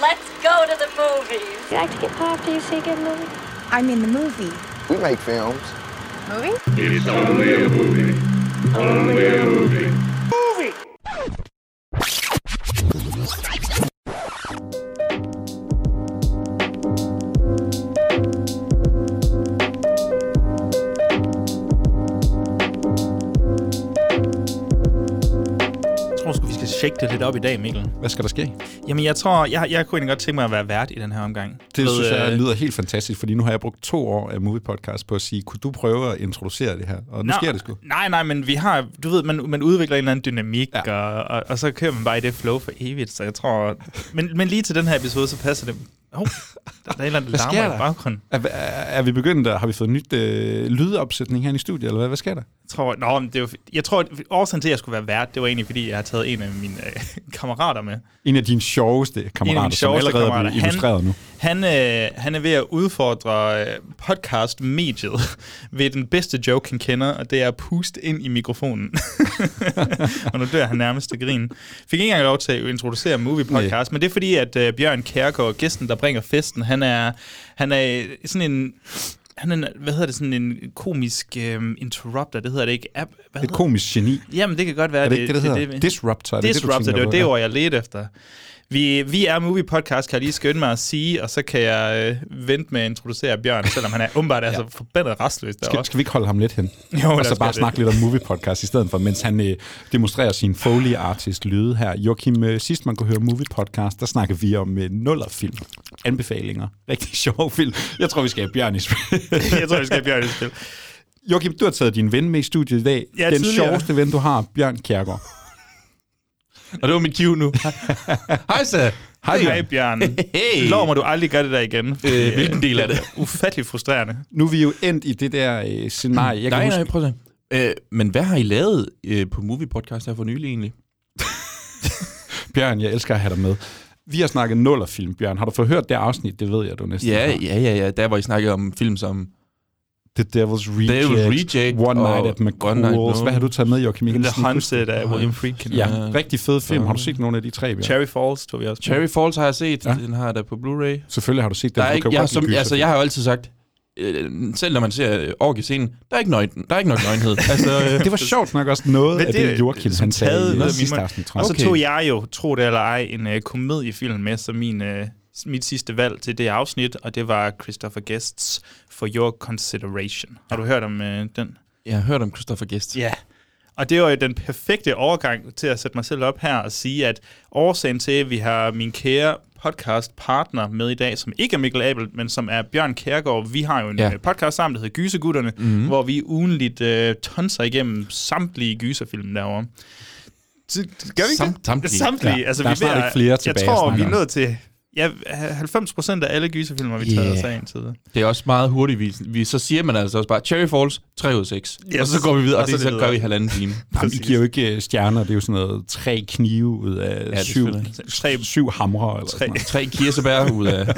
Let's go to the movies. You like to get pop after you see a good movie? I mean the movie. We make films. Movie? It's only a movie. Only a movie. Det lidt op i dag, Mikkel. Hvad skal der ske? Jamen, jeg tror, jeg, jeg kunne egentlig godt tænke mig at være vært i den her omgang. Det Ved, synes jeg øh, lyder helt fantastisk, fordi nu har jeg brugt to år af Movie Podcast på at sige, kunne du prøve at introducere det her? Og nu Nå, sker det sgu. Nej, nej, men vi har, du ved, man, man udvikler en eller anden dynamik, Ja. og, og, og, så kører man bare i det flow for evigt, så jeg tror... Men, men lige til den her episode, så passer det... Oh, der er et eller andet, der sker larmer der? i baggrunden. Er, er, er vi begyndt, at, har vi fået nyt øh, lydopsætning her i studiet, eller hvad, hvad sker der? Jeg tror, nå, men det er jo, jeg tror, årsagen til, at jeg skulle være vært, det var egentlig, fordi jeg har taget en af mine øh, kammerater med. En af dine sjoveste kammerater, mine som sjoveste allerede er kammerater. blevet illustreret nu. Han, øh, han er ved at udfordre øh, podcast-mediet ved den bedste joke, han kender, og det er at puste ind i mikrofonen. og nu dør han nærmest af grin. Fik ikke engang lov til at introducere Movie Podcast, men det er fordi, at øh, Bjørn Kærgaard, gæsten, der bringer festen, han er, han er sådan en... Han er, en- hvad hedder det, sådan en komisk øh, interrupter, det hedder det ikke. App, hvad Et komisk geni. Jamen, det kan godt være. Er det ikke det, det hedder? vi- Disruptor, er det det, Disruptor, det var på? det Ja. ord, jeg ledte efter. Vi, vi er Movie Podcast, kan jeg lige skynde mig at sige, og så kan jeg øh, vente med at introducere Bjørn, selvom han er umiddelbart er så forbandet restløs Skal, derovre. skal vi ikke holde ham lidt hen? Jo, og så bare det. snakke lidt om movie podcast i stedet for, mens han øh, demonstrerer sin Foley artist lyde her. Joachim, øh, sidst man kunne høre movie podcast, der snakker vi om øh, nullerfilm. Anbefalinger. Rigtig sjov film. Jeg tror, vi skal have Bjørn i spil. jeg tror, vi skal have Bjørn i spil. Joachim, du har taget din ven med i studiet i dag. Ja, Den tidligere. sjoveste ven, du har, Bjørn Kjærgaard. Og det var mit cue nu. Hej så. Hej, Hej, Bjørn. Bjørn. Hey. Lov mig, du aldrig gør det der igen. Øh, hvilken del af det? Ufattelig frustrerende. Nu er vi jo endt i det der øh, scenarie. Jeg kan nej, huske, nej, prøv at. Øh, men hvad har I lavet øh, på Movie Podcast her for nylig egentlig? Bjørn, jeg elsker at have dig med. Vi har snakket nullerfilm, Bjørn. Har du fået hørt det afsnit? Det ved jeg, du næsten Ja, har. ja, ja, ja. Der hvor I snakkede om film som The Devil's Reject, Devil's Reject One Night at no. Hvad har du taget med, Joachim? Kan The Hunted af William Friedkin. det. Ja, Ja. rigtig fed film. Har du set nogle af de tre, Bjørn? Cherry Falls tog vi også. Cherry Falls har jeg set. Ja. Den har jeg da på Blu-ray. Selvfølgelig har du set den. Der er ikke, jeg, som, altså, jeg har jo altid sagt, øh, selv når man ser øh, orgie-scenen, der er ikke, nøgen, der er ikke nok nøgenhed. altså, øh, Det var sjovt nok også noget Men af det- det, Joachim han sagde i det sidste tror Og jeg. så tog jeg jo, tro det eller ej, en komediefilm med som min, uh, mit sidste valg til det afsnit, og det var Christopher Guests For Your Consideration. Har du hørt om uh, den? jeg har hørt om Christopher Guest. Ja. Og det var jo den perfekte overgang til at sætte mig selv op her og sige, at årsagen til, at vi har min kære podcast partner med i dag, som ikke er Mikkel Abel, men som er Bjørn Kærgaard. Vi har jo en Ja. ja. podcast sammen, der hedder Gysegutterne, mm-hmm. hvor vi ugenligt uh, tonser igennem samtlige gyserfilm derovre. Så, gør vi ikke Sam- det? samtlige. Samtlige. Ja, Altså, der er vi snart ved- ikke flere Jeg tilbage at tror, vi er nået til ja, 90 procent af alle gyserfilmer, vi tager Yeah. os af en tid. Det er også meget hurtigt. Vi, vi, så siger man altså også bare, Cherry Falls, 3 ud af 6. Yes. Og så går vi videre, og, Og så det, så det gør vi halvanden time. Jamen, I giver jo ikke øh, stjerner, det er jo sådan noget tre knive ud af er syv, Tre- syv hamre eller sådan noget. Tre kirsebær ud af...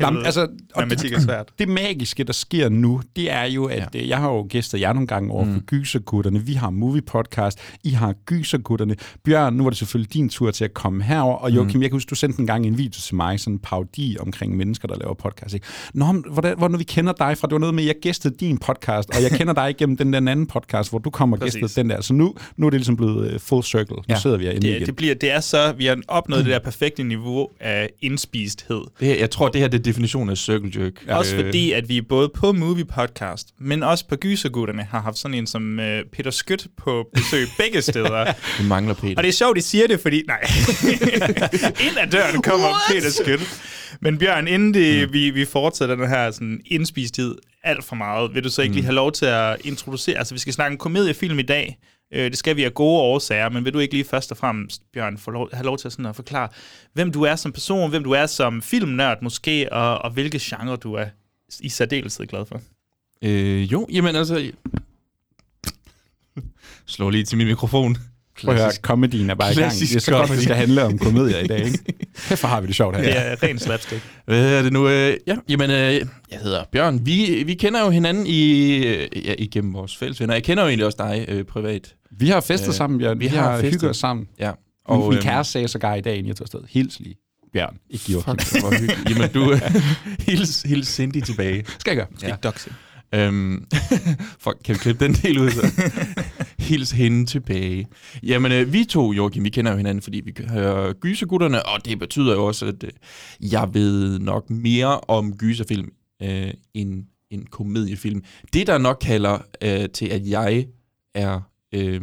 Jamen, altså, og Matematik er svært. det magiske, der sker nu, det er jo, at ja. jeg har jo gæstet jer nogle gange over mm. for Gysergutterne. Vi har Movie Podcast. I har Gysergutterne. Bjørn, nu var det selvfølgelig din tur til at komme herover. Og Joachim, mm. jeg kan huske, du sendte en gang en video til mig, sådan en parodi omkring mennesker, der laver podcast. Ikke? Nå, hvordan, hvordan vi kender dig fra, det var noget med, at jeg gæstede din podcast, og jeg kender dig igennem den der anden podcast, hvor du kommer og gæstede den der. Så nu, nu er det ligesom blevet uh, full circle. Nu Ja. sidder vi herinde Det, igen. det, bliver, det er så, vi har opnået det der perfekte niveau af indspisthed. Det her, jeg tror, det her det definitionen af circle jerk. Ja, også fordi, at vi både på Movie Podcast, men også på Gysergutterne har haft sådan en som uh, Peter Skødt på besøg begge steder. Vi mangler Peter. Og det er sjovt, de siger det, fordi... Nej. Ind ad døren kommer What? Peter Skødt. Men Bjørn, inden det, mm. vi, vi fortsætter den her sådan, indspisthed alt for meget, vil du så ikke mm. lige have lov til at introducere... Altså, vi skal snakke en komediefilm i dag. Øh, det skal vi af gode årsager, men vil du ikke lige først og fremmest, Bjørn, få lov, have lov til sådan at forklare, hvem du er som person, hvem du er som filmnørd måske, og, og hvilke genre du er i særdeleshed glad for? Øh, jo, jamen altså... Slå lige til min mikrofon. Prøv at høre, comedyen er bare i gang. Det er så godt, det comedy. skal handle om komedier i dag, ikke? Kæft, hvor har vi det sjovt her. Det er ren slapstick. Hvad er det nu? Øh, ja, jamen, øh, jeg hedder Bjørn. Vi, vi kender jo hinanden i, øh, ja, igennem vores fælles venner. Jeg kender jo egentlig også dig øh, privat. Vi har festet Øh, sammen, Bjørn. Vi, vi har har hygget os sammen. Ja. Og min øhm, kæreste sagde sågar i dag, inden jeg tog afsted, hils lige. Bjørn, ikke Joachim. Fuck, hvor hyggeligt. Jamen, du hils, hils Cindy tilbage. Skal jeg gøre. Skal ikke doxe. Øhm, fuck, kan vi klippe den del ud så? Hils hende tilbage. Jamen, øh, vi to, Joachim, vi kender jo hinanden, fordi vi hører gysergutterne, og det betyder jo også, at øh, jeg ved nok mere om gyserfilm øh, end en komediefilm. Det, der nok kalder øh, til, at jeg er... Øh,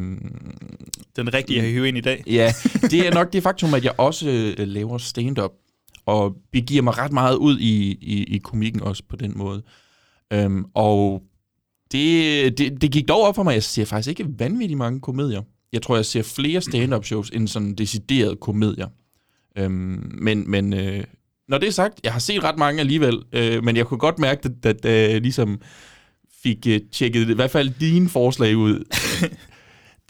Den rigtige at hive ind i dag. Ja, det er nok det faktum, at jeg også øh, laver stand-up, og begiver mig ret meget ud i, i, i komikken også på den måde. Øhm, og det, det, det gik dog op for mig, at jeg ser faktisk ikke vanvittigt mange komedier. Jeg tror, jeg ser flere stand-up shows end sådan deciderede komedier. Øhm, men men øh, når det er sagt, jeg har set ret mange alligevel, øh, men jeg kunne godt mærke, at, at, at jeg ligesom fik øh, tjekket i hvert fald dine forslag ud.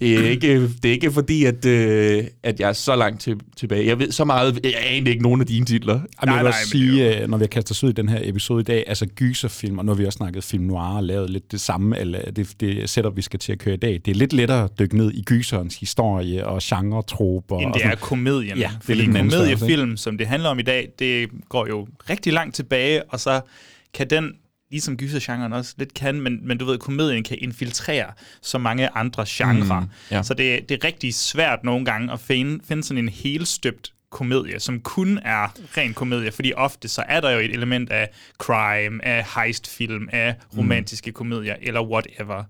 Det er ikke, det er ikke fordi, at, øh, at jeg er så langt til, tilbage. Jeg ved så meget, jeg aner ikke nogen af dine titler. Jamen, Nej, jeg vil nej, også sige, øh, når vi har kastet os ud i den her episode i dag, altså gyserfilm, og nu har vi også snakket film noir og lavet lidt det samme, eller det, det setup, vi skal til at køre i dag, det er lidt lettere at dykke ned i gyserens historie og genre-troper. End og det er komedien. Ja, det er Fordi lidt anden størrelse, komediefilm, som det handler om i dag, det går jo rigtig langt tilbage, og så kan den, ligesom gysergenren også lidt kan, men, men du ved, komedien kan infiltrere så mange andre genrer. Mm, ja. Så det, det er rigtig svært nogle gange at finde, finde sådan en helstøbt komedie, som kun er ren komedie, fordi ofte så er der jo et element af crime, af heistfilm, af romantiske komedier, eller whatever.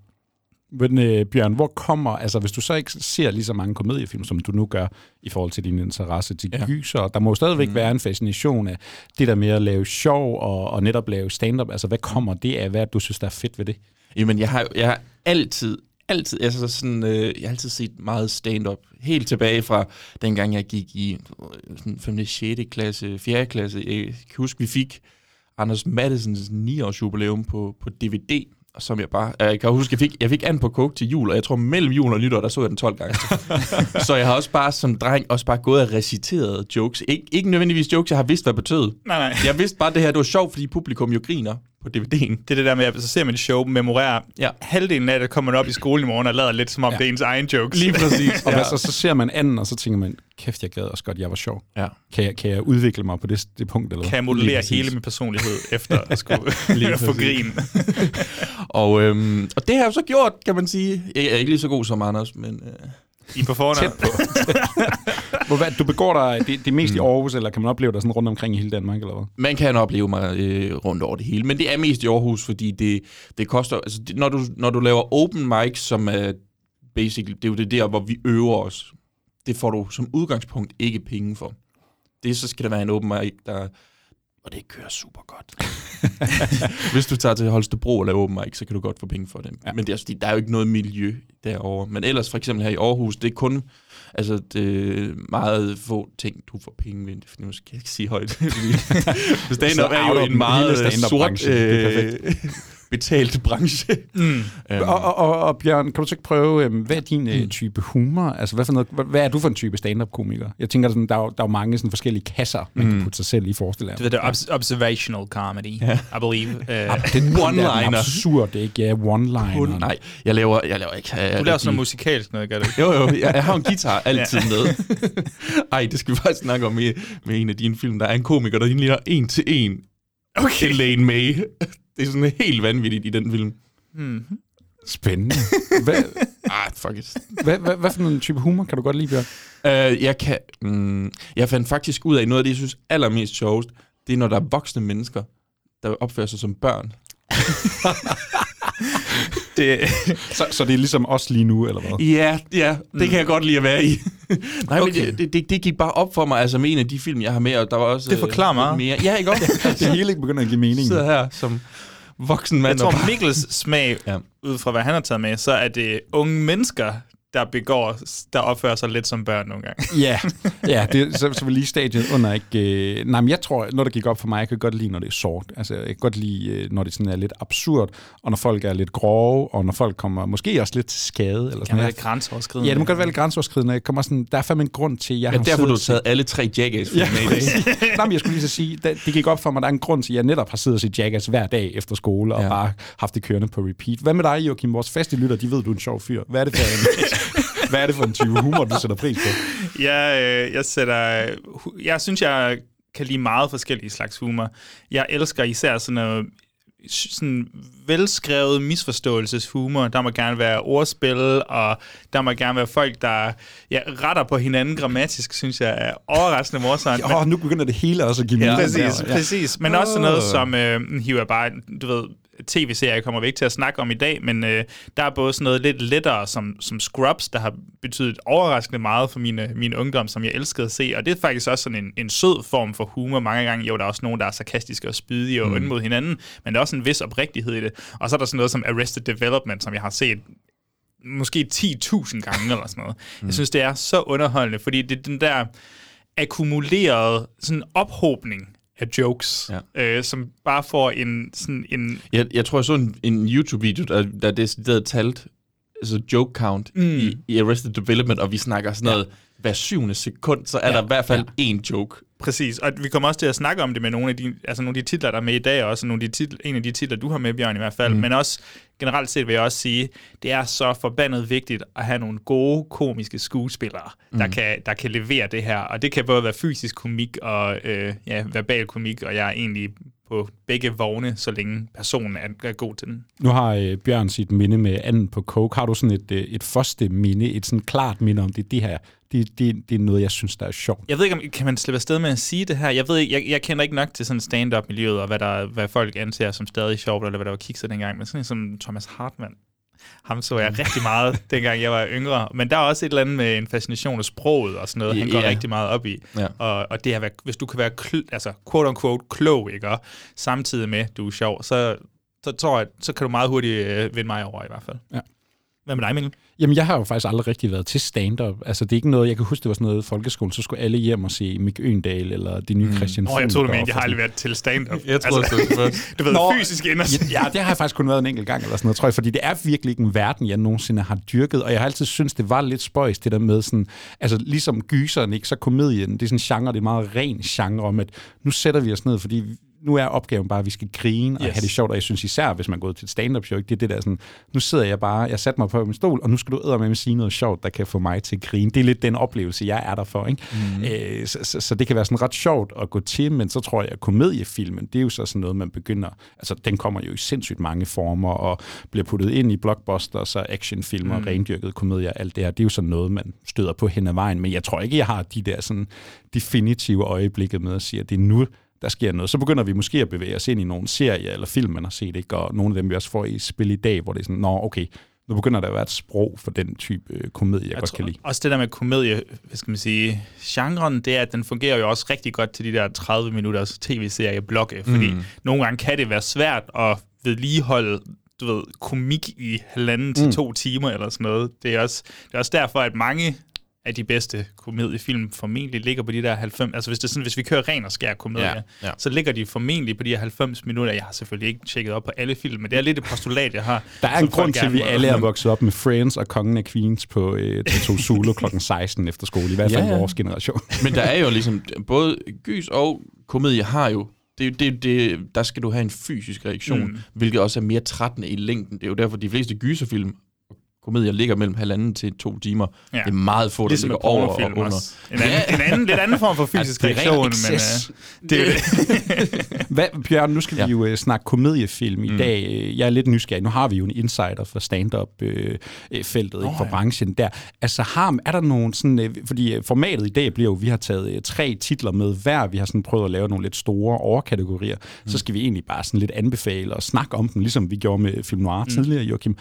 Men øh, Bjørn, hvor kommer, altså hvis du så ikke ser lige så mange komediefilm, som du nu gør, i forhold til din interesse til Ja. gyser, der må jo stadigvæk mm. være en fascination af det der med at lave sjov og, og netop lave stand-up. Altså hvad kommer det af? Hvad du synes, der er fedt ved det? Jamen, jeg har, jeg har altid, altid, altså sådan, øh, jeg har altid set meget stand-up. Helt tilbage fra dengang, jeg gik i øh, sådan 5. 6. klasse, 4. klasse. Jeg kan huske, vi fik Anders Mattesens 9-års jubilæum på, på DVD, som jeg bare... Jeg kan huske, jeg fik, jeg fik an på coke til jul, og jeg tror mellem jul og nytår, der så jeg den 12 gange. så jeg har også bare som dreng også bare gået og reciteret jokes. Ik- ikke nødvendigvis jokes, jeg har vidst, hvad betød. Nej, nej. Jeg vidste bare, det her det var sjovt, fordi publikum jo griner på DVD'en. Det er det der med, at så ser man et show, memorerer Ja. halvdelen af det, kommer man op i skolen i morgen og lader lidt som om ja. det er ens egen jokes. Lige præcis. Og ja. så, så ser man anden, og så tænker man, kæft, jeg gad også godt, jeg var sjov. Ja. Kan jeg, kan jeg udvikle mig på det, det punkt? Eller? kan jeg modellere hele min personlighed efter at skulle få grin. Og, øhm, og det har jeg så gjort, kan man sige. Jeg er ikke lige så god som Anders, men... Øh, I på forhånd. Tæt på. Hvor, hvad, du begår dig det, det mest mm. i Aarhus, eller kan man opleve dig sådan rundt omkring i hele Danmark, eller hvad? man kan opleve mig øh, rundt over det hele, men det er mest i Aarhus, fordi det, det koster... Altså, det, når, du, når du laver open mic, som er basically... Det er jo det der, hvor vi øver os. Det får du som udgangspunkt ikke penge for. Det så skal der være en open mic, der... Og det kører super godt. Hvis du tager til Holstebro og laver open mic, så kan du godt få penge for det. Ja. Men det er, fordi, der er jo ikke noget miljø derovre. Men ellers for eksempel her i Aarhus, det er kun altså, det er meget få ting, du får penge ved. For nu skal jeg ikke sige højt. Stand-up er jo en meget øh, sort er øh, betalt branche. Mm. Øhm, Og, og, og, og Bjørn, kan du så ikke prøve, øhm, hvad er din øh, type humor? Altså, hvad, for noget, hvad, er du for en type stand-up-komiker? Jeg tænker, sådan, der, er, jo- der er mange sådan, forskellige kasser, man kan putte sig selv i, forestiller jeg. Det er det obs- observational comedy, yeah. I believe. Uh, Den One-liner. Den absurd, ikke? Ja, one-liner. nej, jeg laver, jeg laver ikke... Jeg, du laver sådan noget musikalsk noget, gør du? Jo, jo, jeg, jeg har en guitar altid med. Ej, det skal vi faktisk snakke om med, med en af dine film. Der er en komiker, der ligner en til en. Okay. Elaine May. Det er sådan helt vanvittigt i den film. Hmm. Spændende. Hvad, Ah, fuck it. hvad, hvad, hvad for en type humor kan du godt lide, Bjørn? Uh, jeg kan... Mm, jeg fandt faktisk ud af noget af det, jeg synes allermest sjovest. Det er, når der er voksne mennesker, der opfører sig som børn. Det, Så, så det er ligesom os lige nu, eller hvad? Ja, ja, det kan jeg godt lide at være i. Nej, okay. Men det, det, det gik bare op for mig, altså med en af de film, jeg har med, og der var også... Det forklarer øh, meget. Mere. Ja, ikke også? Det hele ikke begynder at give mening. sidder her som voksen mand. jeg og tror, Mikkels smag, ja. ud fra hvad han har taget med, så er det unge mennesker, der begår, der opfører sig lidt som børn nogle gange. Ja, ja det, så, så vil lige stadiet under ikke... Øh, nej, men jeg tror, når der gik op for mig, jeg kan godt lide, når det er sort. Altså, jeg kan godt lide, øh, når det sådan er lidt absurd, og når folk er lidt grove, og når folk kommer måske også lidt til skade. Eller Kan sådan være lidt grænseoverskridende. Ja, det må godt være lidt grænseoverskridende. Jeg kommer sådan, der er fandme en grund til, at jeg Ja, har derfor du har taget alle tre jackass Ja, med i dag. Nej, men jeg skulle lige så sige, det, det gik op for mig, der er en grund til, at jeg netop har siddet og set Jackass hver dag efter skole, og ja. bare haft det kørende på repeat. Hvad med dig, Joachim? Vores faste lytter, de ved, du er en sjov fyr. Hvad er det for en, hvad er det for en type humor, du sætter pris på? Jeg, øh, jeg sætter... Jeg synes, jeg kan lide meget forskellige slags humor. Jeg elsker især sådan noget sådan velskrevet misforståelseshumor. Der må gerne være ordspil, og der må gerne være folk, der ja, retter på hinanden grammatisk, synes jeg er overraskende morsomt. Åh, oh, nu begynder det hele også at give Ja, mening. præcis, der. præcis. Men også noget som, øh, hiver bare, du ved, tv-serier kommer vi ikke til at snakke om i dag, men øh, der er både sådan noget lidt lettere som, som Scrubs, der har betydet overraskende meget for min, min ungdom, som jeg elskede at se, og det er faktisk også sådan en, en sød form for humor mange gange. Jo, der er også nogen, der er sarkastiske og spydige og mm. mod hinanden, men der er også en vis oprigtighed i det. Og så er der sådan noget som Arrested Development, som jeg har set måske 10.000 gange eller sådan noget. Mm. Jeg synes, det er så underholdende, fordi det er den der akkumulerede sådan ophobning af jokes, ja. øh, som bare får en sådan en... Jeg, jeg tror, jeg så en, en YouTube-video, der, der decideret talt altså joke count mm. i, i Arrested Development, og vi snakker sådan noget, hver syvende sekund, så er ja. der i hvert fald ja. én joke. Præcis, og vi kommer også til at snakke om det med nogle af de, altså nogle af de titler, der er med i dag, og også nogle af de titler, en af de titler, du har med, Bjørn, i hvert fald. Mm. Men også generelt set vil jeg også sige, det er så forbandet vigtigt at have nogle gode komiske skuespillere, mm. der, kan, der kan levere det her. Og det kan både være fysisk komik og øh, ja, verbal komik, og jeg er egentlig på begge vogne, så længe personen er, er god til den. Nu har øh, Bjørn sit minde med anden på coke. Har du sådan et, øh, et første minde, et sådan klart minde om det, det her, det, det, det er noget, jeg synes, der er sjovt. Jeg ved ikke, om kan man slippe afsted med at sige det her? Jeg ved ikke, jeg, jeg kender ikke nok til sådan stand-up-miljøet, og hvad, der, hvad folk anser som stadig sjovt, eller hvad der var kikset dengang, men sådan som Thomas Hartmann, ham så jeg rigtig meget, dengang jeg var yngre. Men der er også et eller andet med en fascination af sproget og sådan noget, han går rigtig meget op i. Ja. Og, og det være, hvis du kan være, kl- altså quote-unquote, klog, ikke? Og samtidig med, du er sjov, så, så tror jeg, så kan du meget hurtigt øh, vinde mig over i hvert fald. Ja. Hvad med dig, Mikkel? Jamen, jeg har jo faktisk aldrig rigtig været til stand-up. Altså, det er ikke noget, jeg kan huske, det var sådan noget i folkeskolen, så skulle alle hjem og se Mick Øgendal eller det nye Christian Åh, oh, jeg troede, du mente, jeg har aldrig været til stand-up. Jeg tror, altså, det var du ved, Nå. fysisk ind Ja, det har jeg faktisk kun været en enkelt gang eller sådan noget, tror jeg, fordi det er virkelig ikke en verden, jeg nogensinde har dyrket, og jeg har altid syntes, det var lidt spøjs, det der med sådan, altså ligesom gyseren, ikke, så komedien, det er sådan en genre, det er en meget ren genre om, at nu sætter vi os ned, fordi nu er opgaven bare, at vi skal grine og Yes. have det sjovt, og jeg synes især, hvis man gået til et stand-up show, ikke, det er det der sådan, nu sidder jeg bare, jeg satte mig på min stol, og nu skal du med at sige noget sjovt, der kan få mig til at grine. Det er lidt den oplevelse, jeg er der for. Ikke? Mm. Øh, så, så, så, det kan være sådan ret sjovt at gå til, men så tror jeg, at komediefilmen, det er jo så sådan noget, man begynder, altså den kommer jo i sindssygt mange former, og bliver puttet ind i blockbusters og actionfilmer, mm. rendyrket komedier, alt det her. Det er jo sådan noget, man støder på hen ad vejen, men jeg tror ikke, jeg har de der sådan definitive øjeblikke med at sige, at det er nu, der sker noget. Så begynder vi måske at bevæge os ind i nogle serier eller film, man har set, ikke? og nogle af dem, vi også får i spil i dag, hvor det er sådan, nå, okay, nu begynder der at være et sprog for den type øh, komedie, jeg, jeg godt kan lide. Også det der med komedie, hvad skal man sige, genren, det er, at den fungerer jo også rigtig godt til de der 30 minutters tv-serie blokke, fordi mm. nogle gange kan det være svært at vedligeholde du ved, komik i halvanden til Mm. to timer eller sådan noget. Det er, også, det er også derfor, at mange af de bedste komediefilm formentlig ligger på de der 90... Altså hvis, det er sådan, hvis vi kører ren og skær komedie, Ja, ja, så ligger de formentlig på de her 90 minutter. Jeg har selvfølgelig ikke tjekket op på alle film, men det er lidt et postulat, jeg har. Der er en grund til, at vi alle er vokset op med Friends og Kongen af Queens på øh, TV2 Zulu kl. 16 efter skole, i hvert fald Ja, ja, vores generation. Men der er jo ligesom, både gys og komedie har jo, det, det, det, der skal du have en fysisk reaktion, Mm. hvilket også er mere trættende i længden. Det er jo derfor, de fleste gyserfilm komedier ligger mellem halvanden til to timer. Ja. Det er meget få, der Ligesom ligger over og under. også. En anden, en anden, lidt anden form for fysisk Ja, reaktion, men uh, det er det. Hvad, Bjørn, nu skal ja. Vi jo øh, snakke komediefilm i mm. dag. Øh, Jeg er lidt nysgerrig. Nu har vi jo en insider for stand-up-feltet øh, oh, for ja. branchen der. Altså, har, er der nogen sådan... Øh, fordi formatet i dag bliver jo, vi har taget øh, tre titler med hver. Vi har sådan prøvet at lave nogle lidt store overkategorier. Mm. Så skal vi egentlig bare sådan lidt anbefale og snakke om dem, ligesom vi gjorde med Film Noir mm. tidligere, Joachim.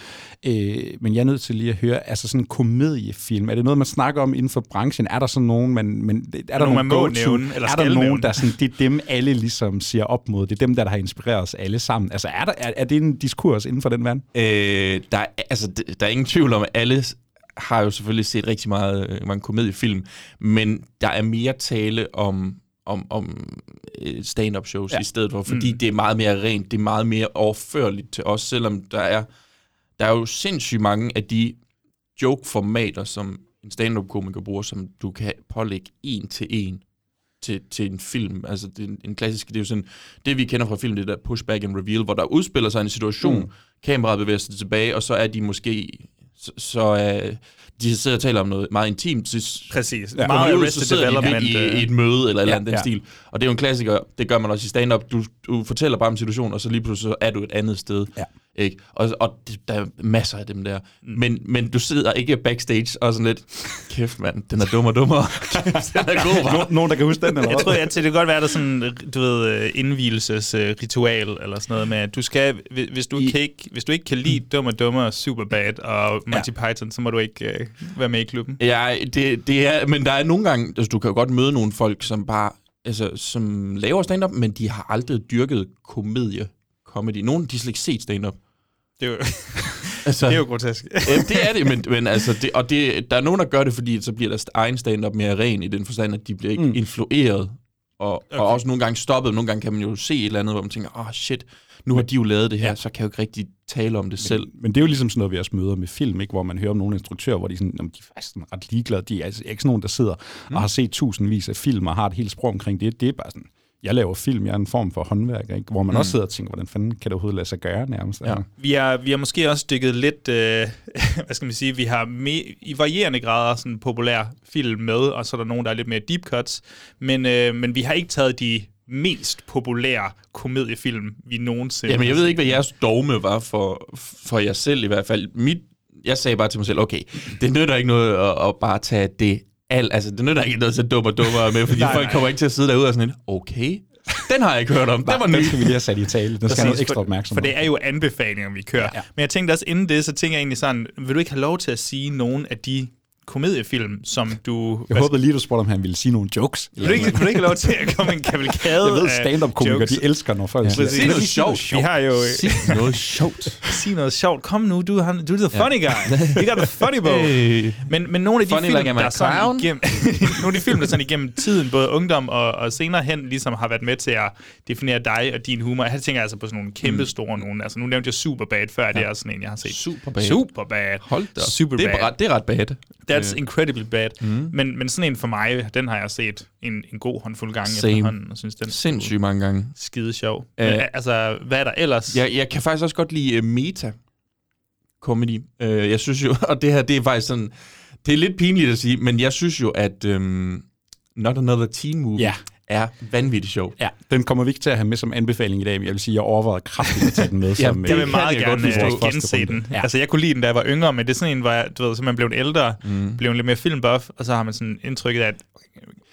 Øh, men jeg nødt til lige at høre, altså sådan en komediefilm, er det noget, man snakker om inden for branchen? Er der sådan nogen, man, men, er der nogen, man må nævne, eller er skal der nogen, nævne? der sådan, det er dem, alle ligesom siger op mod. Det er dem, der, der har inspireret os alle sammen. Altså, er, der, er, er det en diskurs inden for den verden? Øh, der, er, altså, der er ingen tvivl om, at alle har jo selvfølgelig set rigtig meget, øh, mange komediefilm, men der er mere tale om om, om øh, stand-up shows Ja. i stedet for, fordi mm. det er meget mere rent, det er meget mere overførligt til os, selvom der er, der er jo sindssygt mange af de joke-formater, som en stand-up-komiker bruger, som du kan pålægge en til en til, til en film. Altså, det er en, en klassisk, det er jo sådan, det vi kender fra film, det der pushback and reveal, hvor der udspiller sig en situation, Mm. kameraet bevæger sig tilbage, og så er de måske Så, så øh, de sidder og taler om noget meget intimt. Så, Præcis. Ja, Meget ud, så sidder de midt i, øh, i et møde eller et eller andet Ja, den ja. stil. Og det er jo en klassiker. Det gør man også i stand-up. Du, du fortæller bare om situationen, og så lige pludselig så er du et andet sted. Ja. Ikke? Og, og det- der er masser af dem der. Men, men du sidder ikke backstage og sådan lidt, kæft mand, den er dum og dummere. Kæft, den er god, nogen, der kan huske den, eller Jeg tror, at det kan godt være, der er sådan, du ved, øh, indvielsesritual eller sådan noget med, at du skal, hvis- hvis du, I- kan ikke, hvis du ikke kan lide Dum og Dummer, Superbad og Monty Python, så må du ikke øh, være med i klubben. Ja, det, det er, men der er nogle gange, altså, du kan jo godt møde nogle folk, som bare, altså, som laver stand-up, men de har aldrig dyrket komedie, comedy. Nogle, de slet ikke set stand-up. Det er jo, Altså, det er jo grotesk. Ja, det er det, men, men altså, det, og det, der er nogen, der gør det, fordi så bliver deres egen stand-up mere ren i den forstand, at de bliver ikke Mm. influeret, og, okay. Og også nogle gange stoppet. Nogle gange kan man jo se et eller andet, hvor man tænker, åh oh, shit, nu har de jo lavet det her, Ja. så kan jeg jo ikke rigtig tale om det selv. Men det er jo ligesom sådan noget, vi også møder med film, ikke? hvor man hører om nogle instruktører, hvor de, sådan, jamen, de er faktisk ret ligeglade. De er altså ikke sådan nogen, der sidder mm. og har set tusindvis af film og har et helt sprog omkring det. Det er bare sådan, jeg laver film, jeg er en form for håndværker, ikke? hvor man mm. også sidder og tænker, hvordan fanden kan det overhovedet lade sig gøre nærmest? Ja. Vi har, vi har måske også dykket lidt, øh, hvad skal man sige, vi har me- i varierende grader sådan populær film med, og så er der nogen, der er lidt mere deep cuts, men, øh, men vi har ikke taget de mest populære komediefilm, vi nogensinde Jamen, jeg ved ikke, hvad jeres dogme var for, for jer selv i hvert fald. Mit, jeg sagde bare til mig selv, okay, det nytter ikke noget at, at bare tage det alt. Altså, det nytter ikke noget dum og dummere med, fordi Nej, folk nej. kommer ikke til at sidde derude og sådan lidt, okay, den har jeg ikke hørt om. Den var ny. Den skal vi lige have sat i tale. Den skal have noget ekstra opmærksomhed. For det er jo anbefalinger, vi kører. Ja. Men jeg tænkte også, inden det, så tænker jeg egentlig sådan, vil du ikke have lov til at sige nogen af de komediefilm, som du... Jeg håbede lige, du spurgte, om han ville sige nogle jokes. Vil du, ikke, vil du ikke lov til at komme en kavalkade Jeg ved, stand-up-komikere, de elsker, når folk Ja. siger. Sig noget sjovt. Vi har jo... Sig noget sjovt. Sig noget sjovt. Kom nu, du, han, du er the funny guy. You got the funny bone. Hey. Men, men nogle af de Funny film, like der sådan igennem, nogle af de film, der sådan igennem tiden, både ungdom og, og senere hen, ligesom har været med til at definere dig og din humor. Jeg tænker altså på sådan nogle kæmpe store nogen. Altså, nu nævnte jeg Superbad før, ja. det er sådan en, jeg har set. Superbad. Superbad. Hold da. op. Super det er, ret, det er ret bad. That's Øh, incredibly bad. Mm. Men, men sådan en for mig, den har jeg set en, en god håndfuld gange Same. efterhånden, og synes, den er Sindssygt mange gange. skide sjov. Øh. Men, altså, hvad er der ellers? Jeg, jeg kan faktisk også godt lide uh, meta comedy. Uh, jeg synes jo, og det her, det er faktisk sådan, det er lidt pinligt at sige, men jeg synes jo, at um, Not Another Teen Movie Ja. Er vanvittigt sjov. Ja, den kommer vi ikke til at have med som anbefaling i dag, men jeg vil sige, at jeg overvejede kraftigt at tage den med Ja, som... Jeg øh, vil kan meget jeg godt gerne forstå. øh, gense den. Ja. Ja. Altså, jeg kunne lide den, da jeg var yngre, men det er sådan en, hvor jeg, du ved, så man blev en ældre, mm. blev en lidt mere filmbuff, og så har man sådan indtrykket af, at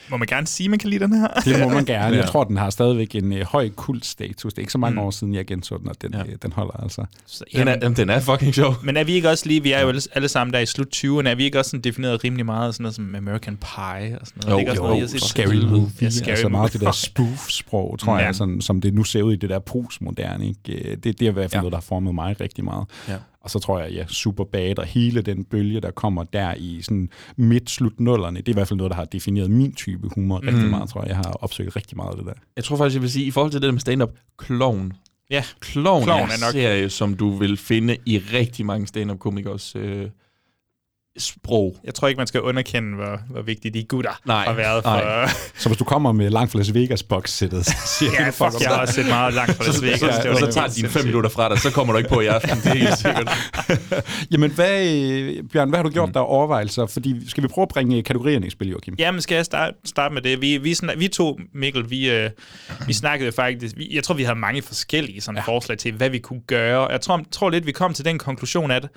må man gerne sige, at man kan lide den her? Det må man gerne. Jeg tror, den har stadigvæk en øh, høj kultstatus. Det er ikke så mange Mm. år siden, jeg genså den, og den, Ja. øh, den holder altså. Så, Den er, jamen, jamen, den er fucking sjov. men er vi ikke også lige, vi er jo alle, alle sammen der i slut 20'erne, er vi ikke også sådan defineret rimelig meget sådan noget som American Pie og sådan noget? Jo, Det er ikke noget, jo, har set? Scary movie. Ja, scary altså meget det der spoof-sprog, tror Ja. jeg, sådan, som det nu ser ud i det der postmoderne. Ikke? Det, det er i hvert fald Ja. noget, der har formet mig rigtig meget. Ja. Og så tror jeg, ja, super bad og hele den bølge, der kommer der i sådan midt-slut nullerne, det er i hvert fald noget, der har defineret min type humor rigtig Mm. meget, tror jeg. Jeg har opsøgt rigtig meget af det der. Jeg tror faktisk, jeg vil sige, i forhold til det der med stand-up, Clown. Ja, Klovn er, er en nok- serie, som du vil finde i rigtig mange stand-up-komikers øh, sprog. jeg tror ikke, man skal underkende, hvor, hvor vigtige de gutter Nej, har været for... nej. Så hvis du kommer med langt fra Las Vegas box-sættet, så siger Ja, du fuck, jeg har også set meget langt fra Las Så, Vegas. så, var så helt tager de dine fem minutter fra dig, så kommer du ikke på i aften. Det er helt sikkert. Jamen, hvad, Bjørn, hvad har du gjort mm. der overvejelser? Fordi, skal vi prøve at bringe kategorierne i spil, Joachim? Jamen, skal jeg starte, starte med det? Vi, vi, snak, vi to, Mikkel, vi, øh, vi snakkede faktisk... Vi, jeg tror, vi havde mange forskellige sådan, ja. forslag til, hvad vi kunne gøre. Jeg tror, tror lidt, vi kom til den konklusion, at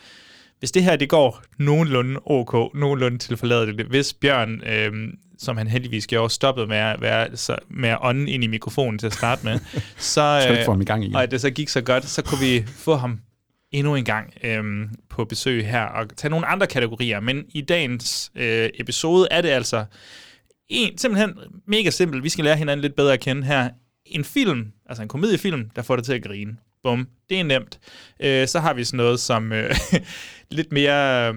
hvis det her det går nogenlunde ok, nogenlunde til forladet, hvis Bjørn, øh, som han heldigvis gjorde, stoppede med at, være, så, med at ånde ind i mikrofonen til at starte med, så, ikke få øh, ham i gang igen? og det så gik så godt, så kunne vi få ham endnu en gang øhm, på besøg her og tage nogle andre kategorier. Men i dagens øh, episode er det altså en, simpelthen mega simpelt. Vi skal lære hinanden lidt bedre at kende her. En film, altså en komediefilm, der får dig til at grine. Bum, det er nemt. Øh, så har vi sådan noget som øh, lidt mere... øh,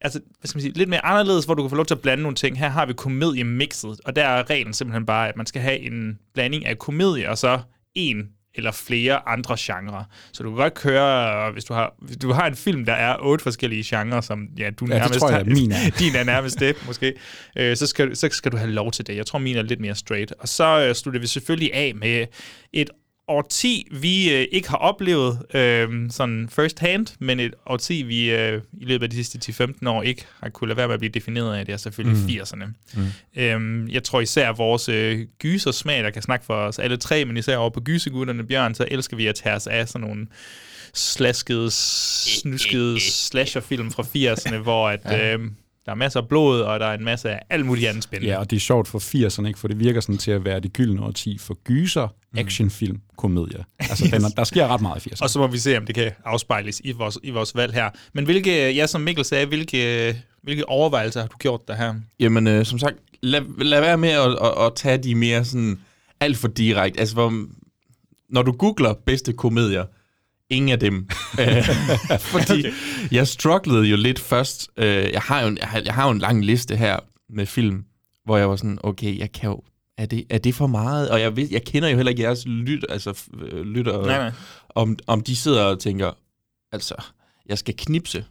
Altså, hvad skal man sige, lidt mere anderledes, hvor du kan få lov til at blande nogle ting. Her har vi komedie-mixet, og der er reglen simpelthen bare, at man skal have en blanding af komedie og så en eller flere andre genrer. Så du kan godt køre, hvis du har, hvis du har en film, der er otte forskellige genrer, som ja, du Ja, nærmest tror jeg, har, min er. din er nærmest det, måske, øh, så, skal, så skal du have lov til det. Jeg tror, min er lidt mere straight. Og så øh, slutter vi selvfølgelig af med et årti, vi øh, ikke har oplevet øh, sådan first hand, men et årti, vi øh, i løbet af de sidste 10-15 år ikke har kunne lade være med at blive defineret af, det er selvfølgelig mm. 80'erne. Mm. Øh, jeg tror især vores øh, gysersmag, der kan snakke for os alle tre, men især over på gysegutterne, Bjørn, så elsker vi at tage os af sådan nogle slaskede, snuskede slasherfilm fra 80'erne, hvor at, øh, der er masser af blod, og der er en masse af alt muligt andet spændende. Ja, og det er sjovt for 80'erne, ikke? for det virker sådan til at være det gyldne årti for gyser, actionfilm, komedie. Altså, yes. den er, der sker ret meget i 80'erne. Og så må vi se, om det kan afspejles i vores, i vores valg her. Men hvilke, ja, som Mikkel sagde, hvilke, hvilke overvejelser har du gjort der her? Jamen, øh, som sagt, lad, lad være med at, at, at tage de mere sådan alt for direkte. Altså, hvor, når du googler bedste komedier, ingen af dem. Øh, Fordi jeg strugglede jo lidt først. Øh, Jeg har jo, en, jeg har, jeg har jo en lang liste her med film, hvor jeg var sådan, okay, jeg kan jo, er det, er det for meget? Og jeg, ved, jeg kender jo heller ikke jeres lyt, altså, øh, lytter, Nej, nej. Om, om de sidder og tænker, altså, jeg skal knipse.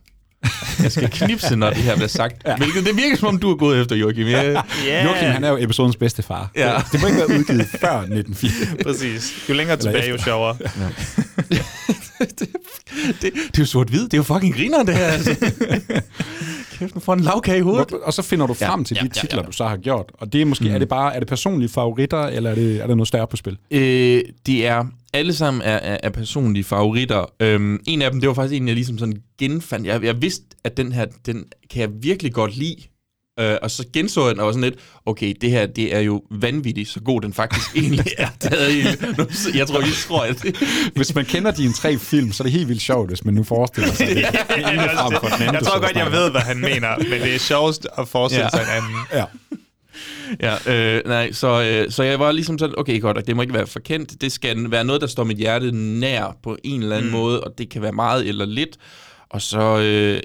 Jeg skal knipse, når det her bliver sagt. ja. Hvilket, det virker, som om du er gået efter, Joachim. Jeg, Ja, Joachim, han er jo episodens bedste far. Ja. Det, det må ikke være udgivet før 1980. præcis. Jo længere tilbage, jo sjovere. det, det er jo sort-hvid. Det er jo fucking griner, det her. Altså. Kæft, nu får en lavkage i hovedet. Hvor- Og så finder du frem til ja, de ja, titler, ja. du så har gjort. Og det er måske, mm. er det bare er det personlige favoritter, eller er, det, er der noget større på spil? Øh, det er alle sammen er, er, er personlige favoritter. Øhm, en af dem, det var faktisk en, jeg ligesom sådan genfandt. Jeg, jeg vidste, at den her, den kan jeg virkelig godt lide. Øh, og så genså jeg den og var sådan lidt, okay, det her, det er jo vanvittigt, så god den faktisk egentlig er. Taget i. Nu, jeg tror, I tror, at det, Hvis man kender dine tre film, så er det helt vildt sjovt, hvis man nu forestiller sig det. det ene frem for den anden, Jeg tror godt, jeg ved, hvad han mener, men det er sjovest at forestille Ja. sig en anden. Ja. Ja, øh, nej, så, øh, så jeg var ligesom sådan, okay godt, og det må ikke være for kendt. Det skal være noget, der står mit hjerte nær på en eller anden mm. måde, og det kan være meget eller lidt. Og så, øh,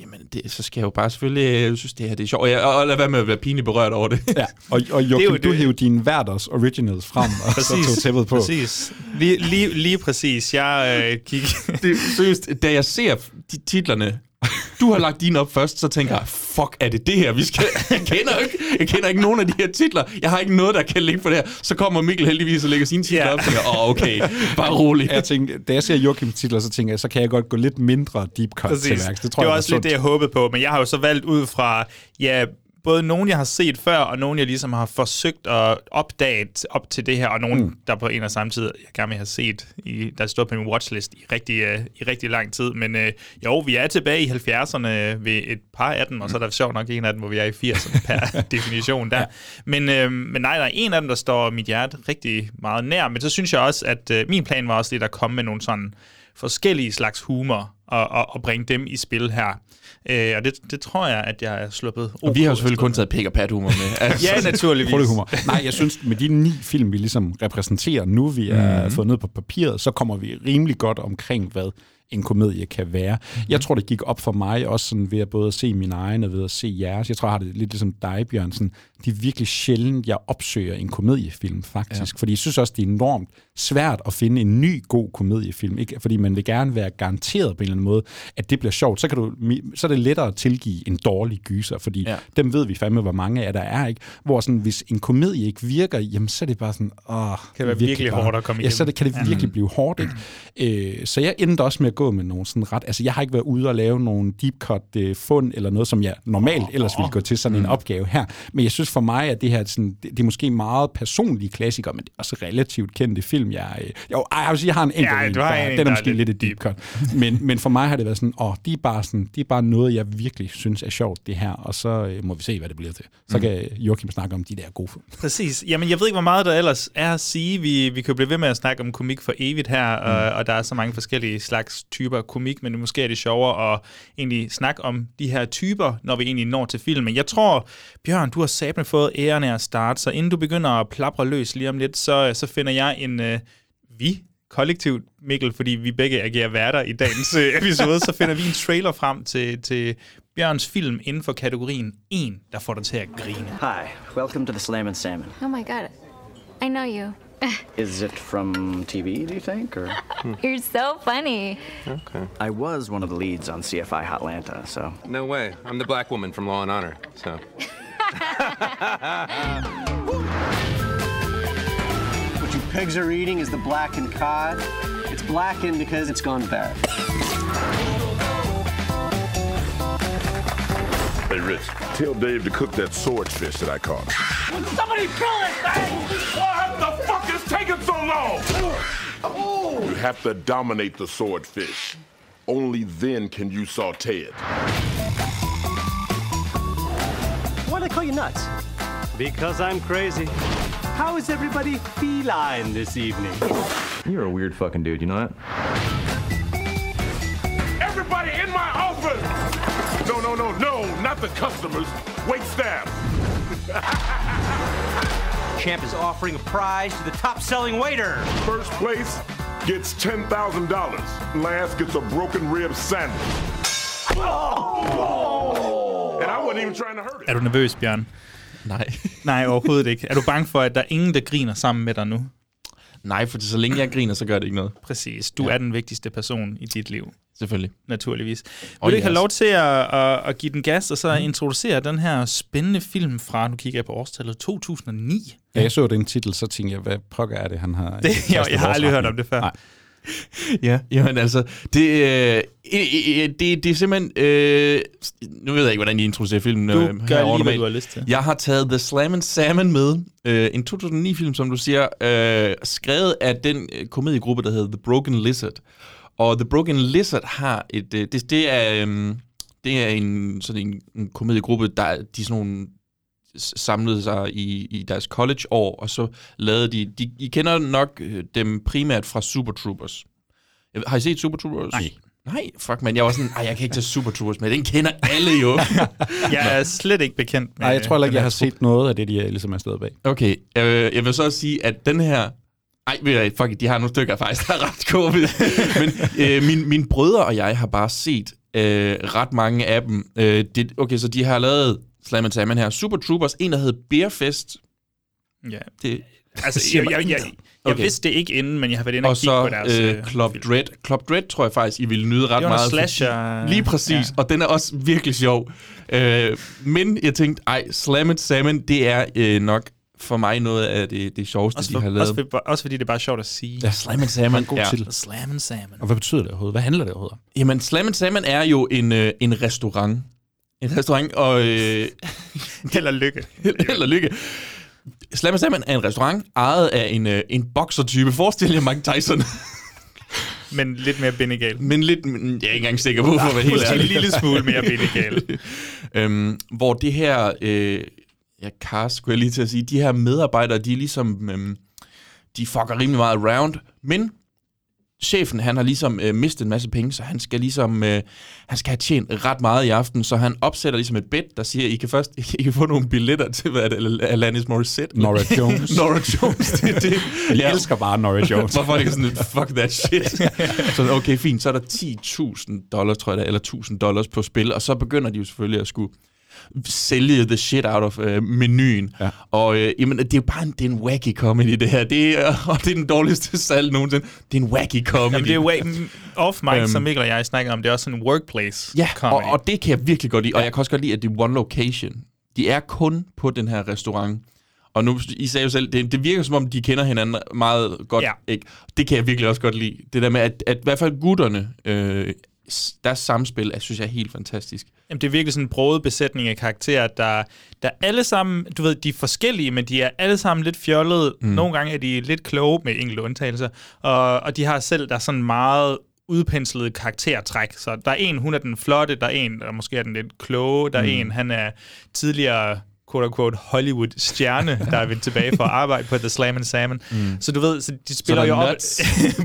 jamen, det, så skal jeg jo bare selvfølgelig, jeg synes, det her det er sjovt. Og, jeg, og lad være med at være pinligt berørt over det. Ja, og, og jo Joachim, du hævde dine hverders originals frem, og så tog tæppet på. Præcis. Lige, lige, lige præcis. Jeg øh, gik... det er seriøst, da jeg ser de titlerne, du har lagt din op først, så tænker jeg, fuck, er det det her, vi skal... Jeg kender, ikke, jeg kender ikke nogen af de her titler. Jeg har ikke noget, der kan ligge på det her. Så kommer Mikkel heldigvis og lægger sine titler Ja. op, og tænker, åh, oh, okay, bare rolig. Jeg tænkte, da jeg ser Joachims titler, så tænker jeg, så kan jeg godt gå lidt mindre deep cut til Præcis. værks. Det tror det var jeg også lidt det, jeg håbede på, men jeg har jo så valgt ud fra, ja, både nogen, jeg har set før, og nogen, jeg ligesom har forsøgt at opdage op til det her, og nogen, mm. der på en og samme tid, jeg gerne vil have set, i, der står på min watchlist i rigtig, uh, i rigtig lang tid. Men uh, jo, vi er tilbage i 70'erne ved et par af dem, og så er der sjovt nok en af dem, hvor vi er i 80'erne per definition der. Men, uh, men nej, der er en af dem, der står mit hjerte rigtig meget nær, men så synes jeg også, at uh, min plan var også lidt at komme med nogle sådan forskellige slags humor, og, og, og bringe dem i spil her. Øh, og det, det tror jeg, at jeg er sluppet. Og vi har jo selvfølgelig kun taget pik og pat humor med. Altså, Ja, naturligvis. Prøv humor. Nej, jeg synes, med de ni film, vi ligesom repræsenterer nu, vi er mm. fået ned på papiret, så kommer vi rimelig godt omkring, hvad en komedie kan være. Mm-hmm. Jeg tror, det gik op for mig også sådan ved at både at se min egen og ved at se jeres. Jeg tror, jeg har det lidt ligesom dig, Bjørnsen. Det er virkelig sjældent, jeg opsøger en komediefilm, faktisk. Ja. Fordi jeg synes også, det er enormt svært at finde en ny god komediefilm. Ikke? Fordi man vil gerne være garanteret på en eller anden måde, at det bliver sjovt. Så, kan du, så er det lettere at tilgive en dårlig gyser, fordi ja. dem ved vi fandme, hvor mange af der er. ikke. Hvor sådan, hvis en komedie ikke virker, jamen så er det bare sådan, åh, Kan det være virkelig bare, hårdt at komme Ja, så det, kan det virkelig blive hårdt. Ikke? Øh, så jeg endte også med at gå med nogle sådan ret... Altså, jeg har ikke været ude og lave nogle deep cut øh, fund eller noget, som jeg normalt ellers ville gå til sådan en opgave her. Men jeg synes for mig, at det her sådan, det, det er måske meget personlige klassikere, men det er også relativt kendte film. Jeg, øh, jo, ej, jeg vil sige, jeg har en enkelt Ja, en, der- en, den er er måske lidt lidt et deep cut. Men, men for mig har det været sådan, åh, de er bare sådan, de er bare noget, jeg virkelig synes er sjovt, det her. Og så øh, må vi se, hvad det bliver til. Så kan Joachim snakke om de der gode film. Præcis. Jamen, jeg ved ikke, hvor meget der ellers er at sige. Vi, vi kan blive ved med at snakke om komik for evigt her, mm. og, og der er så mange forskellige slags typer komik, men måske er det sjovere at egentlig snakke om de her typer, når vi egentlig når til filmen. Jeg tror, Bjørn, du har sabne fået æren af at starte, så inden du begynder at plapre løs lige om lidt, så, så finder jeg en... Øh, vi kollektivt, Mikkel, fordi vi begge agerer værter i dagens øh, episode, så finder vi en trailer frem til, til Bjørns film inden for kategorien en, der får dig til at grine. Hi, welcome to the Slam and Salmon. Oh my god. I know you. Is it from TV, do you think? Or You're so funny. I was one of the leads on CFI Hotlanta, so No way. I'm the black woman from Law and Honor. So Would you pigs are eating is the blackened cod. It's blackened because it's gone bad. Hey, Rich, tell Dave to cook that swordfish that I caught. Somebody kill this thing! What the fuck is taking so long? You have to dominate the swordfish. Only then can you saute it. Why do call you nuts? Because I'm crazy. How is everybody feline this evening? You're a weird fucking dude, you know that? Everybody in my office! No, no, no, no, not the customers. Wait staff. Champ is offering a prize to the top selling waiter. First place gets $10,000. Last gets a broken rib sandwich. And I wasn't even trying to hurt it. Er du nervøs, Bjørn? Nej. Nej, overhovedet ikke. Er du bange for, at der er ingen, der griner sammen med dig nu? Nej, for så længe jeg griner, så gør det ikke noget. Præcis. Du ja. er den vigtigste person i dit liv. Selvfølgelig. Naturligvis. Vil Og du ikke have lov til at, at, at give den gas, og så mm. introducere den her spændende film fra, nu kigger jeg på årstallet, 2009? Da jeg så den titel, så tænkte jeg, hvad pokker er det, han har... Det, jeg, jeg har aldrig hørt om det før. Nej. Ja, jamen altså, det, øh, det, det er simpelthen... Øh, nu ved jeg ikke, hvordan I introducerer filmen. Du øh, gør lige, hvad du har lyst til. Jeg har taget The Slam and Salmon med. Øh, en 2009-film, som du siger, øh, skrevet af den øh, komediegruppe, der hedder The Broken Lizard. Og The Broken Lizard har et... Øh, det, det er... Øh, det er en sådan en, en komediegruppe, der de er sådan nogle samlede sig i, i deres college-år, og så lavede de, de... I kender nok øh, dem primært fra Super Troopers. Har I set Super Troopers? Nej. Nej, fuck man, jeg var sådan, jeg kan ikke tage Super Troopers med, den kender alle jo. Jeg er slet ikke bekendt med Nej, jeg tror heller ikke, den jeg har trup. set noget af det, de er, ligesom er stået bag. Okay, øh, jeg vil så også sige, at den her... Ej, ved fuck it, de har nogle stykker faktisk, der er ret gode. Men øh, min, mine brødre og jeg har bare set øh, ret mange af dem. Øh, det, okay, så de har lavet Slam and Salmon her. Super Troopers, en der hed Beerfest. Ja. Det, Altså, jeg, jeg, jeg, jeg Okay. vidste det ikke inden, men jeg har været inde og, og kigge så på deres... øh, Club film. Dread. Club Dread tror jeg faktisk, I ville nyde ret Det meget. slasher. Lige præcis, Ja. og den er også virkelig sjov. Øh, men jeg tænkte, ej, Slam and Salmon, det er øh, nok for mig noget af det, det sjoveste, Også, de har for, lavet. også, for, også fordi det er bare sjovt at sige. Ja, Slam and Salmon. En god ja. titel. Slam and salmon. Og hvad betyder det overhovedet? Hvad handler det overhovedet om? Jamen, Slam and Salmon er jo en, øh, en restaurant. En restaurant, og... Øh, og lykke. og lykke. Slam Salmon er en restaurant, ejet af en, øh, en bokser-type. Forestil jer Mike Tyson. Men lidt mere bindegal. Men lidt... Jeg er ikke engang sikker på, for at være helt Måske en ærlig. lille smule mere bindegal. øhm, hvor det her... Øh, ja, cast, skulle jeg lige til at sige. De her medarbejdere, de er ligesom... Øhm, de fucker rimelig meget around. Men chefen, han har ligesom øh, mistet en masse penge, så han skal ligesom, øh, han skal have tjent ret meget i aften, så han opsætter ligesom et bed, der siger, I kan først, I kan få nogle billetter til, hvad er det, Alanis Morissette? Nora Jones. Nora Jones, det er det. Jeg elsker bare Nora Jones. Hvorfor er det ikke sådan fuck that shit? så okay, fint, så er der 10.000 dollars, tror jeg, der, eller 1.000 dollars på spil, og så begynder de jo selvfølgelig at skulle sælge the shit out of øh, menuen. Ja. Og øh, jamen, det er jo bare en, det er en wacky comedy, det her. Det er, og det er den dårligste salg nogensinde. Det er en wacky comedy. Jamen, det er way, off mic, Øhm. som Mikkel og jeg snakker om. Det er også en workplace Ja, comedy. og, og det kan jeg virkelig godt lide. Og jeg kan også godt lide, at det er one location. De er kun på den her restaurant. Og nu, I sagde jo selv, det, det virker som om, de kender hinanden meget godt. Ja. Ikke? Det kan jeg virkelig også godt lide. Det der med, at, at i hvert fald gutterne, øh, deres samspil, er, synes jeg er helt fantastisk. Jamen, det er virkelig sådan en broget besætning af karakterer, der, der alle sammen, du ved, de er forskellige, men de er alle sammen lidt fjollede. Mm. Nogle gange er de lidt kloge, med enkelte undtagelser, og, og de har selv, der er sådan meget udpenslede karaktertræk. Så der er en, hun er den flotte, der er en, der måske er den lidt kloge, der er Mm. en, han er tidligere quote-unquote Hollywood-stjerne, der er vendt tilbage for at arbejde på The Slam and Salmon. Mm. Så du ved, så de spiller der jo op,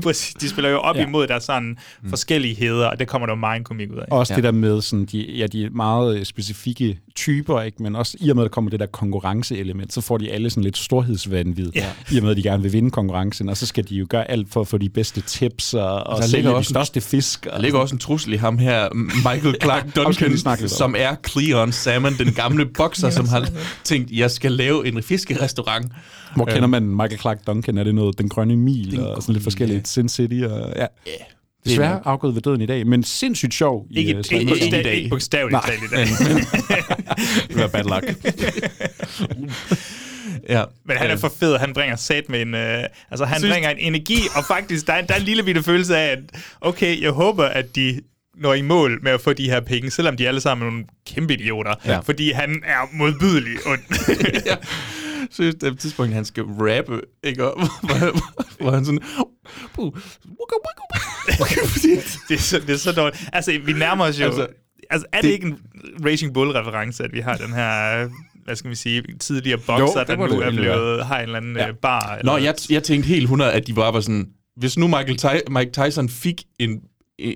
de spiller jo op Ja. imod deres sådan mm. forskelligheder, og det kommer der jo meget en komik ud af. Også Ja. det der med, sådan, de, ja, de meget øh, specifikke typer, ikke? men også i og med, at der kommer det der konkurrenceelement, så får de alle sådan lidt storhedsvandvid, Ja. i og med, at de gerne vil vinde konkurrencen, og så skal de jo gøre alt for at få de bedste tips og, og der sælge ligger de største fisk. Der ligger også en trussel i ham her, Michael Clark Duncan, som er Cleon Salmon, den gamle bokser, som har tænkt, jeg skal lave en fiskerestaurant. Hvor kender man Michael Clark Duncan? Er det noget Den Grønne Mil Den og sådan lidt forskelligt? Sin City og ja. Ja, Desværre afgået ved døden i dag, men sindssygt sjov. i, Ikke, øh, ikke, ikke, and Salmon. ikke, ikke bogstaveligt talt i dag. Det var bad luck. Ja. Men han er for fed, han bringer sat med en... Øh, altså, han Synes- bringer en energi, og faktisk, der er, der er en lille bitte følelse af, at okay, jeg håber, at de når i mål med at få de her penge, selvom de alle sammen er nogle kæmpe idioter. Ja. Fordi han er modbydelig ond. ja. Seriøst, det er et tidspunkt, han skal rappe, ikke? Og, hvor, hvor han sådan... "Puh, det, er så, det er så dårligt. Altså, vi nærmer os jo... Altså, Altså, er det, det- ikke en Raging Bull-reference, at vi har den her, hvad skal vi sige, tidligere bokser, Jo, det der nu det er blevet, har en eller anden Ja. ja. bar? Eller, Nå, jeg, jeg tænkte helt 100, at de bare var sådan... Hvis nu Michael Ty- Mike Tyson fik en,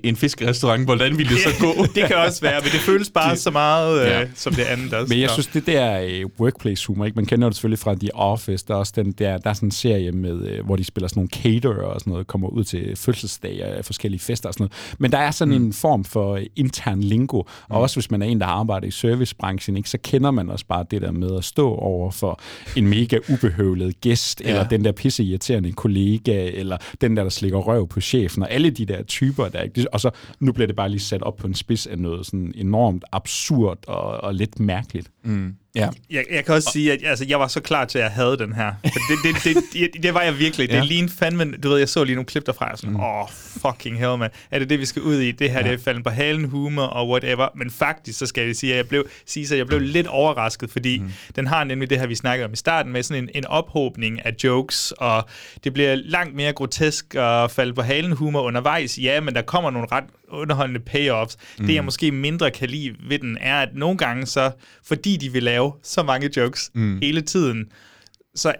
en fiskerestaurant, hvordan ville det så gå? det kan også være, men det føles bare så meget, øh, Ja. som det andet også. Men jeg synes, det der øh, workplace humor, ikke? man kender det selvfølgelig fra The Office, der er også den der, der er sådan en serie, med, øh, hvor de spiller sådan nogle caterer og sådan noget, kommer ud til fødselsdage og forskellige fester og sådan noget. Men der er sådan mm. en form for intern lingo, og Mm. også hvis man er en, der arbejder i servicebranchen, ikke, så kender man også bare det der med at stå over for en mega ubehøvlet gæst, Ja. ja. eller den der pisseirriterende kollega, eller den der, der slikker røv på chefen, og alle de der typer der. Ikke? Det- Og så nu bliver det bare lige sat op på en spids af noget sådan enormt absurd og, og lidt mærkeligt. Mm. Ja. Jeg, jeg kan også sige, at altså, jeg var så klar til, at jeg havde den her. For det, det, det, det, det var jeg virkelig. Det Ja. ja. lignede fandme... Du ved, jeg så lige nogle klip derfra, og sådan, åh, mm. oh, fucking hell, man. Er det det, vi skal ud i? Det her, ja. det er falden på halen, humor og whatever. Men faktisk, så skal jeg sige, at jeg blev, sige, at jeg blev lidt overrasket, fordi mm. den har nemlig det her, vi snakkede om i starten, med sådan en, en ophobning af jokes, og det bliver langt mere grotesk og falde på halen humor undervejs. Ja, men der kommer nogle ret underholdende payoffs. Mm. Det, jeg måske mindre kan lide ved den, er, at nogle gange så, fordi de vil lave så mange jokes mm. hele tiden, så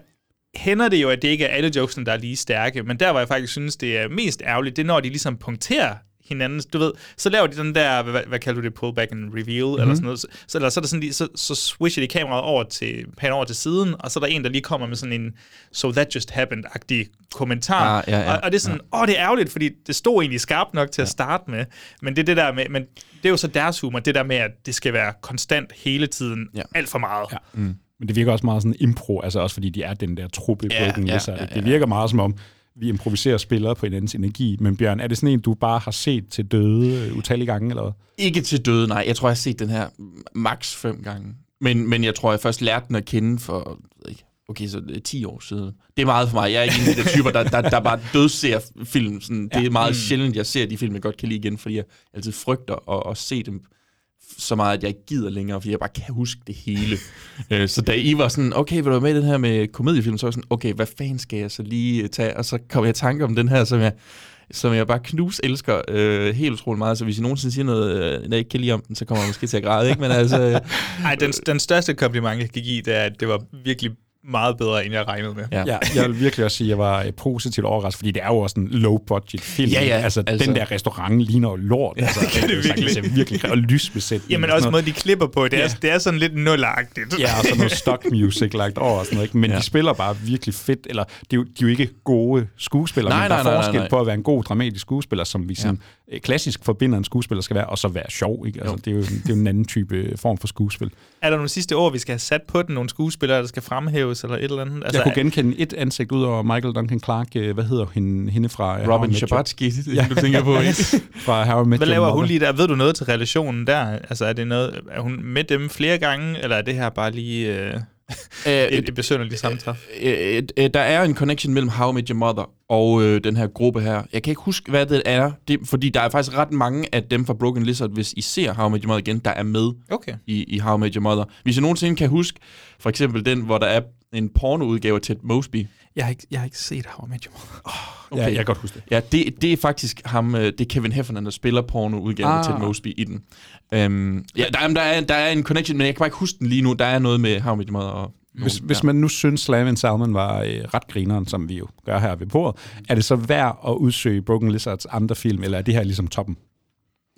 hænder det jo, at det ikke er alle jokesene, der er lige stærke, men der, hvor jeg faktisk synes, det er mest ærgerligt, det er, når de ligesom punkterer hinanden. Du ved, så laver de den der, hvad, hvad kalder du det, pullback and reveal, mm-hmm. eller sådan noget. Så, så, eller så er der sådan lige, så, så switcher de kameraet over til, pan over til siden, og så er der en, der lige kommer med sådan en so that just happened-agtig kommentar. Ah, ja, ja, og, og, det er sådan, åh, oh, det er ærgerligt, fordi det stod egentlig skarpt nok til at starte med, men det er det der med, men det er jo så deres humor, det der med, at det skal være konstant hele tiden, Ja. alt for meget. Ja. Mm. Men det virker også meget sådan impro, altså også fordi de er den der truppe Ja, Broken ja, Lizard. ja, ikke? ja. Det virker meget som om, vi improviserer spillere på hinandens energi. Men Bjørn, er det sådan en, du bare har set til døde øh, utallige gange, eller hvad? Ikke til døde, nej. Jeg tror, jeg har set den her max fem gange. Men, men jeg tror, jeg først lærte den at kende for, jeg ved ikke, okay, så det er 10 år siden. Det er meget for mig. Jeg er ikke en af de typer, der, der, der bare dødser film. Sådan, det er meget Mm. sjældent, jeg ser de film, jeg godt kan lide igen, fordi jeg altid frygter at, at se dem så meget, at jeg ikke gider længere, fordi jeg bare kan huske det hele. Øh, så da I var sådan, okay, vil du være med i den her med komediefilm, så var jeg sådan, okay, hvad fanden skal jeg så lige øh, tage? Og så kom jeg i tanke om den her, som jeg, som jeg bare knus elsker øh, helt utrolig meget. Så hvis I nogensinde siger noget, øh, jeg ikke kan lide om den, så kommer jeg måske til at græde, ikke? Men altså... Øh, Ej, den, den største kompliment, jeg kan give, det er, at det var virkelig meget bedre, end jeg regnede med. ja. Ja, jeg vil virkelig også sige, at jeg var øh, positivt overrasket, fordi det er jo også en low-budget film. Ja, ja, altså, altså. den der restaurant ligner jo lort. Ja, altså, det kan det så virkelig. ser virkelig og lysbesætning. Jamen og også måden, de klipper på, det er, Ja. det er sådan lidt nulagtigt. Ja, og sådan noget stock music lagt over og sådan noget, ikke? Men Ja. de spiller bare virkelig fedt, eller det er jo, de er jo ikke gode skuespillere, Nej, men der nej, er nej, nej, forskel nej. på at være en god dramatisk skuespiller, som vi sådan ja. Klassisk forbinder en skuespiller skal være, og så være sjov, ikke? Altså, det, er jo, det er jo en anden type form for skuespil. Er der nogle sidste ord, vi skal have sat på den? Nogle skuespillere, der skal fremhæves, eller et eller andet? Altså, jeg kunne genkende et ansigt ud over Michael Duncan Clark, øh, hvad hedder hende, hende fra... øh, Robin Shabatsky, ja. du tænker på, ikke? fra I Met Hvad laver hun lige der? Ved du noget til relationen der? Altså, er, det noget, er hun med dem flere gange, eller er det her bare lige øh, Øh, et, et besønderligt samtræf? øh, øh, der er en connection mellem How I Met Your Mother og øh, den her gruppe her. Jeg kan ikke huske, hvad det er, det, fordi der er faktisk ret mange af dem fra Broken Lizard, hvis I ser How I Met Your Mother igen, der er med Okay. i, i How I Met Your Mother. Hvis I nogensinde kan huske, for eksempel den, hvor der er en pornoudgave Ted Mosby. Jeg har ikke, jeg har ikke set How I Met Your Mother. Ja, jeg kan godt huske det. Ja, det, det er faktisk ham, øh, det er Kevin Heffernan, der spiller pornoudgaven ah. Ted Mosby i den. Um, ja, der, er- der, er, der er en connection, men jeg kan bare ikke huske den lige nu. Der er noget med How I Met Your Mother og Hvis, nogen- hvis man nu synes, Slam and Salmon var øh, ret grineren, som vi jo gør her ved bordet, er det så værd at udsøge Broken Lizards andre film, eller er det her ligesom toppen?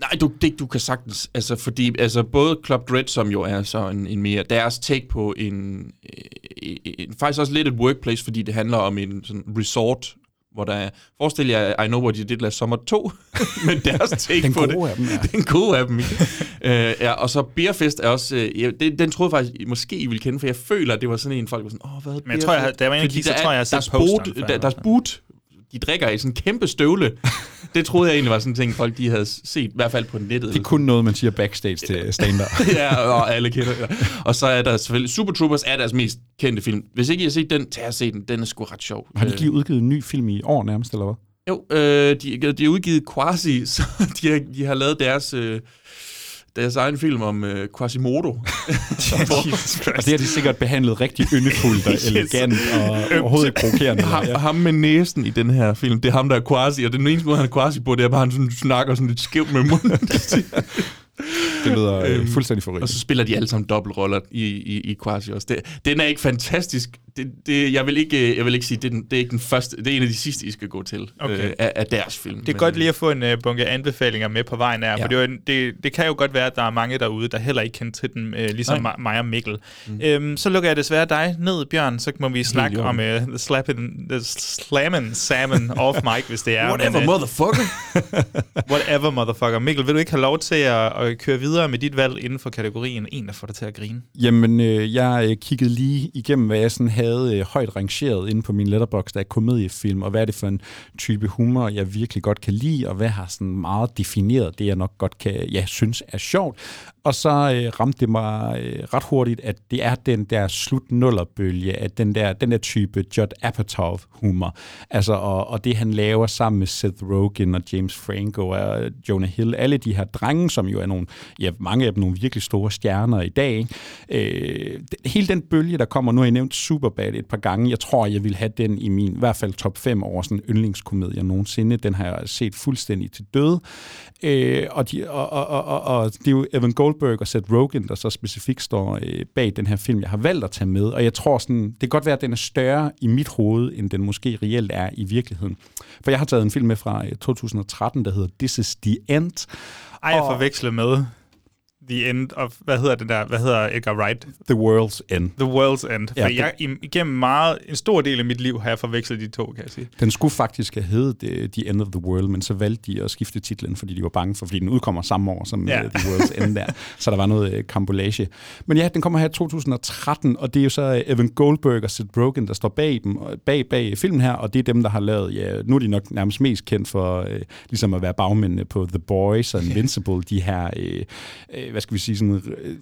Nej, du, det, du kan sagtens, altså fordi altså både Club Dread, som jo er så en, en mere, deres take på en, øh, en, faktisk også lidt et workplace, fordi det handler om en sådan resort, hvor der er, forestil jer, I Know What You Did Last Summer 2, men deres take Den på det. af dem, ja. Den gode af dem, ikke? øh, ja, og så Beerfest er også, øh, ja, det, den troede jeg faktisk, måske I ville kende, for jeg føler, at det var sådan en, folk var sådan, åh, hvad er Men jeg tror, jeg har- da jeg var inde og kigge, så der tror er- jeg, jeg har der er set posteren. Der, der er sput, de drikker i sådan en kæmpe støvle, det troede jeg egentlig var sådan en ting, folk de havde set, i hvert fald på nettet. Det er kun noget, man siger backstage til stand-up. ja, og alle kender det. Og så er der selvfølgelig... Super Troopers er deres mest kendte film. Hvis ikke I har set den, tag at se den. Den er sgu ret sjov. Har de ikke lige udgivet en ny film i år nærmest, eller hvad? Jo, øh, de, de har udgivet Quasi, så de har, de har lavet deres... Øh, deres egen film om øh, Quasimodo. og det har de sikkert behandlet rigtig yndefuldt og elegant og overhovedet ikke provokerende. Ham, ja. ham med næsen i den her film, det er ham, der er Quasi, og den eneste måde, han er Quasi på, det er bare, at han sådan snakker sådan lidt skævt med munden. Det lyder øhm, fuldstændig forrigt. Og så spiller de alle sammen dobbeltroller i, i, i Quasi også. Det, den er ikke fantastisk. Det, det, jeg, vil ikke, jeg vil ikke sige, det er, den, det er ikke den første, det er en af de sidste, I skal gå til okay. øh, af, af deres film. Det er Men, godt lige at få en uh, bunke anbefalinger med på vejen her, ja. for det, en, det, det kan jo godt være, at der er mange derude, der heller ikke kender til den, uh, ligesom Nej. mig og Mikkel. Mm. Øhm, så lukker jeg desværre dig ned, Bjørn, så må vi snakke om uh, the, slapping, the slamming salmon off mic, hvis det er. Whatever, Men, uh, motherfucker! whatever, motherfucker. Mikkel, vil du ikke have lov til at, og køre videre med dit valg inden for kategorien en, der får dig til at grine? Jamen, øh, jeg øh, kiggede lige igennem, hvad jeg sådan havde øh, højt rangeret inde på min letterbox, der er komediefilm, og hvad er det for en type humor, jeg virkelig godt kan lide, og hvad har sådan meget defineret det, jeg nok godt kan, ja, synes er sjovt. Og så øh, ramte det mig øh, ret hurtigt, at det er den der slut-nullerbølge, at den der, den der type Judd Apatow-humor. Altså, og, og det han laver sammen med Seth Rogen og James Franco og øh, Jonah Hill, alle de her drenge, som jo er nogle, ja, mange af dem nogle virkelig store stjerner i dag. Øh, hele den bølge, der kommer, nu har jeg nævnt Superbad et par gange, jeg tror, jeg vil have den i min, i hvert fald top 5 over sådan yndlingskomedier nogensinde. Den har jeg set fuldstændig til døde. Øh, og, de, og, og, og, og, og det er jo Evan Goldberg og Seth Rogen, der så specifikt står øh, bag den her film, jeg har valgt at tage med. Og jeg tror sådan, det kan godt være, at den er større i mit hoved, end den måske reelt er i virkeligheden. For jeg har taget en film med fra øh, 2013, der hedder This is the End. Ej, jeg forveksler med The End of, hvad hedder det der, hvad hedder Edgar Wright? The World's End. The World's End. For ja, jeg, igennem meget, en stor del af mit liv har jeg forvekslet de to, kan jeg sige. Den skulle faktisk have heddet The End of the World, men så valgte de at skifte titlen, fordi de var bange for, fordi den udkommer samme år som ja. uh, The World's End der. Så der var noget uh, kambolage. Men ja, den kommer her i 2013, og det er jo så Evan Goldberg og Seth Rogen, der står bag dem, bag, bag filmen her, og det er dem, der har lavet, ja, nu er de nok nærmest mest kendt for uh, ligesom at være bagmændene på The Boys og Invincible, de her, uh, uh, hvad skal vi sige, sådan øh,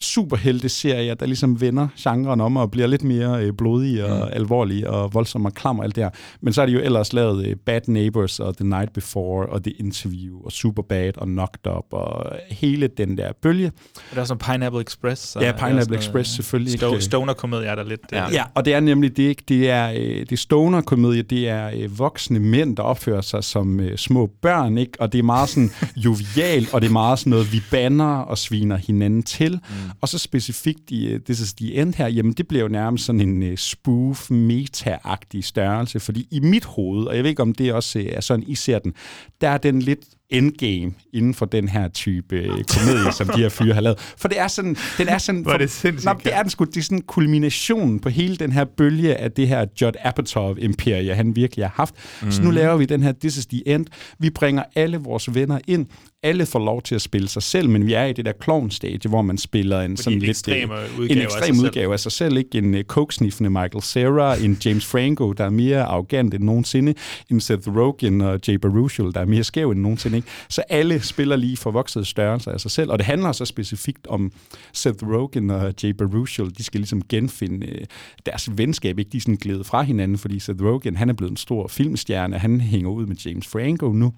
superhelte-serier, der ligesom vender genren om og bliver lidt mere øh, blodige og mm. alvorlige og voldsomme og klam og alt det her. Men så er de jo ellers lavet øh, Bad Neighbors og The Night Before og The Interview og Superbad og Knocked Up og hele den der bølge. Og der er sådan Pineapple Express. Ja, Pineapple Express selvfølgelig. Sto- stoner-komedie er der lidt. Ja. ja, og det er nemlig det ikke. Det er, øh, det er stoner-komedie, det er øh, voksne mænd, der opfører sig som øh, små børn, ikke? Og det er meget sådan jovial, og det er meget sådan noget, vi banner og sviner hinanden til. Mm. Og så specifikt i uh, This is the End her, jamen det bliver jo nærmest sådan en uh, spoof, meta-agtig størrelse, fordi i mit hoved, og jeg ved ikke om det også uh, er sådan, I ser den, der er den lidt endgame inden for den her type komedie, som de her fyre har lavet. For det er sådan... Den er sådan er det sindssygt. Nå, det er, den sgu, det er sådan kulminationen på hele den her bølge af det her Judd Apatow-imperie, han virkelig har haft. Mm. Så nu laver vi den her This is the End. Vi bringer alle vores venner ind. Alle får lov til at spille sig selv, men vi er i det der clown-stage, hvor man spiller en sådan lidt... Ekstreme udgave en ekstrem af udgave af sig selv. Ikke? En uh, coke Michael Cera, en James Franco, der er mere arrogant end nogensinde, en Seth Rogen og Jay Baruchel, der er mere skæv end nogensinde. Ikke? Så alle spiller lige forvoksede størrelser af sig selv, og det handler så specifikt om Seth Rogen og Jay Baruchel. De skal ligesom genfinde øh, deres venskab, ikke? De er sådan glædet fra hinanden, fordi Seth Rogen, han er blevet en stor filmstjerne, han hænger ud med James Franco nu,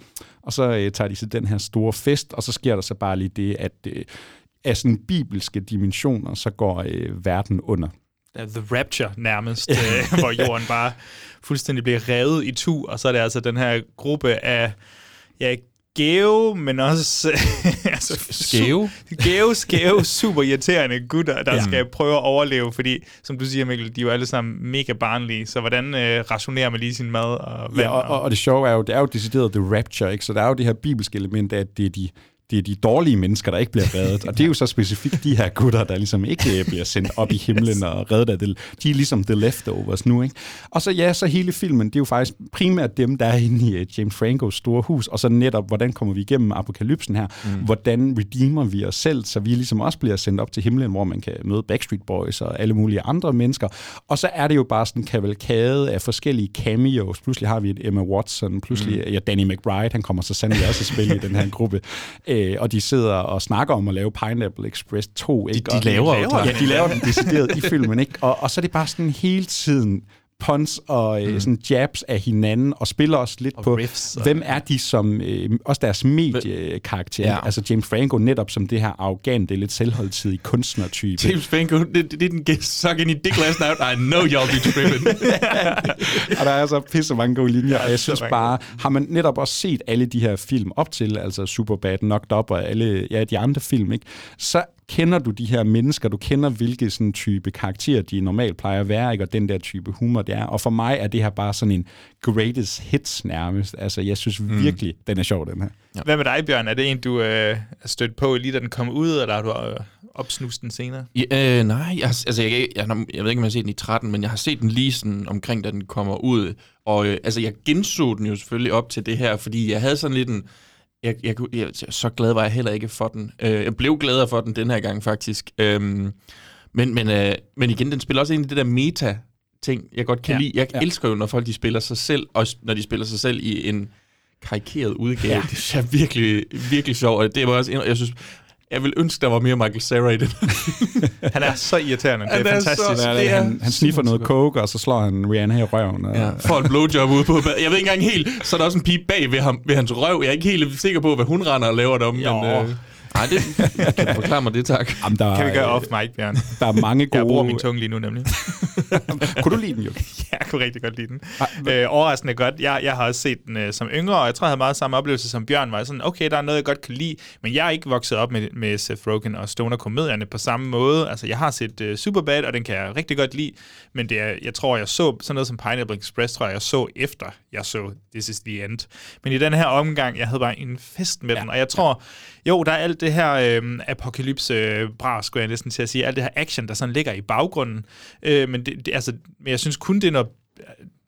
og så øh, tager de så den her store fest, og så sker der så bare lige det, at øh, af sådan bibelske dimensioner, så går øh, verden under. The Rapture nærmest, øh, hvor jorden bare fuldstændig bliver revet i tu, og så er det altså den her gruppe af ja, geo, men også altså, skæve. geo, skæve, super irriterende gutter, der ja. skal prøve at overleve, fordi, som du siger, Mikkel, de er jo alle sammen mega barnlige, så hvordan øh, rationerer man lige sin mad og vand? Ja, og, og, og det sjove er jo, det er jo decideret The Rapture, ikke? så der er jo det her bibelske element at det er de det er de dårlige mennesker, der ikke bliver reddet. Og det er jo så specifikt de her gutter, der ligesom ikke øh, bliver sendt op i himlen og reddet af det. De er ligesom the leftovers nu, ikke? Og så ja, så hele filmen, det er jo faktisk primært dem, der er inde i uh, James Francos store hus, og så netop, hvordan kommer vi igennem apokalypsen her? Mm. Hvordan redeemer vi os selv, så vi ligesom også bliver sendt op til himlen, hvor man kan møde Backstreet Boys og alle mulige andre mennesker. Og så er det jo bare sådan en kavalkade af forskellige cameos. Pludselig har vi et Emma Watson, pludselig, mm. ja, Danny McBride, han kommer så sandelig også at spille i den her gruppe. Øh, og de sidder og snakker om at lave Pineapple Express 2. Ikke? de laver jo Ja, de laver den decideret i filmen, ikke? Og, og så er det bare sådan hele tiden puns og øh, sådan jabs af hinanden, og spiller også lidt Og på, riffs og- hvem er de som, øh, også deres mediekarakter. Ja. Altså James Franco netop som det her arrogante, lidt selvholdtidige kunstnertype. James Franco, det, det, er den suck i dick last night. I know y'all be tripping. og der er så pisse mange gode linjer, og jeg synes bare, har man netop også set alle de her film op til, altså Superbad, Knocked Up og alle ja, de andre film, ikke? så kender du de her mennesker, du kender hvilke sådan type karakterer, de normalt plejer at være, ikke? og den der type humor, det er. Og for mig er det her bare sådan en greatest hits nærmest. Altså, jeg synes mm. virkelig, den er sjov, den her. Ja. Hvad med dig, Bjørn? Er det en, du øh, er stødt på lige da den kom ud, eller har du øh, opsnust den senere? Ja, øh, nej, jeg, altså, jeg, jeg, jeg, jeg ved ikke, om jeg har set den i 13, men jeg har set den lige sådan omkring, da den kommer ud. Og øh, altså, jeg genså den jo selvfølgelig op til det her, fordi jeg havde sådan lidt en... Jeg, jeg, jeg, så glad var jeg heller ikke for den. Øh, jeg blev gladere for den den her gang, faktisk. Øhm, men, men, øh, men igen, den spiller også ind i det der meta ting, jeg godt kan Ja. lide. Jeg Ja. elsker jo, når folk de spiller sig selv, også når de spiller sig selv i en karikeret udgave. Ja. Det er virkelig, virkelig sjovt. Og det var også, jeg synes, jeg vil ønske, der var mere Michael Cera i den. Han er så irriterende. Det er, Han er fantastisk. Så er det, det er han, han sniffer noget coke, og så slår han Rihanna i røven. Og, Ja, får et blowjob ude på. Jeg ved ikke engang helt, så er der også en pige bag ved, ham, ved hans røv. Jeg er ikke helt sikker på, hvad hun render og laver derom. Jo. Men, øh, nej, det, kan du forklare mig det, tak. Jamen, der, Kan vi gøre off mic, Bjørn? Der er mange gode... Jeg bruger min tunge lige nu, nemlig. Kunne du lide den, jo? jeg kunne rigtig godt lide den. Øh, overraskende godt. Jeg, jeg har også set den øh, som yngre, og jeg tror, jeg havde meget samme oplevelse som Bjørn. Var sådan, okay, der er noget, jeg godt kan lide, men jeg er ikke vokset op med, med Seth Rogen og Stoner-komedierne på samme måde. Altså, jeg har set uh, Superbad, og den kan jeg rigtig godt lide, men det er, jeg tror, jeg så sådan noget som Pineapple Express, tror jeg, jeg så efter, jeg så This is the End. Men i den her omgang, jeg havde bare en fest med ja. den, og jeg tror, jo, der er alt det her øhm, øh, apokalypse-bra, skulle jeg næsten til at sige, alt det her action, der sådan ligger i baggrunden, øh, men, det, det, altså, men jeg synes kun, det er noget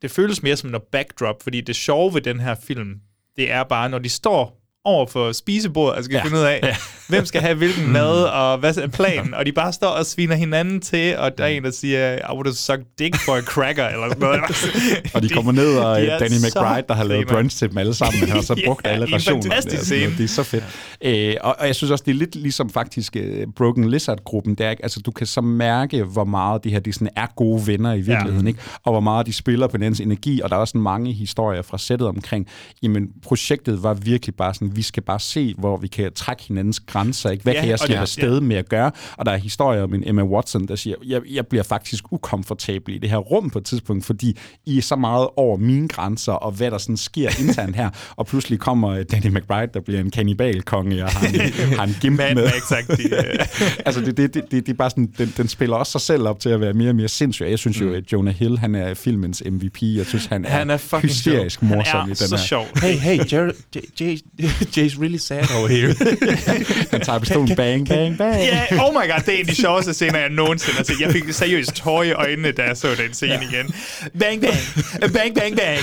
det føles mere som noget backdrop, fordi det sjove ved den her film, det er bare, når de står over for spisebordet, og skal ja. finde ud af, ja. hvem skal have hvilken mad, og hvad er planen, og de bare står og sviner hinanden til, og der er en, der siger, I would have sucked dick for a cracker, eller sådan noget. Og de kommer ned, og de Danny McBride, der har lavet brunch til dem alle sammen, han har så Ja, brugt alle i en rationer. fantastisk Det er noget, scene. Det er så fedt. Øh, og, og jeg synes også, det er lidt ligesom faktisk uh, Broken Lizard-gruppen. Det er, ikke- altså, du kan så mærke, hvor meget det her det sådan er gode venner i virkeligheden, Ja. ikke? og hvor meget de spiller på hinandens energi. Og der er også mange historier fra sættet omkring, jamen projektet var virkelig bare sådan, vi skal bare se, hvor vi kan trække hinandens grænser. Ikke? Hvad Ja, kan jeg slippe afsted ja. med at gøre? Og der er historier om en Emma Watson, der siger, jeg, jeg bliver faktisk ukomfortabel i det her rum på et tidspunkt, fordi I er så meget over mine grænser, og hvad der sådan sker internt her. Og pludselig kommer øh, Danny McBride, der bliver en kannibalkonge, og har en, har en gimp med. Øh. altså, det, det, det, det, det er bare sådan, den, den spiller også sig selv op til at være mere og mere sindssyg. Jeg synes jo, at Jonah Hill, han er filmens MVP. Jeg synes, han er, Han er fucking hysterisk sjov. morsom Han i er den så her. sjov. Hey, hey, Jared, J- J- Jay's really sad over here. Han tager pistolen, bang, bang, bang. Ja, oh my god, det er en af de sjoveste scener, jeg nogensinde har set. Jeg fik seriøst tårer i øjnene, da jeg så den scene ja. igen. Bang, bang, bang, bang, bang.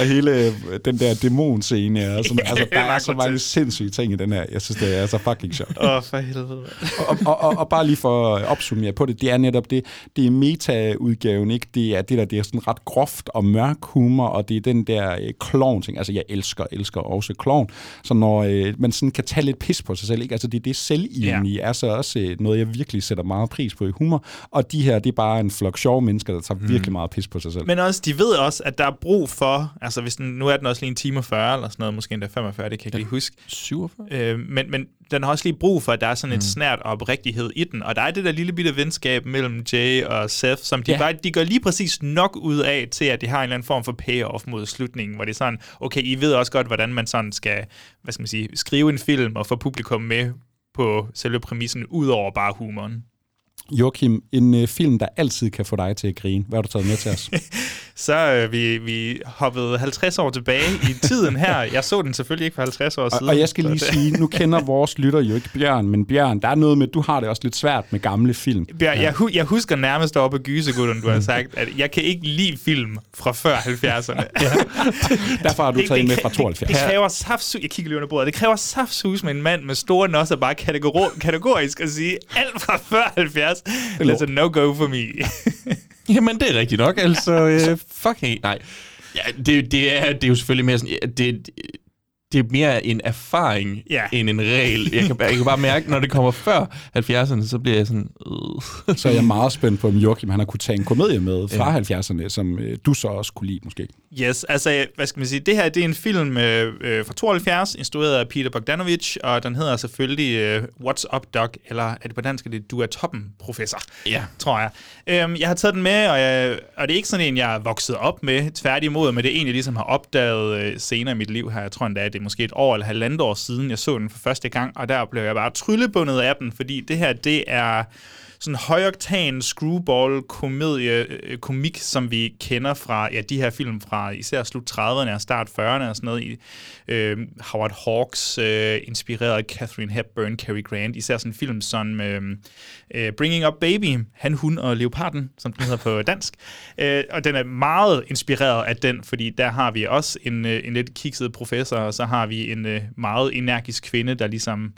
Og hele øh, den der dæmonscene, er sådan, Ja, altså, der er er så mange sindssyge ting i den her. Jeg synes, det er så fucking sjovt. Åh, oh, for helvede. og, og, og, og bare lige for at opsummere på det, det er netop det, det er meta-udgaven, ikke? Det er det der, det er sådan ret groft og mørk humor, og det er den der øh, klovn-ting. Altså, jeg elsker, elsker også klovn. Så når øh, man sådan kan tage lidt pis på sig selv, ikke? Altså, det er det selvironi, er så også øh, noget, jeg virkelig sætter meget pris på i humor. Og de her, det er bare en flok sjove mennesker, der tager mm. virkelig meget pis på sig selv. Men også, de ved også, at der er brug for, altså hvis den, nu er den også lige en time og 40, eller sådan noget, måske endda 45, det kan jeg ikke lige huske. 47? Øh, men, men den har også lige brug for, at der er sådan et snært og oprigtighed i den. Og der er det der lille bitte venskab mellem Jay og Seth, som de, Ja. bare, de gør lige præcis nok ud af, til at de har en eller anden form for payoff mod slutningen, hvor det er sådan, okay, I ved også godt, hvordan man sådan skal, hvad skal man sige, skrive en film og få publikum med på selve præmissen, ud over bare humoren. Joachim, en øh, film, der altid kan få dig til at grine. Hvad har du taget med til os? så øh, vi, vi hoppede 50 år tilbage i tiden her. Jeg så den selvfølgelig ikke for 50 år siden. Og, jeg skal lige det- sige, nu kender vores lytter jo ikke Bjørn, men Bjørn, der er noget med, du har det også lidt svært med gamle film. Bjørn, jeg, hu- jeg husker nærmest over på Gysegutten, du har sagt, at jeg kan ikke lide film fra før 70'erne. ja. Derfor har du taget en med fra 72. Det, det kræver saftsus, jeg kigger lige under bordet, det kræver saftsus med en mand med store nosser, bare kategori- kategorisk at sige, alt fra før 70, that's a no-go for me. Jamen, det er rigtigt nok. Altså, øh, fuck hey. Nej. Ja, det, det, er, det er jo selvfølgelig mere sådan... Det, det er mere en erfaring Ja. end en regel. Jeg kan, jeg kan bare mærke, når det kommer før 70'erne, så bliver jeg sådan... Øh. Så er jeg meget spændt på, om Joachim han har kunne tage en komedie med fra ja. 70'erne, som øh, du så også kunne lide måske. Yes, altså, hvad skal man sige, det her det er en film øh, øh, fra 72, instrueret af Peter Bogdanovich, og den hedder selvfølgelig øh, What's Up Doc, eller er det på dansk, er det Du er toppen, professor, Ja. tror jeg. Øhm, jeg har taget den med, og, jeg, og det er ikke sådan en, jeg er vokset op med, tværtimod, men det er en, jeg ligesom har opdaget øh, senere i mit liv her. Jeg tror endda, at det er måske et år eller halvandet år siden, jeg så den for første gang, og der blev jeg bare tryllebundet af den, fordi det her, det er sådan højoktan screwball komedie, øh, komik, som vi kender fra ja, de her film fra især slut 30'erne og start 40'erne og sådan noget. I, øh, Howard Hawks øh, inspireret Catherine Hepburn, Cary Grant, især sådan en film som øh, øh, Bringing Up Baby, Han, Hun og Leoparden, som den hedder på dansk. Øh, og den er meget inspireret af den, fordi der har vi også en, øh, en lidt kikset professor, og så har vi en øh, meget energisk kvinde, der ligesom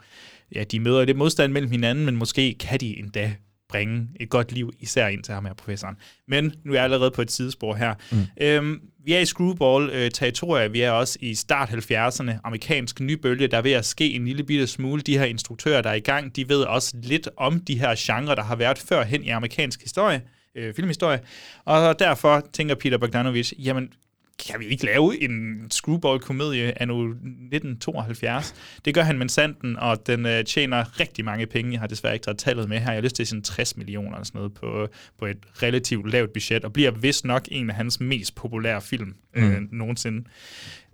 ja, de møder lidt modstand mellem hinanden, men måske kan de endda bringe et godt liv, især ind til ham her, professoren. Men nu er jeg allerede på et sidespor her. Mm. Øhm, vi er i screwball-territorier, vi er også i start 70'erne, amerikansk nybølge, der er ved at ske en lille bitte smule. De her instruktører, der er i gang, de ved også lidt om de her genrer, der har været førhen i amerikansk historie, øh, filmhistorie. Og derfor tænker Peter Bogdanovich, jamen, kan vi ikke lave en screwball-komedie af nu 1972? Det gør han med sanden, og den øh, tjener rigtig mange penge. Jeg har desværre ikke taget tallet med her. Jeg har lyst til sådan 60 millioner eller sådan noget på, på et relativt lavt budget, og bliver vist nok en af hans mest populære film øh, Mm. nogensinde.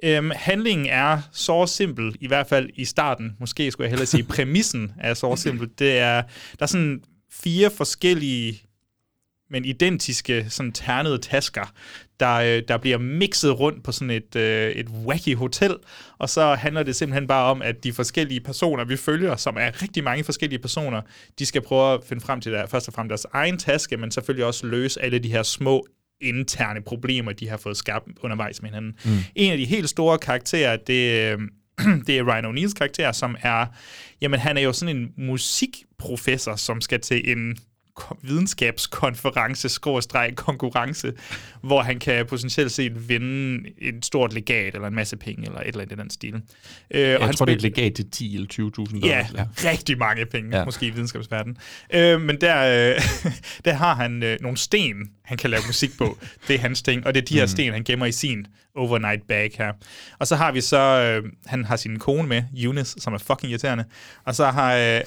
Øhm, handlingen er så simpel, i hvert fald i starten. Måske skulle jeg hellere sige, præmissen er så simpel. Det er, der er sådan fire forskellige men identiske sådan ternede tasker, der, øh, der bliver mixet rundt på sådan et, øh, et wacky hotel, og så handler det simpelthen bare om, at de forskellige personer, vi følger, som er rigtig mange forskellige personer, de skal prøve at finde frem til der, først og fremmest deres egen taske, men selvfølgelig også løse alle de her små interne problemer, de har fået skabt undervejs med hinanden. Mm. En af de helt store karakterer, det, øh, det er Ryan O'Neills karakter, som er, jamen han er jo sådan en musikprofessor, som skal til en videnskabskonference, skråstreg konkurrence, hvor han kan potentielt set vinde et stort legat, eller en masse penge, eller et eller andet i den stil. Øh, Jeg han tror, det er et spil- legat til 10 eller 20.000 Ja, dollars. ja, rigtig mange penge, Ja. måske i videnskabsverdenen. Øh, men der, øh, der har han øh, nogle sten, han kan lave musik på. Det er hans ting, og det er de her Mhm. sten, han gemmer i sin overnight bag her. Og så har vi så, øh, han har sin kone med, Eunice, som er fucking irriterende. Og så har... Øh,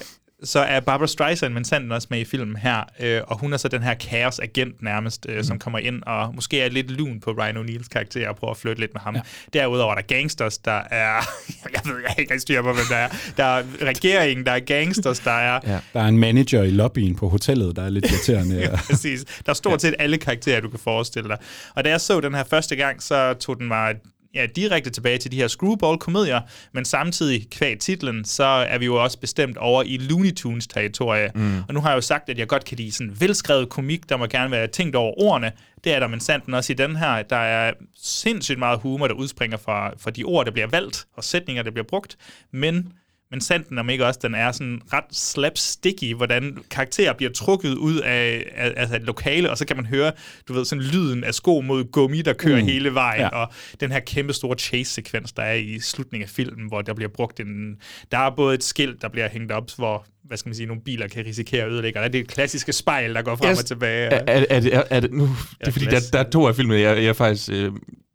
så er Barbara Streisand, men sanden også med i filmen her, øh, og hun er så den her kaos-agent nærmest, øh, som kommer ind og måske er lidt lun på Ryan O'Neills karakter og prøver at flytte lidt med ham. Ja. Derudover er der gangsters, der er... jeg ved, jeg ikke rigtig styr på, hvem der er. Der er regeringen, der er gangsters, der er... Ja. Der er en manager i lobbyen på hotellet, der er lidt irriterende. Ja, præcis. Der er stort set alle karakterer, du kan forestille dig. Og da jeg så den her første gang, så tog den mig ja, direkte tilbage til de her screwball-komedier, men samtidig kvæg titlen, så er vi jo også bestemt over i Looney Tunes-territorie. Mm. Og nu har jeg jo sagt, at jeg godt kan lide sådan velskrevet komik, der må gerne være tænkt over ordene. Det er der men sandt også i den her. Der er sindssygt meget humor, der udspringer fra, fra de ord, der bliver valgt, og sætninger, der bliver brugt. Men men sanden om ikke også, den er sådan ret slapsticky, hvordan karakterer bliver trukket ud af, af, af et lokale, og så kan man høre, du ved, sådan lyden af sko mod gummi, der kører Mm. hele vejen, Ja. og den her kæmpe store chase-sekvens, der er i slutningen af filmen, hvor der bliver brugt en... Der er både et skilt, der bliver hængt op, hvor hvad skal man sige, nogle biler kan risikere at ødelægge, og der er det klassiske spejl, der går frem Yes. og tilbage. Er, er, er, det, er, er nu, det er Ja, fordi, der, der er to af filmene, jeg, jeg faktisk øh,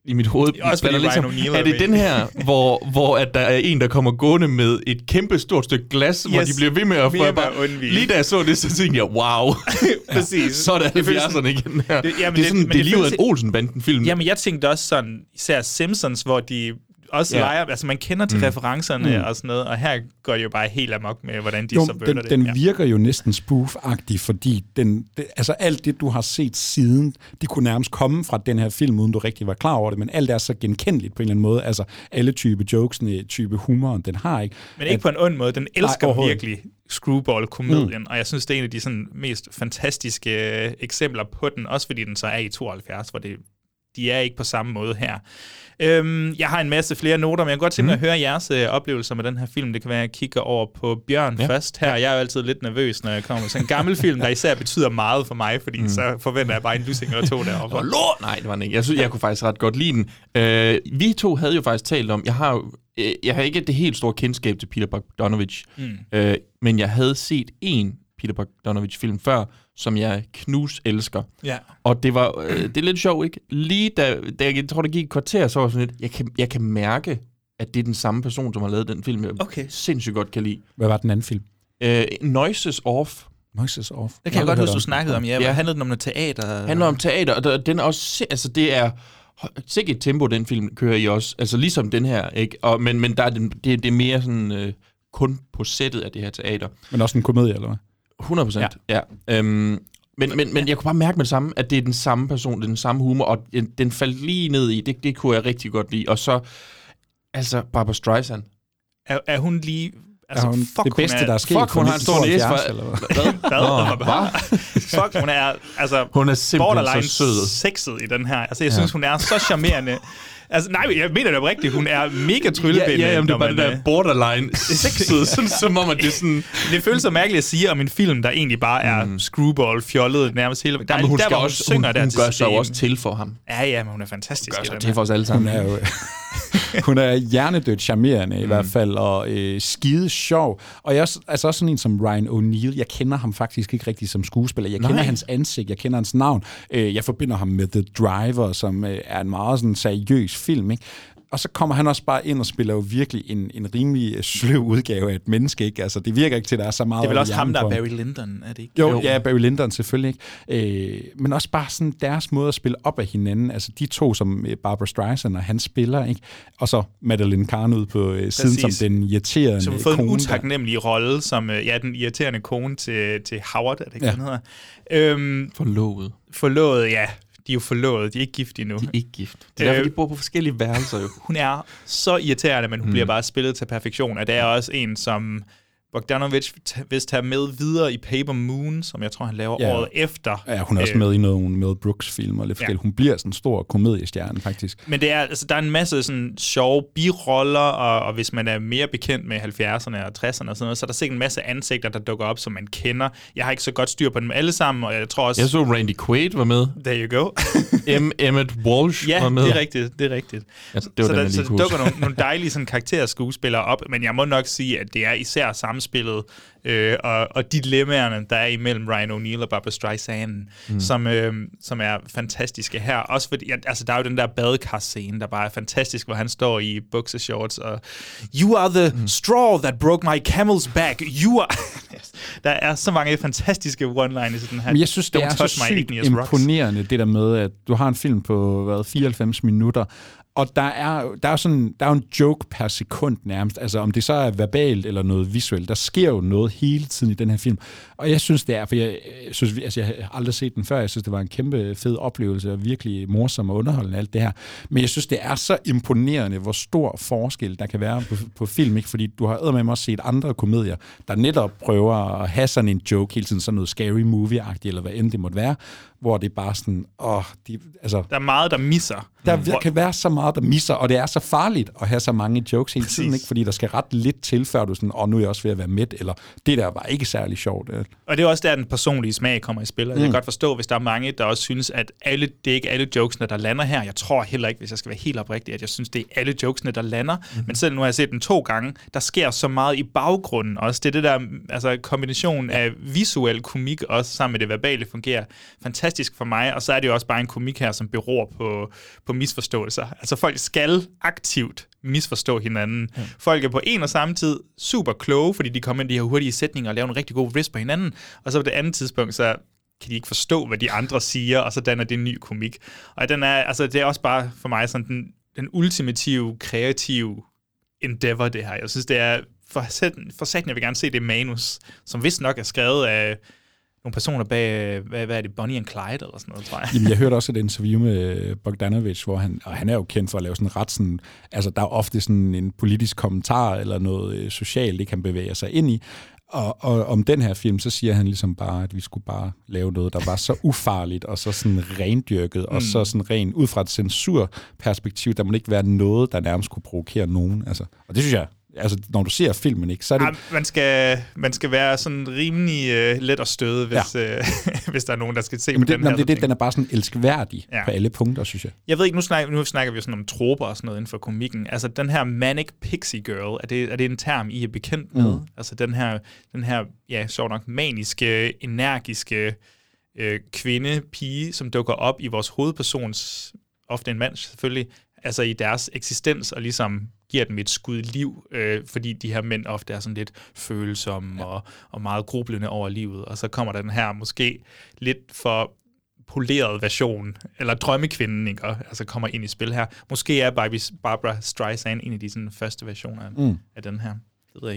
i mit hoved... Også fordi O'Neal er er det den her, hvor, hvor at der er en, der kommer gående med et kæmpe stort stykke glas, yes. hvor de bliver ved med at få... at Bare, undvige. lige da jeg så det, så tænkte jeg, wow. Præcis. så er det Det føles 70'erne sådan- igen her. Det- Det, jamen, det er det- sådan, det er det lige ud af en Olsen-banden-film. Jamen, jeg tænkte også sådan, især Simpsons, hvor de også Ja. leger, altså man kender til Mm. referencerne Mm. og sådan noget, og her går det jo bare helt amok med, hvordan de Jo, subverter den, det. den ja. virker jo næsten spoof-agtig, fordi den, det, altså alt det, du har set siden, det kunne nærmest komme fra den her film, uden du rigtig var klar over det, men alt er så genkendeligt på en eller anden måde. Altså alle type jokesene, type humoren, den har ikke. Men ikke på en ond måde. Den elsker overhovedet virkelig Screwball-komedien, mm. og jeg synes, det er en af de sådan, mest fantastiske øh, eksempler på den, også fordi den så er i 72, hvor det, de er ikke på samme måde her. Øhm, jeg har en masse flere noter, men jeg kunne godt tænke mig Mm. at høre jeres øh, oplevelser med den her film. Det kan være, at jeg kigger over på Bjørn Ja. først her. Jeg er jo altid lidt nervøs, når jeg kommer til en gammel film, der især betyder meget for mig, fordi mm. så forventer jeg bare en lussing eller to deroppe. Og lort! Nej, det var den ikke. Jeg synes, jeg kunne faktisk ret godt lide den. Øh, vi to havde jo faktisk talt om, jeg har jo, øh, jeg har ikke det helt store kendskab til Peter Bogdanovich, Mm. øh, men jeg havde set en Peter Bogdanovich-film før, som jeg knus elsker. Ja. Og det var, øh, det er lidt sjovt, ikke? Lige da, da jeg tror, der gik et kvarter, så var jeg sådan lidt, jeg kan, jeg kan mærke, at det er den samme person, som har lavet den film, jeg Okay. sindssygt godt kan lide. Hvad var den anden film? Øh, Noises Off. Noises Off. Det kan jeg godt Aldrig huske, du snakkede om. Ja, Ja. handlede den om noget teater? handler om teater, og der, den er også, altså det er sikkert et tempo, den film kører i også, altså ligesom den her, ikke? Og, men, men der er den, det, det er mere sådan øh, kun på sættet af det her teater. Men også en komedie, eller hvad? 100 procent, ja. ja. Øhm, men, men, men jeg kunne bare mærke med det samme, at det er den samme person, det er den samme humor, og den, den faldt lige ned i, det, det kunne jeg rigtig godt lide. Og så, altså Barbara Streisand. Er, er hun lige... Altså, Er hun fuck, det bedste, hun er, der er sket Fuck, hun for har en stor næse 1972, for- eller hvad? Hvad? Nå, Hvad? Fuck, hun er, altså, Hun er simpelthen så sød. sexet i den her. Altså, jeg synes, hun er så charmerende. Altså, nej, jeg mener det oprigtigt. Hun er mega Ja, tryllebindende. ja, jamen, det er bare det man, der øh, borderline sexet, sådan, som om, at det er sådan... Det føles så mærkeligt at sige om en film, der egentlig bare er mm. screwball, fjollet nærmest hele der, Jamen, hun, der, skal hvor også, hun synger hun, der hun til gør sig også til for ham. Ja, ja, men hun er fantastisk Gør i sig den til for os alle Hun sammen. er jo... hun er hjernedødt charmerende i hvert fald, og øh, skide sjov. Og jeg er altså også sådan en som Ryan O'Neill. Jeg kender ham faktisk ikke rigtig som skuespiller. Jeg kender Nej. hans ansigt, jeg kender hans navn. Øh, jeg forbinder ham med The Driver, som øh, er en meget sådan seriøs film, ikke? Og så kommer han også bare ind og spiller jo virkelig en, en rimelig sløv udgave af et menneske, ikke? Altså, det virker ikke til, at der er så meget Det er vel også ham, der er. Barry Lyndon, er det ikke? Jo, jo, ja, Barry Lyndon selvfølgelig ikke. Øh, men også bare sådan deres måde at spille op af hinanden. Altså de to, som øh, Barbara Streisand og han spiller, ikke? Og så Madeline Kahn ud på øh, siden Præcis. som den irriterende Som har fået en kone der. utaknemmelig rolle, som øh, ja, den irriterende kone til, til Howard, er det ikke, ja. han hedder? Øhm, Forlovet. forlovet, ja. De er jo forlovet, de er ikke gift endnu. De er ikke gift. Det er derfor, Øh, de bor på forskellige værelser jo. Hun er så irriterende, men hun Mm. mm. bliver bare spillet til perfektion. Og det er også en, som Bogdanovich t- vist tager med videre i Paper Moon, som jeg tror, han laver Ja. ja. året efter. Ja, hun er også Øh, med i nogle Mel Brooks-film og lidt Ja. forskelligt. Hun bliver sådan en stor komediestjerne, faktisk. Men det er, altså, der er en masse sådan, sjove biroller, og, og hvis man er mere bekendt med 70'erne og 60'erne og sådan noget, så er der sikkert en masse ansigter, der dukker op, som man kender. Jeg har ikke så godt styr på dem alle sammen, og jeg tror også... Jeg så Randy Quaid var med. There you go. M. Emmett Walsh ja, var med. det er rigtigt. Det er rigtigt. Altså, det var så den, der, så dukker nogle, nogle dejlige sådan, karakterskuespillere op, men jeg må nok sige, at det er især samspillet øh, og, og dilemmaerne, der er imellem Ryan O'Neill og Barbara Streisand, mm. som, øh, som er fantastiske her. Også fordi, altså, der er jo den der badekar-scene, der bare er fantastisk, hvor han står i bukseshorts og You are the mm. straw that broke my camel's back. You are... der er så mange fantastiske one-liners i den her. Men jeg synes, det Don't er så sygt igneous rocks. imponerende, det der med, at du har en film på hvad, 94 minutter, og der er, der er sådan, der er jo en joke per sekund nærmest. Altså om det så er verbalt eller noget visuelt. Der sker jo noget hele tiden i den her film. Og jeg synes, det er, for jeg, jeg synes, altså, jeg har aldrig set den før. Jeg synes, det var en kæmpe fed oplevelse, og virkelig morsom og underholdende alt det her. Men jeg synes, det er så imponerende, hvor stor forskel der kan være på, på film. Ikke? Fordi du har med også set andre komedier, der netop prøver at have sådan en joke hele tiden, sådan noget scary movie-agtigt, eller hvad end det måtte være, hvor det er bare sådan, åh, de, altså, Der er meget, der misser. der Hvor- kan være så meget, der misser, og det er så farligt at have så mange jokes hele tiden, ikke? fordi der skal ret lidt til, før du sådan, åh, nu er jeg også ved at være midt, eller det der var ikke særlig sjovt. Øh. Og det er også der, den personlige smag kommer i spil. Og Jeg kan Mm. godt forstå, hvis der er mange, der også synes, at alle, det er ikke alle jokesene, der lander her. Jeg tror heller ikke, hvis jeg skal være helt oprigtig, at jeg synes, det er alle jokesene, der lander. Mm-hmm. Men selv nu har jeg set den to gange. Der sker så meget i baggrunden også. Det er det der altså, kombination af visuel komik også sammen med det verbale fungerer fantastisk for mig. Og så er det jo også bare en komik her, som beror på, på misforståelser. Altså folk skal aktivt misforstå hinanden. Ja. Folk er på en og samme tid super kloge, fordi de kommer ind i de her hurtige sætninger og laver en rigtig god risk på hinanden. Og så på det andet tidspunkt, så kan de ikke forstå, hvad de andre siger, og så danner det en ny komik. Og den er, altså, det er også bare for mig sådan den den ultimative, kreative endeavor, det her. Jeg synes, det er for, satan- for satan, jeg vil gerne se det manus, som vist nok er skrevet af nogle personer bag, hvad, hvad er det, Bonnie and Clyde eller sådan noget, tror jeg. Jamen, jeg hørte også et interview med Bogdanovich, hvor han, og han er jo kendt for at lave sådan ret sådan, altså der er ofte sådan en politisk kommentar eller noget øh, socialt, det kan bevæge sig ind i. Og, og om den her film, så siger han ligesom bare, at vi skulle bare lave noget, der var så ufarligt og så sådan rendyrket, mm. og så sådan rent ud fra et censurperspektiv, der må ikke være noget, der nærmest kunne provokere nogen. Altså, og det synes jeg, altså når du ser filmen, ikke, så er det... Ja, man, skal, man skal være sådan rimelig uh, let at støde, hvis, ja. uh, hvis der er nogen, der skal se Jamen, på det, den her. det, det, den er bare sådan elskværdig Ja. på alle punkter, synes jeg. Jeg ved ikke, nu snakker, nu snakker vi sådan om troper og sådan noget inden for komikken. Altså den her manic pixie girl, er det, er det en term, I er bekendt med? Mm. Altså den her, den her, ja, sjovt nok, maniske, energiske øh, kvinde, pige, som dukker op i vores hovedpersons, ofte en mand selvfølgelig, altså i deres eksistens, og ligesom giver dem et skud liv, øh, fordi de her mænd ofte er sådan lidt følsomme ja. og, og meget grublende over livet. Og så kommer der den her måske lidt for poleret version, eller drømmekvinden, ikke? Og, altså kommer ind i spil her. Måske er Barbara Streisand en af de sådan, første versioner af, Mm. af den her. Det ved jeg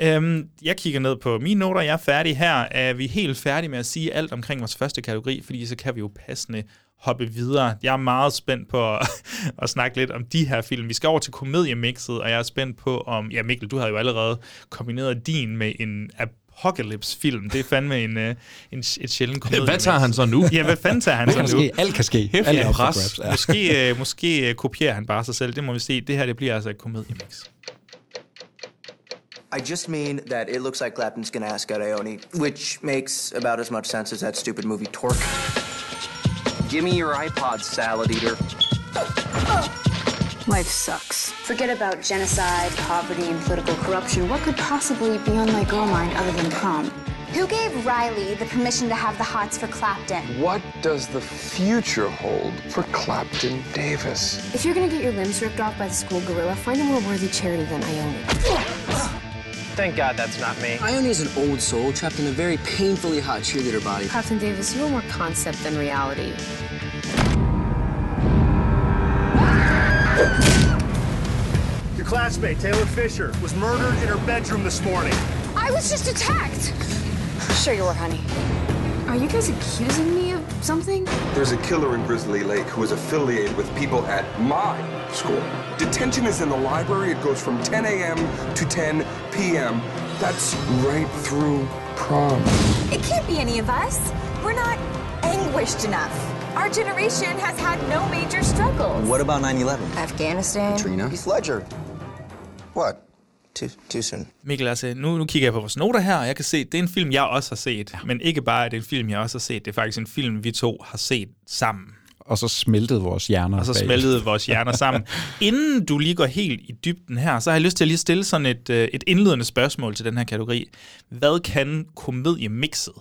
ikke. Øhm, jeg kigger ned på mine noter. Jeg er færdig her. Er vi helt færdige med at sige alt omkring vores første kategori, fordi så kan vi jo passende hoppe videre. Jeg er meget spændt på at, at snakke lidt om de her film. Vi skal over til komediemixet, og jeg er spændt på om... Ja, Mikkel, du har jo allerede kombineret din med en apocalypse-film. Det er fandme en, øh, en, et sjældent komedie. Hvad tager han så nu? Ja, hvad fanden tager han så nu? ske? Alt kan ske. Hæftig Alt er pres. grabs, ja. Måske, øh, måske øh, kopierer han bare sig selv. Det må vi se. Det her det bliver altså et komediemix. I just mean that it looks like Clapton's gonna ask out Ione, which makes about as much sense as that stupid movie Torque. Give me your iPod, salad eater. Life sucks. Forget about genocide, poverty, and political corruption. What could possibly be on my girl mind other than prom? Who gave Riley the permission to have the hots for Clapton? What does the future hold for Clapton Davis? If you're gonna get your limbs ripped off by the school gorilla, find a more worthy charity than Ione. Thank God that's not me. Ione is an old soul trapped in a very painfully hot cheerleader body. Captain Davis, you are more concept than reality. Your classmate, Taylor Fisher, was murdered in her bedroom this morning. I was just attacked. Sure you were, honey. Are you guys accusing me of something? There's a killer in Grizzly Lake who is affiliated with people at my school. Detention is in the library. It goes from 10 a.m. to 10 p.m. That's right through prom. It can't be any of us. We're not anguished enough. Our generation has had no major struggles. What about 9 11? Afghanistan. Katrina? Heath Ledger. What? Too, too soon. Mikkel, altså, nu, nu kigger jeg på vores noter her, og jeg kan se, at det er en film, jeg også har set. Ja. Men ikke bare, at det er en film, jeg også har set. Det er faktisk en film, vi to har set sammen. Og så smeltede vores hjerner Og så bag. smeltede vores hjerner sammen. Inden du lige går helt i dybden her, så har jeg lyst til at lige stille sådan et, øh, et indledende spørgsmål til den her kategori. Hvad kan komediemixet?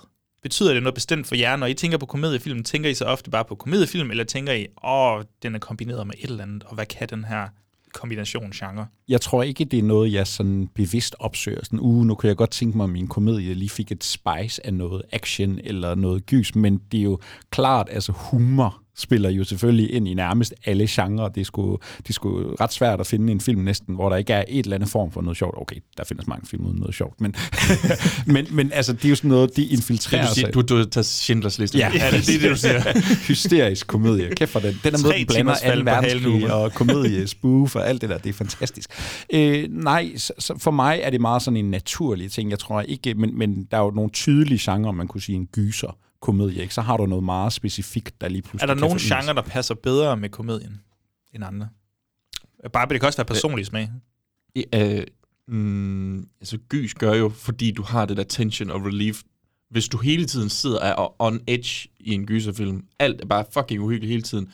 Betyder det noget bestemt for jer? Når I tænker på komediefilm, tænker I så ofte bare på komediefilm, eller tænker I, åh, den er kombineret med et eller andet, og hvad kan den her kombination genre? Jeg tror ikke, det er noget, jeg sådan bevidst opsøger. Sådan, uh, nu kunne jeg godt tænke mig, at min komedie lige fik et spice af noget action eller noget gys, men det er jo klart, altså humor spiller jo selvfølgelig ind i nærmest alle genrer. Det er sgu, det er sgu ret svært at finde en film næsten, hvor der ikke er et eller andet form for noget sjovt. Okay, der findes mange film uden noget sjovt, men, men, men altså, det er jo sådan noget, de infiltrerer Det sig. du, du tager Schindlers liste. Ja, ja det, det er det, du siger. Hysterisk komedie. Kæft for den. Den er med, den blander timers fald 2. på halen nu, verdenskrig og komedie, spoof og alt det der. Det er fantastisk. Øh, nej, så, så for mig er det meget sådan en naturlig ting. Jeg tror ikke, men, men der er jo nogle tydelige genrer, man kunne sige en gyser komedie, ikke? så har du noget meget specifikt, der lige pludselig Er der nogle genrer, der passer bedre med komedien end andre? Bare, det kan også være personlig smag. I, øh, mm, altså, gys gør jo, fordi du har det der tension og relief. Hvis du hele tiden sidder og on edge i en gyserfilm, alt er bare fucking uhyggeligt hele tiden,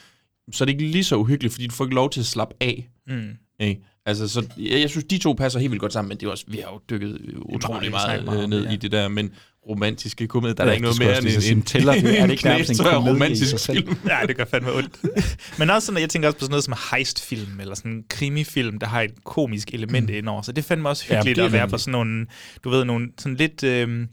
så er det ikke lige så uhyggeligt, fordi du får ikke lov til at slappe af. Mm. Ikke? Altså, så jeg, jeg synes, de to passer helt vildt godt sammen, men det er også, vi har jo dykket øh, utrolig meget, meget om ned ja. i det der, men romantiske komedie, der er Ja, der ikke noget mere end en, sige. Tæller det? Er det ikke nærmest en romantisk film. Ja, det gør fandme ondt. Men også sådan, jeg tænker også på sådan noget som heistfilm, eller sådan en krimifilm, der har et komisk element mm. indover. Så det er fandme også Ja, hyggeligt er at være på sådan nogle, du ved, nogle sådan lidt, øh,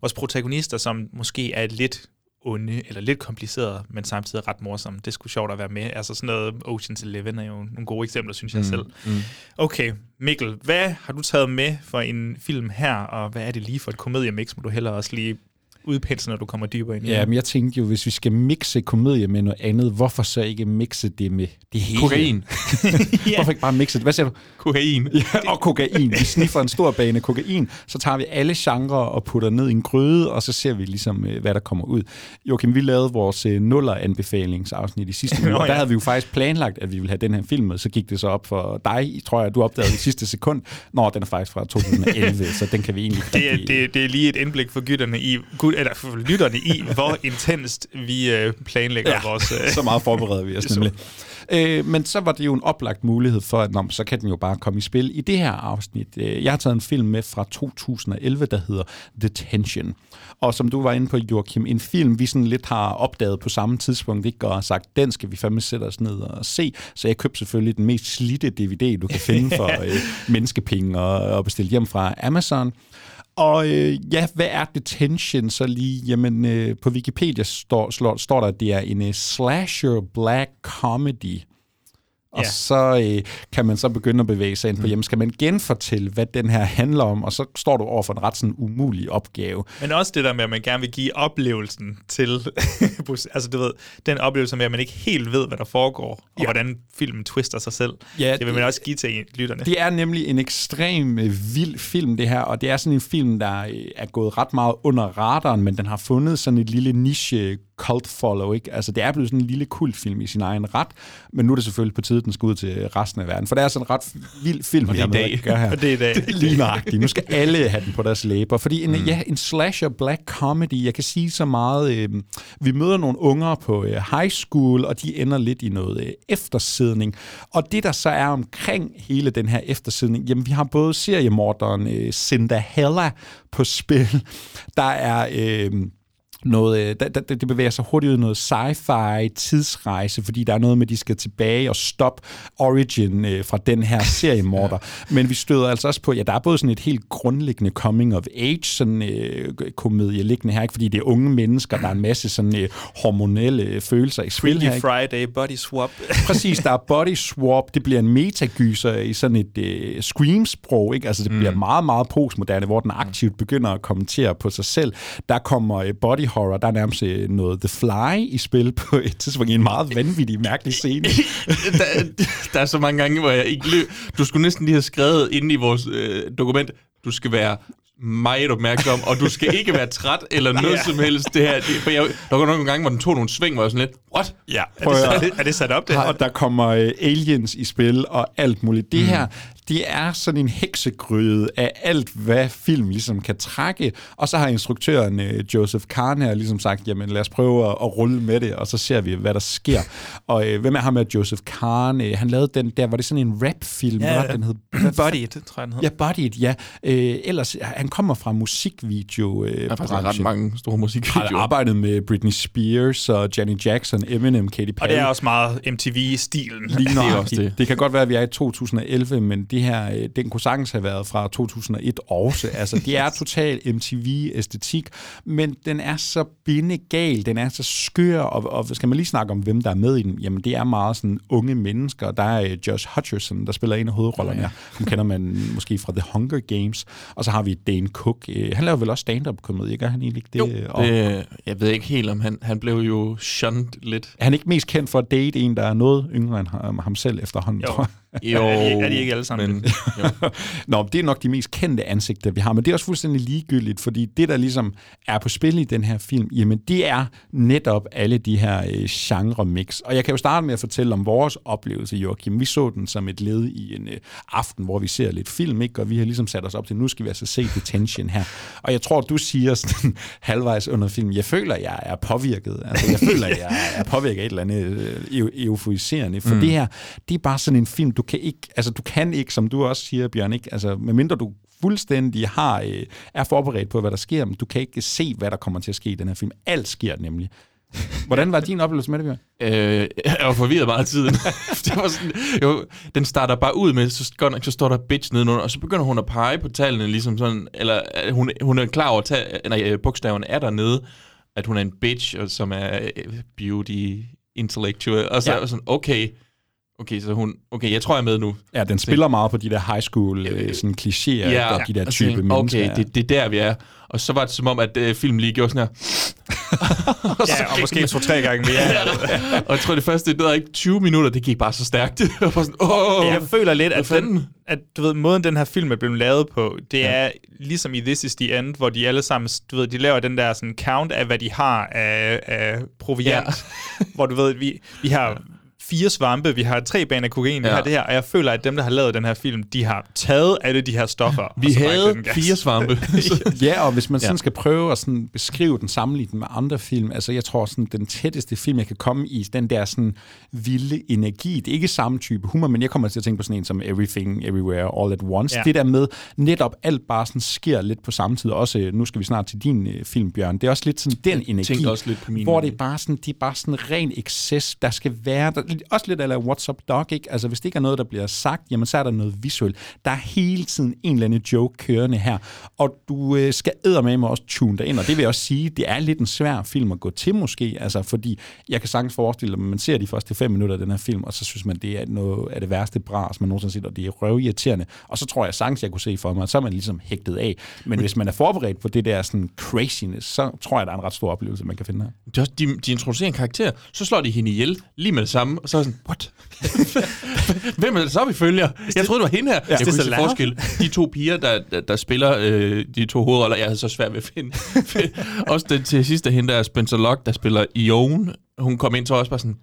vores protagonister, som måske er lidt onde, eller lidt kompliceret, men samtidig ret morsom. Det skulle sjovt at være med. Altså sådan noget Ocean's Eleven er jo nogle gode eksempler, synes jeg Mm, selv. mm. Okay, Mikkel, hvad har du taget med for en film her, og hvad er det lige for et komediemix, må du heller også lige udpensle, når du kommer dybere ind i Ja, men jeg tænkte jo, hvis vi skal mixe komedie med noget andet, hvorfor så ikke mixe det med det hele? Kokain. Hvorfor ikke bare mixe det? Hvad siger du? Kokain. Ja, og kokain. Vi sniffer en stor bane kokain, så tager vi alle genrer og putter ned i en gryde, og så ser vi ligesom, øh, hvad der kommer ud. Joachim, vi lavede vores øh, nuller-anbefalingsafsnit i sidste uge, og der ja. havde vi jo faktisk planlagt, at vi ville have den her film med. Så gik det så op for dig, tror jeg, du opdagede i sidste sekund. Nå, den er faktisk fra 2011, så den kan vi egentlig Det er, det, det er lige et indblik for gytterne i, eller for lytterne i, hvor intenst vi øh, planlægger Ja, vores... Øh, så meget forbereder vi os nemlig. Øh, men så var det jo en oplagt mulighed for, at nå, så kan den jo bare komme i spil. I det her afsnit, øh, jeg har taget en film med fra 2011, der hedder Detention. Og som du var inde på, Joachim, en film, vi sådan lidt har opdaget på samme tidspunkt, ikke? og sagt, den skal vi fandme sætte os ned og se. Så jeg købte selvfølgelig den mest slidte DVD, du kan finde for øh, menneskepenge og, og bestille hjem fra Amazon. Og øh, ja, hvad er detention så lige? Jamen, øh, på Wikipedia står, står, står der, at det er en øh, slasher black comedy. Og Ja. så øh, kan man så begynde at bevæge sig ind på hjemme. Skal man genfortælle, hvad den her handler om? Og så står du over for en ret sådan umulig opgave. Men også det der med, at man gerne vil give oplevelsen til, altså du ved, den oplevelse med, at man ikke helt ved, hvad der foregår, og Ja. hvordan filmen twister sig selv. Ja, det vil man det- også give til lytterne. Det er nemlig en ekstrem øh, vild film, det her, og det er sådan en film, der øh, er gået ret meget under radaren, men den har fundet sådan et lille niche cult follow, ikke? Altså, det er blevet sådan en lille kultfilm i sin egen ret, men nu er det selvfølgelig på tide, den skal ud til resten af verden, for det er sådan en ret vild film, Og det er med dag. gøre her. Og det er i dag. Lige nøjagtigt. Nu skal alle have den på deres læber, fordi en, mm. ja, en slasher black comedy, jeg kan sige så meget, øh, vi møder nogle unger på øh, high school, og de ender lidt i noget øh, eftersidning, og det der så er omkring hele den her eftersidning, jamen vi har både seriemorderen øh, Cinderella på spil, der er... Øh, noget, øh, der, det bevæger sig hurtigt ud i noget sci-fi tidsrejse, fordi der er noget med, at de skal tilbage og stoppe origin øh, fra den her seriemorder. Men vi støder altså også på, ja, der er både sådan et helt grundlæggende coming of age sådan øh, komedie liggende her, ikke? fordi det er unge mennesker, der er en masse sådan øh, hormonelle øh, følelser i spil her. Ikke? Friday, body swap. Præcis, der er body swap, det bliver en metagyser i sådan et øh, scream-sprog, ikke? Altså det bliver meget, meget postmoderne, hvor den aktivt begynder at kommentere på sig selv. Der kommer øh, body horror, der er nærmest øh, noget The Fly i spil på et tidspunkt i en meget vanvittig, mærkelig scene. der, der er så mange gange, hvor jeg ikke løb. Du skulle næsten lige have skrevet inde i vores øh, dokument, du skal være meget opmærksom, og du skal ikke være træt eller noget Ja. som helst. Det her, det, for jeg, der var nogle gange, hvor den tog nogle sving, hvor jeg sådan lidt, what? Ja, er det, at- er, det, er det sat op, det her? Og der kommer øh, aliens i spil og alt muligt. Det Mm. her, det er sådan en heksegryde af alt, hvad film ligesom kan trække. Og så har instruktøren øh, Joseph Kahn her ligesom sagt, jamen lad os prøve at, at rulle med det, og så ser vi, hvad der sker. og øh, hvem er ham med Joseph Kahn? Øh, han lavede den der, var det sådan en rap-film? Ja, ja. den hed? Body, det tror jeg, den hed. Ja, Body It, ja. Øh, ellers, han kommer fra musikvideo. Øh, er faktisk ret mange store Har musikvideoer. arbejdet med Britney Spears og Janet Jackson, Eminem, Katy Perry. Og det er også meget MTV-stilen. Lige Det er også det. det. det kan godt være, at vi er i 2011, men det her, øh, den kunne sagtens have været fra 2001 også. Altså, det er total MTV-æstetik, men den er så bindegal, den er så skør, og, og skal man lige snakke om, hvem der er med i den? Jamen, det er meget sådan unge mennesker. Der er øh, Josh Hutcherson, der spiller en af hovedrollerne. Ja. Ham kender man måske fra The Hunger Games. Og så har vi Dane Cook. Øh, Han laver vel også stand-up-komedie, gør han egentlig ikke det? Jo, Og det, jeg ved ikke helt, om han, han blev jo shunned lidt. er han ikke mest kendt for at date en, der er noget yngre end ham ham selv efterhånden, Jo. tror jeg? Jo, Er de- er de ikke alle sammen Men, det? jo. Nå, det er nok de mest kendte ansigter, vi har, men det er også fuldstændig ligegyldigt, fordi det, der ligesom er på spil i den her film, jamen det er netop alle de her øh, genre-mix. Og jeg kan jo starte med at fortælle om vores oplevelse, Joachim. Vi så den som et led i en øh, aften, hvor vi ser lidt film, ikke? og vi har ligesom sat os op til, nu skal vi altså se Detention her. Og jeg tror, du siger sådan halvvejs under filmen, jeg føler, jeg er påvirket. Altså, jeg føler, jeg er påvirket af et eller andet øh, eu- euforiserende, for mm. det her, det er bare sådan en film, du kan ikke, altså du kan ikke, som du også siger, Bjørn, ikke? Altså, medmindre du fuldstændig har, øh, er forberedt på, hvad der sker, men du kan ikke se, hvad der kommer til at ske i den her film. Alt sker nemlig. Hvordan var din oplevelse med det, Bjørn? Øh, jeg var forvirret meget af tiden. det var sådan, jo, den starter bare ud med, så, godt nok, så står der bitch nedenunder, og så begynder hun at pege på tallene, ligesom sådan, eller øh, hun, hun er klar over, at ta- nej, øh, bogstaverne er dernede, at hun er en bitch, og som er beauty intellectual. Og så Ja. ja. sådan, okay, okay, så hun, okay, jeg tror, jeg er med nu. Ja, den spiller meget på de der high school øh, sådan klichéer, ja, og de der og type tænkte, mennesker. Okay, det, det er der, vi er. Og så var det som om, at øh, filmen lige gjorde sådan her. Ja, og måske to-tre gange mere. og jeg tror, det første, det var ikke 20 minutter, det gik bare så stærkt. Jeg var sådan, åh, Jeg føler lidt, at, den, at du ved, måden den her film er blevet lavet på, det ja. er ligesom i This is the End, hvor de alle sammen, du ved, de laver den der sådan count af, hvad de har af, af proviant. Ja. hvor du ved, vi, vi har fire svampe, vi har tre baner kokain, ja. vi har det her, og jeg føler, at dem, der har lavet den her film, de har taget alle de her stoffer. og Vi havde givet den gas. fire svampe. Ja, og hvis man sådan Ja. skal prøve at sådan beskrive den, sammenligne den med andre film, altså jeg tror sådan, den tætteste film, jeg kan komme i, den der sådan vilde energi, det er ikke samme type humor, men jeg kommer til at tænke på sådan en som Everything, Everywhere, All at Once. Ja. Det der med, netop alt bare sådan sker lidt på samme tid, også øh, nu skal vi snart til din øh, film, Bjørn, det er også lidt sådan den Jeg energi, også lidt på min- hvor det er bare sådan, det er bare sådan ren excess, der skal være, der, også lidt eller What's Up Dog, ikke? Altså hvis det ikke er noget, der bliver sagt, jamen så er der noget visuelt. Der er hele tiden en eller anden joke kørende her, og du øh, skal med mig også tune dig ind, og det vil jeg også sige, det er lidt en svær film at gå til måske, altså fordi jeg kan sagtens forestille mig, man ser de første fem minutter af den her film, og så synes man, det er noget af det værste bras, man nogensinde har set, og det er røvirriterende, og så tror jeg sagtens, jeg kunne se for mig, at så er man ligesom hægtet af. Men hvis man er forberedt på det der sådan craziness, så tror jeg, der er en ret stor oplevelse, man kan finde her. Det er også, de, de introducerer en karakter, så slår de hende ihjel lige med det samme, og så er jeg sådan, what? Hvem er det så, vi følger? Jeg troede, det var hende her. Ja, jeg det kunne loud? forskel. De to piger, der, der, der spiller øh, de to hovedroller, jeg havde så svært ved at finde. også den til sidst af hende, der er Spencer Locke, der spiller Ione. Hun kom ind, så også bare sådan,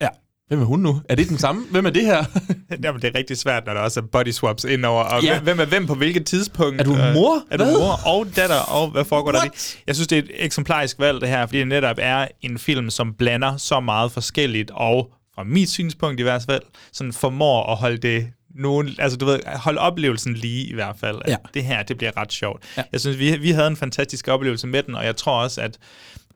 Ja. hvem er hun nu? Er det den samme? Hvem er det her? Jamen, det er rigtig svært, når der også er body swaps indover. Og Ja. hvem er hvem på hvilket tidspunkt? Er du Øh, mor? Er du mor og datter? Og hvad foregår der What? lige? Jeg synes, det er et eksemplarisk valg, det her, fordi det netop er en film, som blander så meget forskelligt, og fra mit synspunkt i hvert fald, sådan formår at holde det nogen, altså du ved, holde oplevelsen lige i hvert fald. At Ja. Det her, det bliver ret sjovt. Ja. Jeg synes, vi, vi havde en fantastisk oplevelse med den, og jeg tror også, at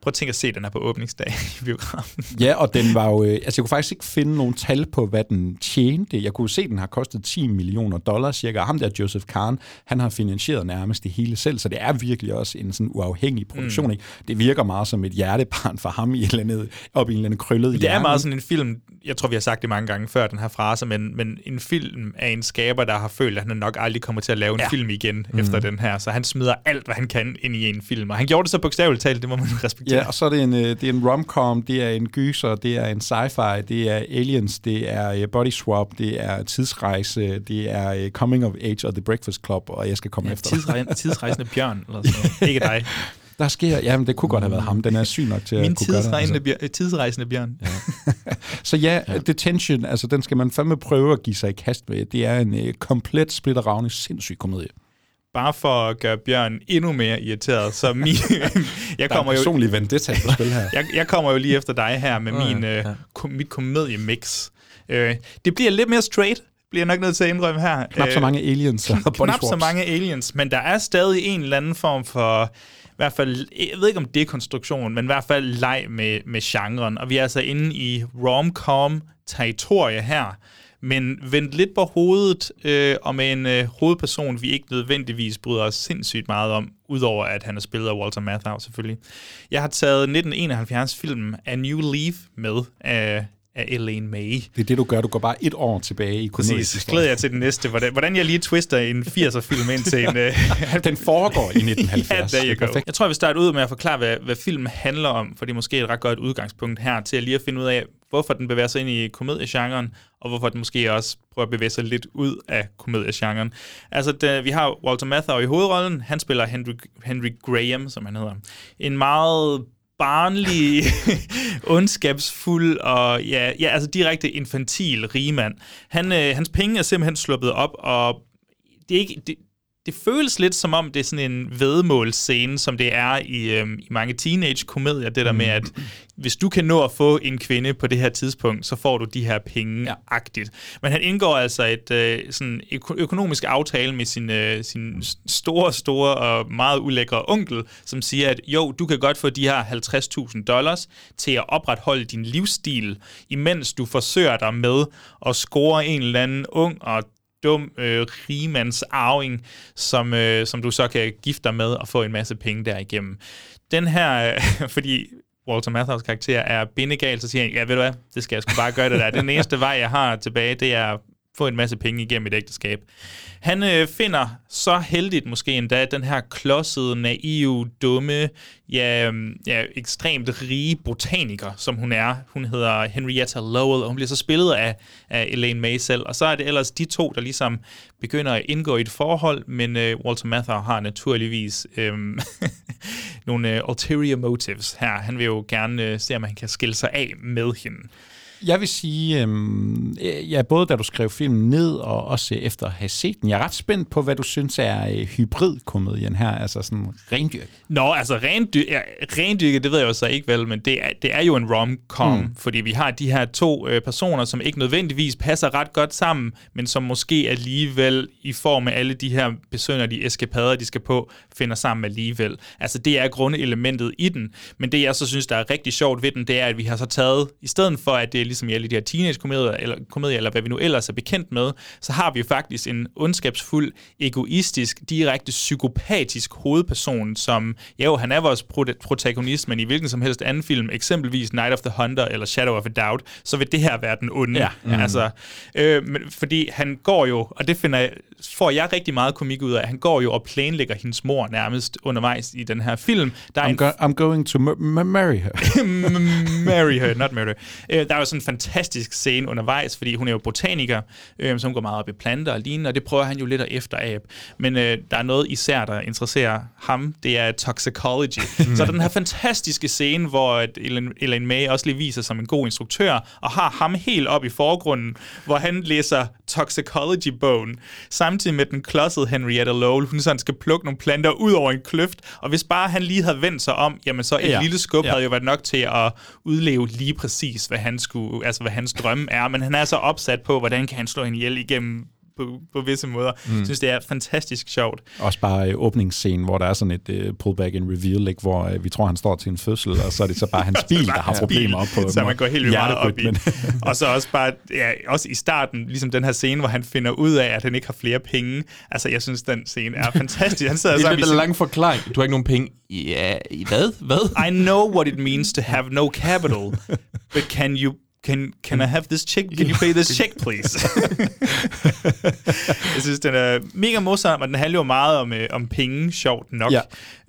prøv at tænke at se den her på åbningsdag i biografen. Ja, og den var jo... øh, Altså, jeg kunne faktisk ikke finde nogen tal på, hvad den tjente. Jeg kunne se, at den har kostet 10 millioner dollars cirka. Og ham der, Joseph Kahn, han har finansieret nærmest det hele selv, så det er virkelig også en sådan uafhængig produktion. Mm. Mm. Ikke? Det virker meget som et hjertebarn for ham i et eller andet, op i en eller anden krøllet Det er hjerne, meget ikke? sådan en film, jeg tror, vi har sagt det mange gange før, den her frase, men, men en film af en skaber, der har følt, at han nok aldrig kommer til at lave en Ja. film igen mm. efter den her. Så han smider alt, hvad han kan ind i en film. Og han gjorde det så bogstaveligt talt, det må man respektere. Ja, og så er det en, øh, det er en rom-com, det er en gyser, det er en sci-fi, det er aliens, det er øh, body swap, det er tidsrejse, det er øh, coming of age og The Breakfast Club, og jeg skal komme Ja, efter dig. tidsrejsende, bjørn, eller sådan noget. Ikke dig. Der sker, jamen det kunne godt have været ham, den er syg nok til Min at kunne gøre det. altså. tidsrejsende, bjørn, tidsrejsende bjørn. Ja. Så ja, ja, Detention, altså den skal man fandme prøve at give sig i kast med. Det er en øh, komplet splitteravne sindssyg komedie. Bare for at gøre Bjørn endnu mere irriteret, så min, jeg kommer jo, personlig vendetta på spil her. jeg, jeg kommer jo lige efter dig her med Nå ja, min, øh, kom, mit komediemix. Øh, det bliver lidt mere straight, bliver jeg nok nødt til at indrømme her. Knap så Øh, mange aliens og knap så mange aliens, men der er stadig en eller anden form for, i hvert fald, jeg ved ikke om dekonstruktion, men i hvert fald leg med, med genren. Og vi er altså inde i rom-com territorie her, men vendt lidt på hovedet, øh, og med en øh, hovedperson, vi ikke nødvendigvis bryder os sindssygt meget om, udover at han er spillet af Walter Matthau selvfølgelig. Jeg har taget 1971-filmen A New Leaf med af, af Elaine May. Det er det, du gør. Du går bare et år tilbage i Præcis. Glæder jeg til den næste. Hvordan, hvordan jeg lige twister en 80'er-film ind til en... Uh, Den foregår i 1970. ja, er go. perfekt. Jeg tror, jeg vil starte ud med at forklare, hvad, hvad filmen handler om, for det er måske et ret godt udgangspunkt her, til at lige at finde ud af, hvorfor den bevæger sig ind i komediegenren, og hvorfor den måske også prøver at bevæge sig lidt ud af komediegenren. Altså, det, vi har Walter Matthau i hovedrollen. Han spiller Henry, Henry Graham, som han hedder. En meget barnlig, ondskabsfuld og ja, ja, altså direkte infantil rigmand. Han, øh, hans penge er simpelthen sluppet op, og det er ikke... Det, det føles lidt som om, det er sådan en vedmålsscene, som det er i, øhm, i mange teenage-komedier, det der med, at hvis du kan nå at få en kvinde på det her tidspunkt, så får du de her penge-agtigt. Men han indgår altså et øh, sådan øko- økonomisk aftale med sin, øh, sin store, store og meget ulækre onkel, som siger, at jo, du kan godt få de her 50.000 dollars til at opretholde din livsstil, imens du forsøger dig med at score en eller anden ung og dum øh, rigemands arving, som, øh, som du så kan gifte dig med og få en masse penge derigennem. Den her, øh, fordi Walter Matthau's karakter er bindegal, så siger han, ja, ved du hvad, det skal jeg sgu bare gøre det der. Den eneste vej, jeg har tilbage, det er få en masse penge igennem et ægteskab. Han øh, finder så heldigt måske endda den her klodsede, naive, dumme, ja, øhm, ja, ekstremt rige botaniker, som hun er. Hun hedder Henrietta Lowell, og hun bliver så spillet af, af Elaine May selv. Og så er det ellers de to, der ligesom begynder at indgå i et forhold, men øh, Walter Matthau har naturligvis øh, nogle øh, ulterior motives her. Han vil jo gerne øh, se, om han kan skille sig af med hende. Jeg vil sige, øhm, ja, både da du skrev filmen ned, og også efter at have set den, jeg er ret spændt på, hvad du synes er øh, hybridkomedien her, altså sådan rendyrk. Nå, altså rendy- ja, rendyrket, det ved jeg jo så ikke vel, men det er, det er jo en rom-com, mm. fordi vi har de her to øh, personer, som ikke nødvendigvis passer ret godt sammen, men som måske alligevel i form af alle de her besønderlige eskapader, de skal på, finder sammen alligevel. Altså det er grundelementet i den, men det jeg så synes, der er rigtig sjovt ved den, det er, at vi har så taget, i stedet for at det ligesom i alle de her teenage-komedier, eller, komedier, eller hvad vi nu ellers er bekendt med, så har vi faktisk en ondskabsfuld, egoistisk, direkte psykopatisk hovedperson, som, ja jo, han er vores protagonist, men i hvilken som helst anden film, eksempelvis Night of the Hunter eller Shadow of a Doubt, så vil det her være den onde. Ja. Mm. Altså, øh, men, fordi han går jo, og det finder jeg, får jeg rigtig meget komik ud af, han går jo og planlægger hendes mor nærmest undervejs i den her film. Der er I'm, en, go- I'm going to marry her. marry her, not murder. Øh, der er jo sådan en fantastisk scene undervejs, fordi hun er jo botaniker, øh, som går meget op i planter og lignende, og det prøver han jo lidt at efterabe. Men øh, der er noget især, der interesserer ham, det er toxicology. så den her fantastiske scene, hvor Elaine May også lige viser som en god instruktør, og har ham helt op i forgrunden, hvor han læser toxicology-bogen, samtidig med den klodsede Henrietta Lowell, hun sådan skal plukke nogle planter ud over en kløft, og hvis bare han lige havde vendt sig om, jamen så et ja. lille skub ja. havde jo været nok til at udleve lige præcis, hvad han skulle, altså hvad hans drømme er, men han er så opsat på, hvordan kan han slå hende ihjel igennem på, på visse måder. Mm. Jeg synes, det er fantastisk sjovt. Også bare øh, åbningsscenen, hvor der er sådan et uh, pullback and reveal, ikke, hvor uh, vi tror, han står til en fødsel, og så er det så bare hans bil, der har problemer op på Så man går helt vildt meget op i. og så også bare, ja, også i starten, ligesom den her scene, hvor han finder ud af, at han ikke har flere penge. Altså, jeg synes, den scene er fantastisk. Han sidder det er lidt en lang forklaring. Du har ikke nogen penge. Ja, i hvad? Hvad? I know what it means to have no capital, but can you can, can I have this check? Can you pay this check, please? jeg synes, den er mega morsom, og den handler jo meget om, øh, om penge, sjovt nok. Ja.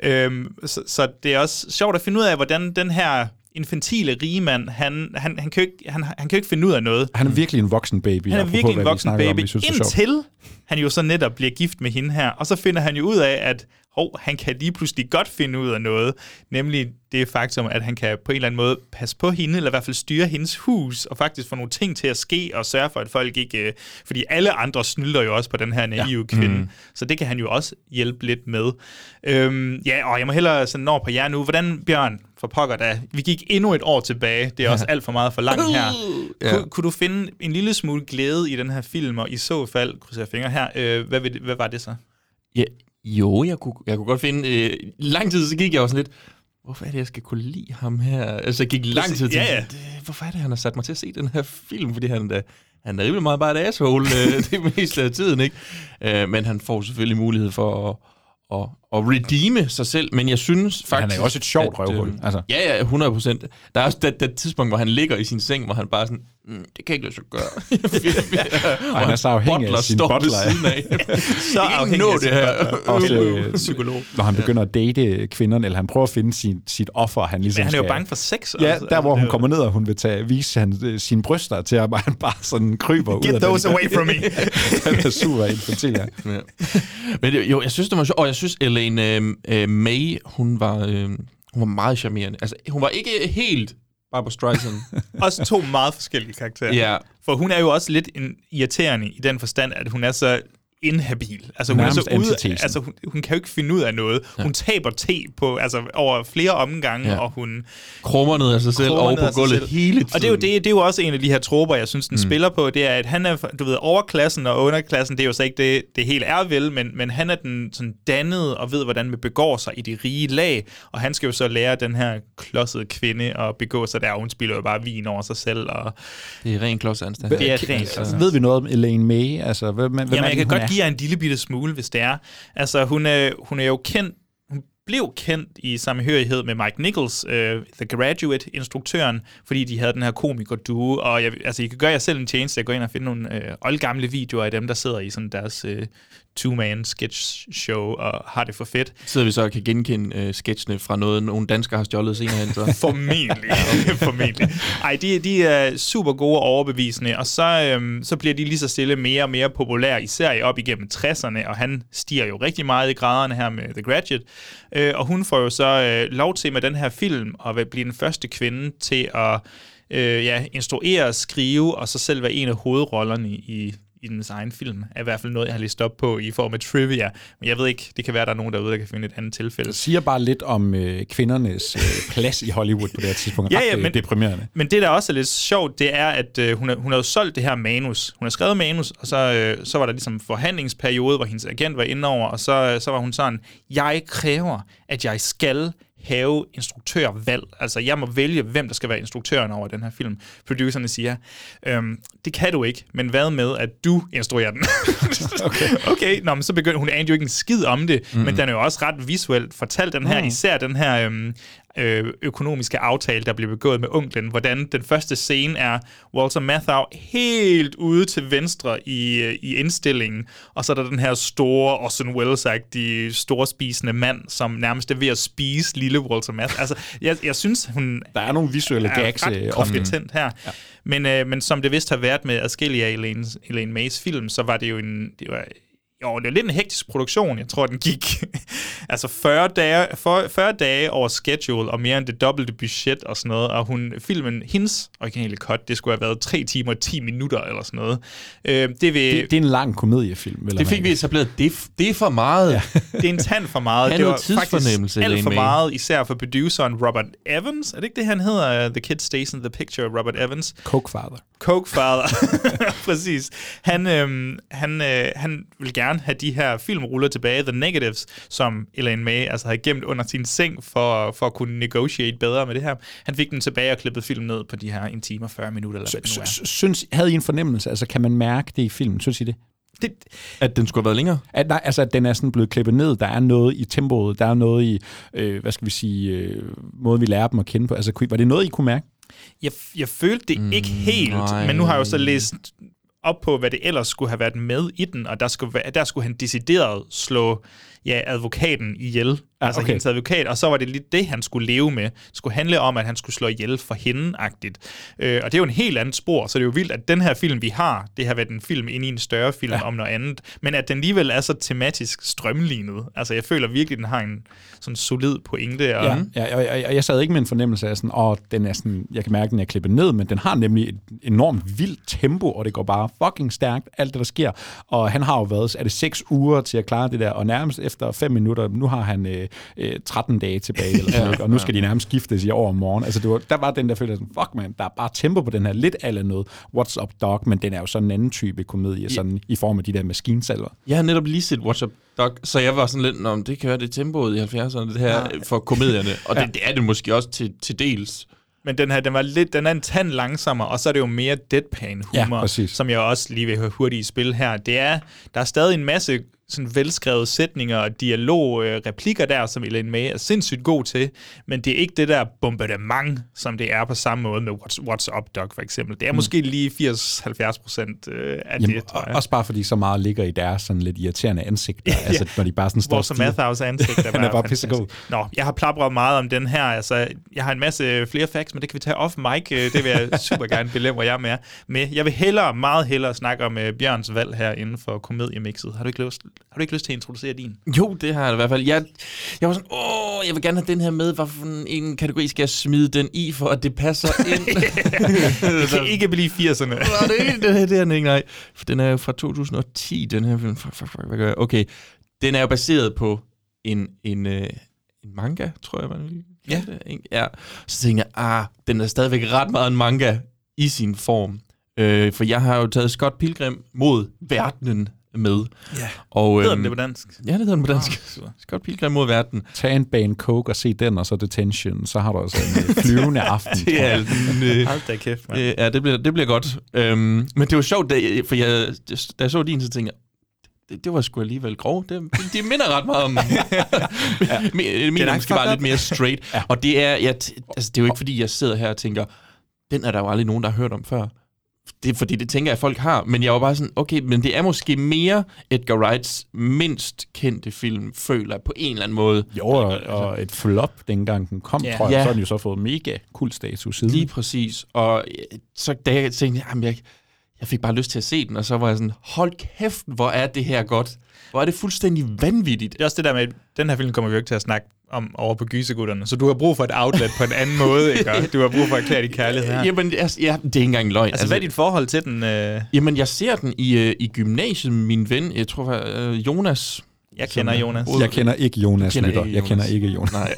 Øhm, så, så det er også sjovt at finde ud af, hvordan den her infantile rige mand, han, han, han, kan ikke, han, han kan jo ikke finde ud af noget. Han er virkelig en voksen baby. Han er virkelig en voksen baby, om, indtil han jo så netop bliver gift med hende her. Og så finder han jo ud af, at hov, han kan lige pludselig godt finde ud af noget, nemlig det faktum, at han kan på en eller anden måde passe på hende, eller i hvert fald styre hendes hus, og faktisk få nogle ting til at ske, og sørge for, at folk ikke... Øh, fordi alle andre snylder jo også på den her naive ja. kvinde, mm. så det kan han jo også hjælpe lidt med. Øhm, ja, og jeg må hellere sådan når på jer nu. Hvordan, Bjørn, for pokker da, vi gik endnu et år tilbage, det er også alt for meget for langt her. Ja. Kun, kunne du finde en lille smule glæde i den her film, og i så fald, krydser jeg fingre her, øh, hvad, hvad var det så? Ja, jo, jeg kunne, jeg kunne godt finde... Øh, lang tid så gik jeg også lidt... Hvorfor er det, jeg skal kunne lide ham her? Altså, jeg gik lang tid til... Ja, ja. Hvorfor er det, han har sat mig til at se den her film? Fordi han, er, han er rimelig meget bare et asshole øh, det meste af tiden, ikke? Øh, men han får selvfølgelig mulighed for at, at, at redeeme sig selv, men jeg synes faktisk... Han er jo også et sjovt røvhul. Øh, altså. Ja, ja, 100 procent. Der er også det, det tidspunkt, hvor han ligger i sin seng, hvor han bare sådan, mm, det kan ikke lade sig gøre. og han er så afhængig af sin butler. så afhængig af det her. Også, øh, psykolog. Når han begynder at date kvinderne, eller han prøver at finde sin, sit offer, han ligesom Men han er jo skal, bange for sex. Ja, der hvor hun kommer ned, og hun vil tage, vise han, øh, sine bryster til at han bare sådan kryber Get ud af those away from me. han er super infantil, ja. ja. Men det, jo, jeg synes, det var sjovt, og jeg synes, Elaine øh, øh, May, hun var, øh, hun var meget charmerende. Altså, hun var ikke helt Barbara Streisand. også to meget forskellige karakterer. Ja. For hun er jo også lidt en irriterende i den forstand, at hun er så inhabil. Altså hun Nærmest er så ude, altså hun, hun kan jo ikke finde ud af noget. Ja. Hun taber te på altså over flere omgange, Ja. og hun Krummer ned af sig selv over på gulvet hele tiden. Og det er, jo, det, det er jo også en af de her troper, jeg synes, den mm. spiller på, det er, at han er, du ved, overklassen og underklassen, det er jo så ikke det, det helt er vel, men, men han er den sådan dannede og ved, hvordan man begår sig i de rige lag, og han skal jo så lære den her klodsede kvinde at begå sig der, og hun spiller jo bare vin over sig selv. Og Det er ren klodsanstand. det er rent. Altså, ved vi noget om Elaine May? Altså, hvem, hvem Jamen, er jeg kan godt er? en lille bitte smule, hvis det er. Altså, hun er, hun er jo kendt, hun blev kendt i sammenhørighed med Mike Nichols, uh, The Graduate-instruktøren, fordi de havde den her komiker-duo, og jeg, altså, I kan gøre jer selv en tjeneste at gå ind og finde nogle uh, oldgamle videoer af dem, der sidder i sådan deres øh, two-man sketch show og har det for fedt. Sidder vi så og kan genkende øh, sketchene fra noget, nogle danskere har stjålet senere hen. Så. Formentlig. Formentlig. Ej, de, de er super gode og overbevisende, og så, øhm, så bliver de lige så stille mere og mere populære, især op igennem 60'erne, og han stiger jo rigtig meget i graderne her med The Graduate. Øh, og hun får jo så øh, lov til med den her film at blive den første kvinde til at øh, ja, instruere, skrive, og så selv være en af hovedrollerne i, i dens egen film, er i hvert fald noget, jeg har læst op på i form af trivia. Men jeg ved ikke, det kan være, der er nogen derude, der kan finde et andet tilfælde. Det siger bare lidt om øh, kvindernes øh, plads i Hollywood på det her tidspunkt. Ja, ja, øh, men- deprimerende. Men det, der også er lidt sjovt, det er, at øh, hun, har, hun har jo solgt det her manus. Hun har skrevet manus, og så, øh, så var der ligesom forhandlingsperiode, hvor hendes agent var inde over, og så, øh, så var hun sådan, jeg kræver, at jeg skal have instruktørvalg. Altså, jeg må vælge, hvem der skal være instruktøren over den her film. Producerne siger, øhm, det kan du ikke, men hvad med, at du instruerer den? okay. okay, nå, men så begynder hun anede jo ikke en skid om det, mm-hmm. men den er jo også ret visuelt fortalt, den her, Mm. især den her øhm, øh, økonomiske aftale, der bliver begået med onklen, hvordan den første scene er Walter Matthau helt ude til venstre i, øh, i indstillingen, og så er der den her store Orson Welles-agtige, storspisende mand, som nærmest er ved at spise lille Walter Matthau. Altså, jeg, jeg synes, hun Der er nogle visuelle er gags. ret øh, kompetent her. Ja. Men, øh, men som det vist har været med adskillige af Elaine, Elaine Mays film, så var det jo en... Det var, jo, det var lidt en hektisk produktion. Jeg tror, den gik altså 40 dage, 40, 40 dage over schedule, og mere end det dobbelte budget og sådan noget. Og hun, filmen, hendes originale cut, det skulle have været 3 timer og 10 minutter eller sådan noget. Øh, det, vil, Det, det er en lang komediefilm. Vel at Det fik vi etableret. Det, er- det er for meget. Ja. det er en tand for meget. Han det var faktisk alt for meget, især for produceren Robert Evans. Er det ikke det, han hedder? The Kid Stays in the Picture, Robert Evans. Coke Father. Coke Father. Præcis. Han, øhm, han, øh, han vil gerne have de her filmruller tilbage, The Negatives, som Elaine May altså havde gemt under sin seng for, for at kunne negotiate bedre med det her. Han fik den tilbage og klippet filmen ned på de her 1 time og 40 minutter, eller hvad det nu er. Synes, havde I en fornemmelse? Altså, kan man mærke det i filmen? Synes I det? Det, At den skulle have været længere? At, nej, altså, at den er sådan blevet klippet ned. Der er noget i tempoet. Der er noget i, øh, hvad skal vi sige, øh, måden vi lærer dem at kende på. Altså, var det noget, I kunne mærke? Jeg, jeg følte det mm, ikke helt, nej. men nu har jeg jo så læst op på, hvad det ellers skulle have været med i den, og der skulle, der skulle han decideret slå ja, advokaten ihjel. Altså okay. hendes advokat, og så var det lidt det, han skulle leve med. Det skulle handle om, at han skulle slå ihjel for hende-agtigt. Øh, og det er jo en helt andet spor, så det er jo vildt, at den her film, vi har, det har været en film inde i en større film ja. om noget andet, men at den alligevel er så tematisk strømlignet. Altså, jeg føler virkelig, den har en sådan solid pointe. Og, Ja, ja og, og, og jeg sad ikke med en fornemmelse af sådan, åh, den er sådan, jeg kan mærke, den er klippet ned, men den har nemlig et enormt vildt tempo, og det går bare fucking stærkt, alt det, der sker. Og han har jo været, er det seks uger til at klare det der, og nærmest efter fem minutter, nu har han øh, øh, 13 dage tilbage, eller sådan, Ja, noget, og nu skal ja. de nærmest skiftes i over morgen. Altså, det var, der var den der følelse, sådan, fuck man, der er bare tempo på den her, lidt eller noget What's Up Dog, men den er jo sådan en anden type komedie, sådan i form af de der maskinsalver. Jeg har netop lige set Watch Up Dog, så jeg var sådan lidt, men det kan være det tempoet i 70'erne, det her Ja. ja. for komedierne. Og Ja. det, det er det måske også til, til dels. Men den her, den var lidt, den er en tand langsommere, og så er det jo mere deadpan humor, Ja, præcis. som jeg også lige vil høre hurtigt i spil her. Det er, der er stadig en masse sådan velskrevede sætninger og dialog, øh, replikker der, som Elaine May er sindssygt god til, men det er ikke det der bombardement, som det er på samme måde med What's, What's Up Dog for eksempel. Det er Mm. måske lige 80-70 procent øh, af Jamen, det, tror jeg. også bare fordi så meget ligger i deres sådan lidt irriterende ansigter, ja. altså når de bare sådan står Walter. Matthau's ansigt er bare fantastisk. pissegod. Nå, jeg har plapret meget om den her. Altså, jeg har en masse flere facts, men det kan vi tage off mic. Øh, Det vil jeg super gerne belemre jer med. med. Jeg vil hellere, meget hellere snakke om uh, Bjørns valg her inden for komediemixet. Har du ikke lyst, har du ikke lyst til at introducere din? Jo, det har jeg i hvert fald. Jeg, jeg var sådan, åh, jeg vil gerne have den her med. Hvorfor en kategori skal jeg smide den i, for at det passer ind? det kan ikke blive 80'erne. Nej, det, det, det er den ikke, nej. For den er jo fra 2010, den her film. Fuck, fuck, fuck, hvad gør jeg? Okay, den er jo baseret på en, en, øh, en manga, tror jeg, man vil Ja. det, ja. Så tænkte jeg, ah, den er stadigvæk ret meget en manga i sin form. Øh, for jeg har jo taget Scott Pilgrim mod verdenen med. Ja. Og, Hedder øhm, den det på dansk? Ja, det hedder den på dansk. Ah, super. Scott Pilgrim mod verden. Tag en bane coke og se den, og så Detention. Så har du altså en øh, flyvende aften. det er en, øh, Hold da kæft, mand. Øh, ja, det bliver, det bliver godt. Øhm, men det var sjovt, da, for jeg, da jeg så din, så tænkte jeg, det, det var sgu alligevel grov. Det, de minder ret meget om... ja. Min Det er nok måske bare lidt mere straight. ja. Og det er, jeg, altså, det er jo ikke, fordi jeg sidder her og tænker, den er der jo aldrig nogen, der har hørt om før. Det er fordi, det tænker jeg, at folk har. Men jeg var bare sådan, okay, men det er måske mere Edgar Wrights mindst kendte film, føler jeg på en eller anden måde. Jo, og, og et flop, dengang den kom, Ja. tror jeg, Ja. så har den jo så fået mega kul status siden. Lige præcis. Og øh, så da jeg tænkte, jamen jeg, jeg fik bare lyst til at se den, og så var jeg sådan, hold kæft, hvor er det her godt. Hvor er det fuldstændig vanvittigt. Det er også det der med, at den her film kommer vi jo ikke til at snakke om over på gysegutterne. Så du har brug for et outlet på en anden måde, ikke? Du har brug for at erklære din kærlighed her. Jamen, altså, ja, det er ikke engang løgn. Altså, hvad er dit forhold til den? Øh? Jamen, jeg ser den i, øh, i gymnasiet. Min ven, jeg tror, øh, Jonas... Jeg kender Jonas. Jeg kender ikke Jonas, Jeg kender lytter. ikke Jeg kender Jonas. ikke Jonas. Nej.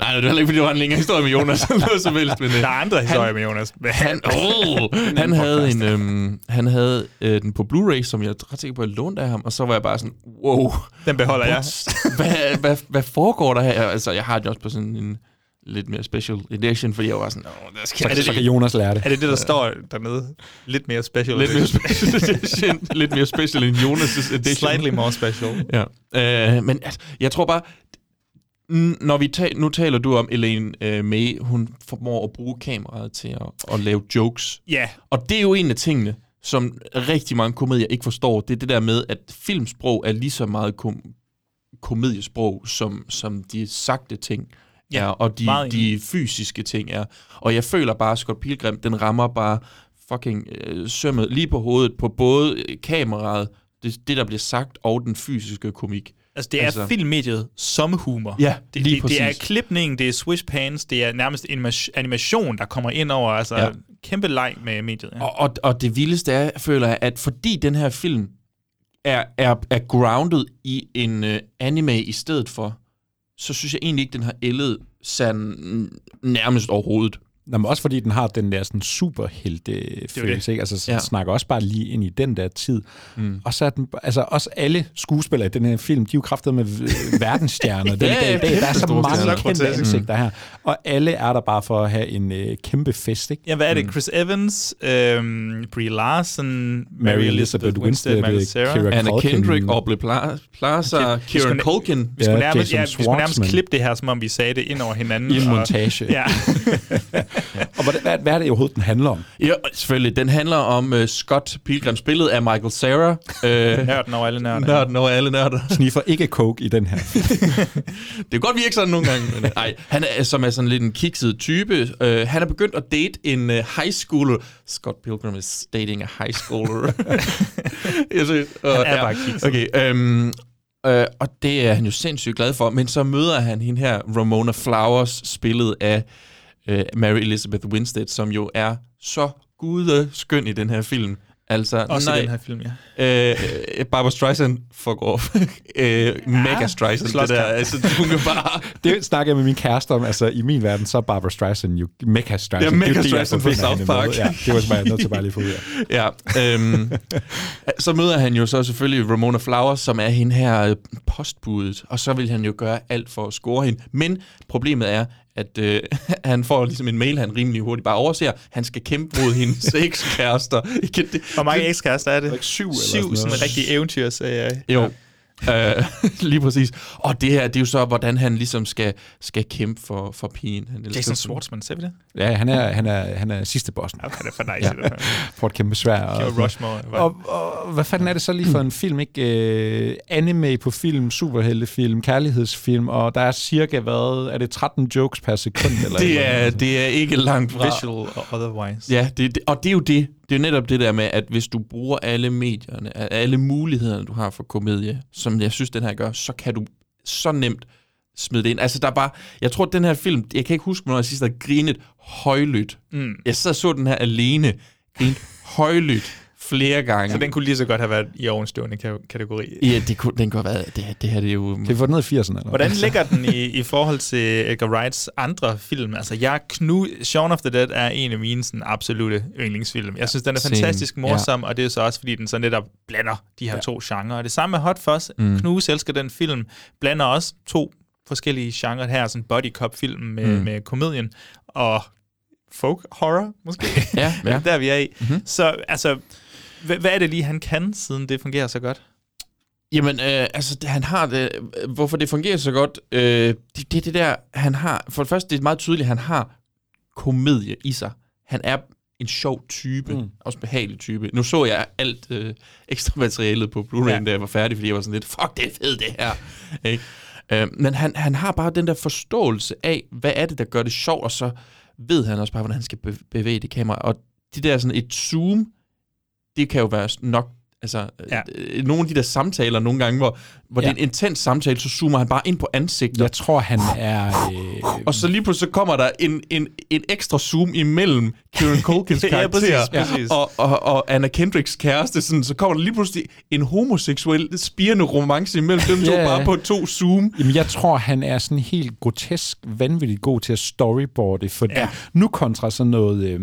Nej, det er heller ikke, fordi det var en længere historie med Jonas. noget som helst, men, øh, Der er andre historier med Jonas. Han, oh, han havde, en, øhm, han havde øh, den på Blu-ray, som jeg er ret sikker på, at jeg lånte af ham, og så var jeg bare sådan, wow. Den beholder jeg. What? hvad, hvad, hvad foregår der her? Altså, jeg har den også på sådan en lidt mere special edition, fordi jeg var sådan, åh, der skal Så, så kan Jonas lære det. Er det det, der står dernede? Lidt mere special. Lidt mere special edition. lidt mere special end Jonas' edition. Slightly more special. Ja. Øh, men altså, jeg tror bare, når vi ta- nu taler du om Elaine øh, May, hun formår at bruge kameraet til at, at lave jokes. Ja. Og det er jo en af tingene, som rigtig mange komedier ikke forstår. Det er det der med, at filmsprog er lige så meget kom- komediesprog, som, som de sagte ting Ja, er, og de, de fysiske ting er. Og jeg føler bare, at Scott Pilgrim, den rammer bare fucking øh, sømmet lige på hovedet på både øh, kameraet, det, det der bliver sagt, og den fysiske komik. Altså, det er altså, filmmediet som humor. Ja, det, lige det, det er præcis. klipning, det er swish pans, det er nærmest anima- animation, der kommer ind over. Altså, Ja. kæmpe leg med mediet. Ja. Og, og, og det vildeste er, føler jeg, at fordi den her film er, er, er grounded i en uh, anime i stedet for, så synes jeg egentlig ikke, den har ældet sand nærmest overhovedet. Nå, men også fordi den har den der sådan superhelte følelse, ikke? Altså, så Ja. snakker også bare lige ind i den der tid. Mm. Mm. Og så er den, altså også alle skuespillere i den her film, de er jo kraftet med øh, verdensstjerner. den Ja, dag dag. Der er så mange stjerner. kendte ansigter her. Og alle er der bare for at have en øh, kæmpe fest, ikke? Ja, hvad er det? Chris Evans, øhm, Brie Larson, Mary Elizabeth Winstead, Miley øh. Keira Anna Culkin. Kendrick, Aubrey Pla- Plaza, Okay, Kieran Culkin. Vi skulle, nærmest, ja, vi skulle nærmest klippe det her, som om vi sagde det ind over hinanden. I en og- montage. Ja. Og hvad, hvad, hvad er det overhovedet, den handler om? Ja, selvfølgelig. Den handler om uh, Scott Pilgrim, spillet af Michael Cera. Uh, Nørden over alle nørder. Nørden over alle nørder. Sniffer ikke coke i den her. Det kan godt virke sådan nogle gange. Men, nej, han er, som er sådan lidt en kikset type. Uh, han er begyndt at date en uh, high schooler. Scott Pilgrim is dating a high schooler. Jeg synes, uh, Han er bare kikset. Okay, um, Uh, og det er han jo sindssygt glad for. Men så møder han hende her, Ramona Flowers, spillet af uh, Mary Elizabeth Winstead, som jo er så gudeskøn i den her film. Altså, Også nej, i den her film, ja. Øh, Barbara Streisand fuck off. øh, Mega Streisand, det der. Altså, hun kan bare... Det snakker jeg med min kæreste om. Altså, i min verden, så er Barbara Streisand jo Mecca Streisand. Ja, Det er jeg Streisand fra South med. Park. Ja, det var bare nødt til bare lige få ud af. ja, øhm, så møder han jo så selvfølgelig Ramona Flowers, som er hende her øh, postbudet, og så vil han jo gøre alt for at score hende. Men problemet er, at øh, han får ligesom en mail, han rimelig hurtigt bare overser. Han skal kæmpe mod hendes ekskærester. Hvor mange ekskærester er det? Ikke syv eller Syv, sådan en rigtig eventyr, sagde jeg. Jo. Øh, lige præcis. Og det her, det er jo så, hvordan han ligesom skal, skal kæmpe for, for pigen. Han elsker Jason Schwartzman, sagde vi det? Ja, han er, han er, han er sidste bossen. Okay, det er for nice. Ja. For et kæmpe svær. Og, Rushmore. Og, og, hvad fanden er det så lige for en film, ikke? Uh, anime på film, superheltefilm, kærlighedsfilm, og der er cirka, hvad, er det 13 jokes per sekund? Eller det, er, det er ikke langt fra. Visual og otherwise. Ja, det, det, og det er jo det. Det er jo netop det der med, at hvis du bruger alle medierne, alle mulighederne, du har for komedie, som jeg synes, den her gør, så kan du så nemt smide det ind. Altså, der er bare... Jeg tror, at den her film... Jeg kan ikke huske, hvornår jeg sidst har grinet højlydt. Mm. Jeg sad så den her alene. Grinet højlydt flere gange. Så den kunne lige så godt have været i ovenstående kategori. Ja, det kunne, den kunne have været... Det, det her det er jo... Det er fået ned i 80'erne, eller Hvordan ligger den i, i forhold til Edgar Wrights andre film? Altså, jeg knu... Shaun of the Dead er en af mine sådan, absolute yndlingsfilm. Jeg synes, den er fantastisk morsom, ja. og det er så også, fordi den så netop blander de her ja. to genrer. Og det samme med Hot Fuzz. Mm. Knuse elsker den film. Blander også to forskellige genrer her, sådan body cop film med, mm. med komedien, og folk horror, måske. ja, ja. der vi er i. Mm-hmm. Så altså, hvad, hvad er det lige, han kan, siden det fungerer så godt? Jamen, øh, altså, han har det... Hvorfor det fungerer så godt, øh, det, det det der, han har... For det første, det er meget tydeligt, han har komedie i sig. Han er en sjov type, mm. også behagelig type. Nu så jeg alt øh, ekstra materialet på Blu-ray, ja. da jeg var færdig, fordi jeg var sådan lidt, fuck, det er fedt, det her. Ikke? Øh, men han, han har bare den der forståelse af, hvad er det, der gør det sjovt, og så ved han også bare, hvordan han skal bevæge det kamera. Og de der sådan et zoom, det kan jo være nok Altså, ja. øh, nogle af de der samtaler nogle gange, hvor, hvor ja. det er en intens samtale, så zoomer han bare ind på ansigtet. Jeg tror, han er... Øh... Og så lige pludselig kommer der en, en, en ekstra zoom imellem Kieran Culkins karakter ja, præcis, præcis. Og, og, og Anna Kendricks kæreste. Sådan, så kommer der lige pludselig en homoseksuel, spirende romance imellem dem to, ja. bare på to zoom. Jamen, jeg tror, han er sådan helt grotesk, vanvittigt god til at storyboarde, for ja. nu kontra sådan noget, øh,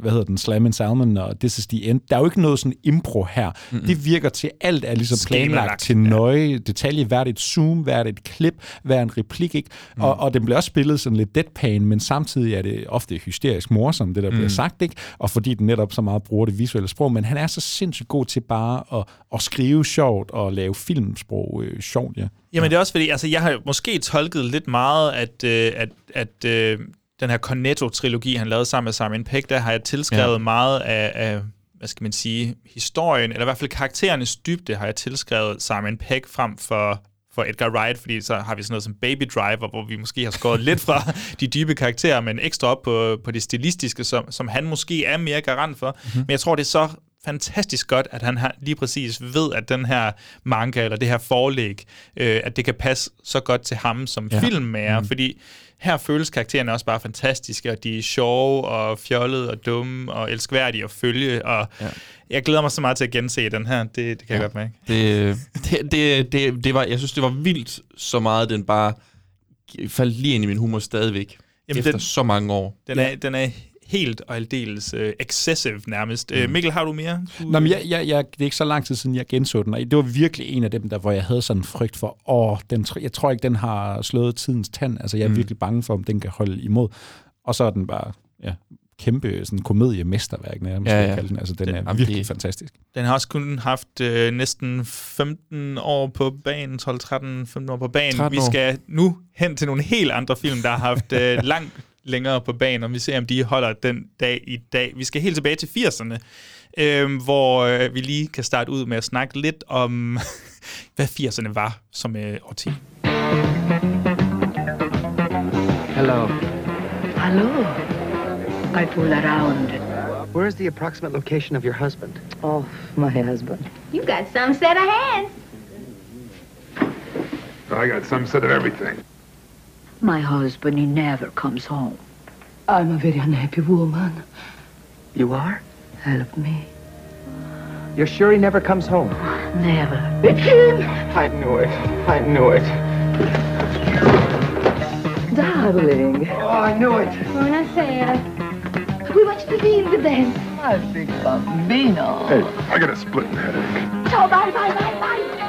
hvad hedder den, Slam and Salmon og This is the End, der er jo ikke noget sådan impro her. Mm-hmm. Det virker til, alt er ligesom planlagt til nøje ja. detalje. Hvert et zoom, hvert et klip, hver en replik. Ikke? Mm. Og, og den bliver også spillet sådan lidt deadpan, men samtidig er det ofte hysterisk morsomt, det der mm. bliver sagt. Ikke? Og fordi den netop så meget bruger det visuelle sprog. Men han er så sindssygt god til bare at, at skrive sjovt og lave filmsprog øh, sjovt. Ja. Jamen det er også fordi, altså jeg har måske tolket lidt meget, at, øh, at, at øh, den her Cornetto-trilogi, han lavede sammen med Simon Pegg, der har jeg tilskrevet ja. meget af, af hvad skal man sige, historien, eller i hvert fald karakterernes dybde, har jeg tilskrevet Simon Pegg frem for for Edgar Wright, fordi så har vi sådan noget som Baby Driver, hvor vi måske har skåret lidt fra de dybe karakterer, men ekstra op på, på det stilistiske, som, som han måske er mere garant for. Mm-hmm. Men jeg tror, det er så fantastisk godt, at han har, lige præcis ved, at den her manga, eller det her forlæg, øh, at det kan passe så godt til ham som ja. filmmager, mm. fordi her føles karaktererne også bare fantastiske, og de er sjove og fjollede og dumme og elskværdige at følge, og ja. jeg glæder mig så meget til at gense den her, det, det kan ja. jeg godt mærke. Det, det, det, det, det var, jeg synes, det var vildt så meget, den bare faldt lige ind i min humor stadigvæk, Jamen efter den, så mange år. Den er, den er helt og aldeles uh, excessive nærmest. Mm. Uh, Mikkel, har du mere? Du, Nå, men jeg, jeg, jeg, det er ikke så lang tid siden, jeg genså den, og det var virkelig en af dem, der, hvor jeg havde sådan en frygt for, åh, den, jeg tror ikke, den har slået tidens tand. Altså, jeg er mm. virkelig bange for, om den kan holde imod. Og så er den bare, ja, kæmpe sådan komediemesterværk nærmest, ja, ja. Kalde den. Altså, den, den er virkelig det, fantastisk. Den har også kun haft øh, næsten 15 år på banen, 12-13 år på banen. Vi skal nu hen til nogle helt andre film, der har haft øh, lang længere på banen, og vi ser, om de holder den dag i dag. Vi skal helt tilbage til 80'erne, øh, hvor øh, vi lige kan starte ud med at snakke lidt om, hvad 80'erne var som øh, årti. Hello. Hello. I pull around. Where is the approximate location of your husband? Oh, my husband. You got some set of hands. I got some set of everything. My husband, he never comes home. I'm a very unhappy woman. You are? Help me. You're sure he never comes home? Never. It's him! I knew it. I knew it. Darling. Oh, I knew it. Buonasera. We watched the film then. My big bambino. Hey, I got a splitting headache. Ciao, bye, bye, bye, bye.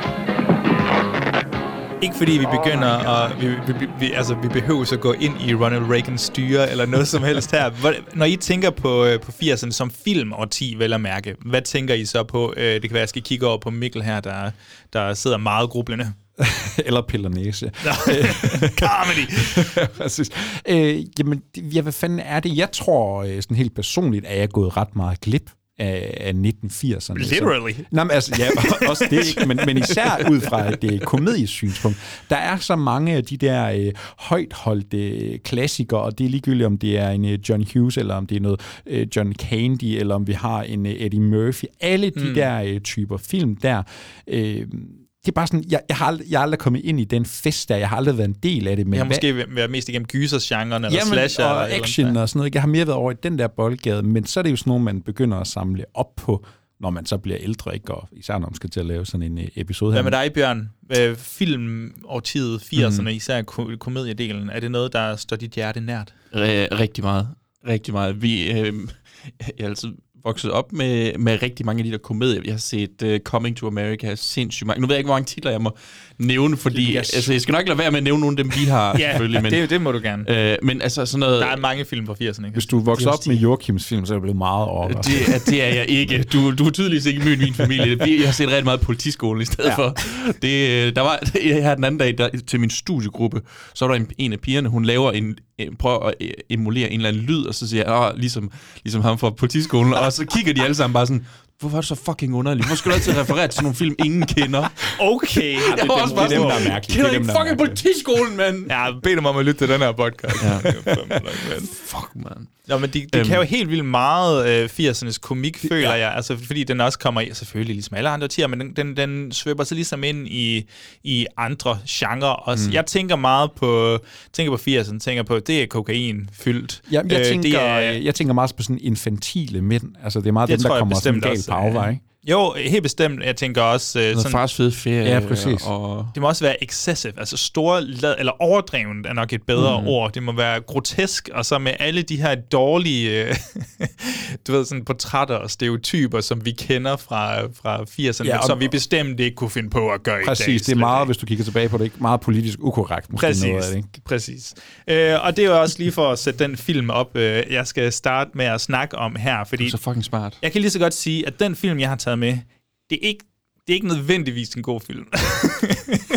Ikke fordi vi begynder at... Vi, vi, vi, altså, vi behøver at gå ind i Ronald Reagans styre eller noget som helst her. Når I tænker på, øh, på 80'erne som film og 10, vel at mærke, hvad tænker I så på? Øh, det kan være, at jeg skal kigge over på Mikkel her, der, der sidder meget grublende. Eller piller næse. Comedy! Præcis. Øh, jamen, ja, hvad fanden er det? Jeg tror øh, sådan helt personligt, at jeg er gået ret meget glip af, af 1980'erne. Literally. Så, nej, men altså, ja, også det, ikke? Men, men især ud fra et uh, komediesynspunkt. Der er så mange af de der uh, højt holdte klassikere, og det er ligegyldigt, om det er en uh, John Hughes, eller om det er noget uh, John Candy, eller om vi har en uh, Eddie Murphy. Alle de mm. der uh, typer film der... Uh, det er bare sådan, jeg, jeg, har aldrig, jeg har aldrig kommet ind i den fest der, jeg har aldrig været en del af det. Men jeg har måske hvad, været mest igennem gysersgenren, eller jamen, slasher. og eller action og sådan noget. Jeg har mere været over i den der boldgade, men så er det jo sådan noget, man begynder at samle op på, når man så bliver ældre, ikke? og især når man skal til at lave sådan en uh, episode her. Hvad med dig, Bjørn? Øh, film årtiet 80'erne, mm. især ko- komediedelen, er det noget, der står dit hjerte nært? R- rigtig meget. Rigtig meget. Vi, øh, jeg altid vokset op med, med rigtig mange af de der komedier. Jeg har set uh, Coming to America sindssygt mange. Nu ved jeg ikke, hvor mange titler jeg må nævne, fordi Yes. altså, jeg skal nok lade være med at nævne nogle af dem, vi har, Ja, selvfølgelig. Men, det, det må du gerne. øh, men altså sådan noget... Der er mange film fra 80'erne, ikke? Hvis du vokser op med Joachims film, så er jeg blevet meget overrasket. Det, er- det er jeg ikke. Du, du er tydeligvis ikke mødt min familie. Vi- Jeg har set rigtig meget politiskolen i stedet Ja. for. Det, øh, der var, jeg her den anden dag der, til min studiegruppe, så var der en, en af pigerne, hun laver en prøver at øh, emulere en eller anden lyd, og så siger jeg, "Åh, ligesom, ligesom ham fra politiskolen, og så kigger de alle sammen bare sådan, hvorfor er det så fucking underligt? Hvorfor skal du altid referere til nogle film, ingen kender? Okay. Jeg var også bare sådan, Kender ikke fucking politiskolen, mand? Ja, bed dem om at lytte til den her podcast. Ja. Fuck, man. Nå, men det, det Øhm. kan jo helt vildt meget øh, 80'ernes komik, føler jeg. Altså, fordi den også kommer i, selvfølgelig ligesom alle andre tider, men den, den, den svøber sig ligesom ind i, i andre genrer også. Mm. Jeg tænker meget på, tænker på 80'erne, tænker på, det er kokain fyldt. Ja, jeg, Øh, tænker, det er, jeg tænker meget på sådan infantile mænd. Altså, det er meget Det dem, der kommer sådan galt på afvej. ikke? Jo, helt bestemt. Jeg tænker også... Øh, Noget fars fede ferie. Ja, præcis. Og, Det må også være excessive, altså store, lad, eller overdrevet er nok et bedre Mm. ord. Det må være grotesk, og så med alle de her dårlige, øh, du ved, sådan portrætter og stereotyper, som vi kender fra, fra 80'erne, Ja, ja, og- som vi bestemt ikke kunne finde på at gøre i dag. Præcis, det er meget, hvis du kigger tilbage på det, ikke? meget politisk ukorrekt. Måske Præcis, Noget af det, ikke? præcis. Øh, og det er jo også lige for at sætte den film op, øh, jeg skal starte med at snakke om her, fordi... så fucking smart. Jeg kan lige så godt sige, at den film, jeg har taget med, det er ikke, det er ikke nødvendigvis en god film.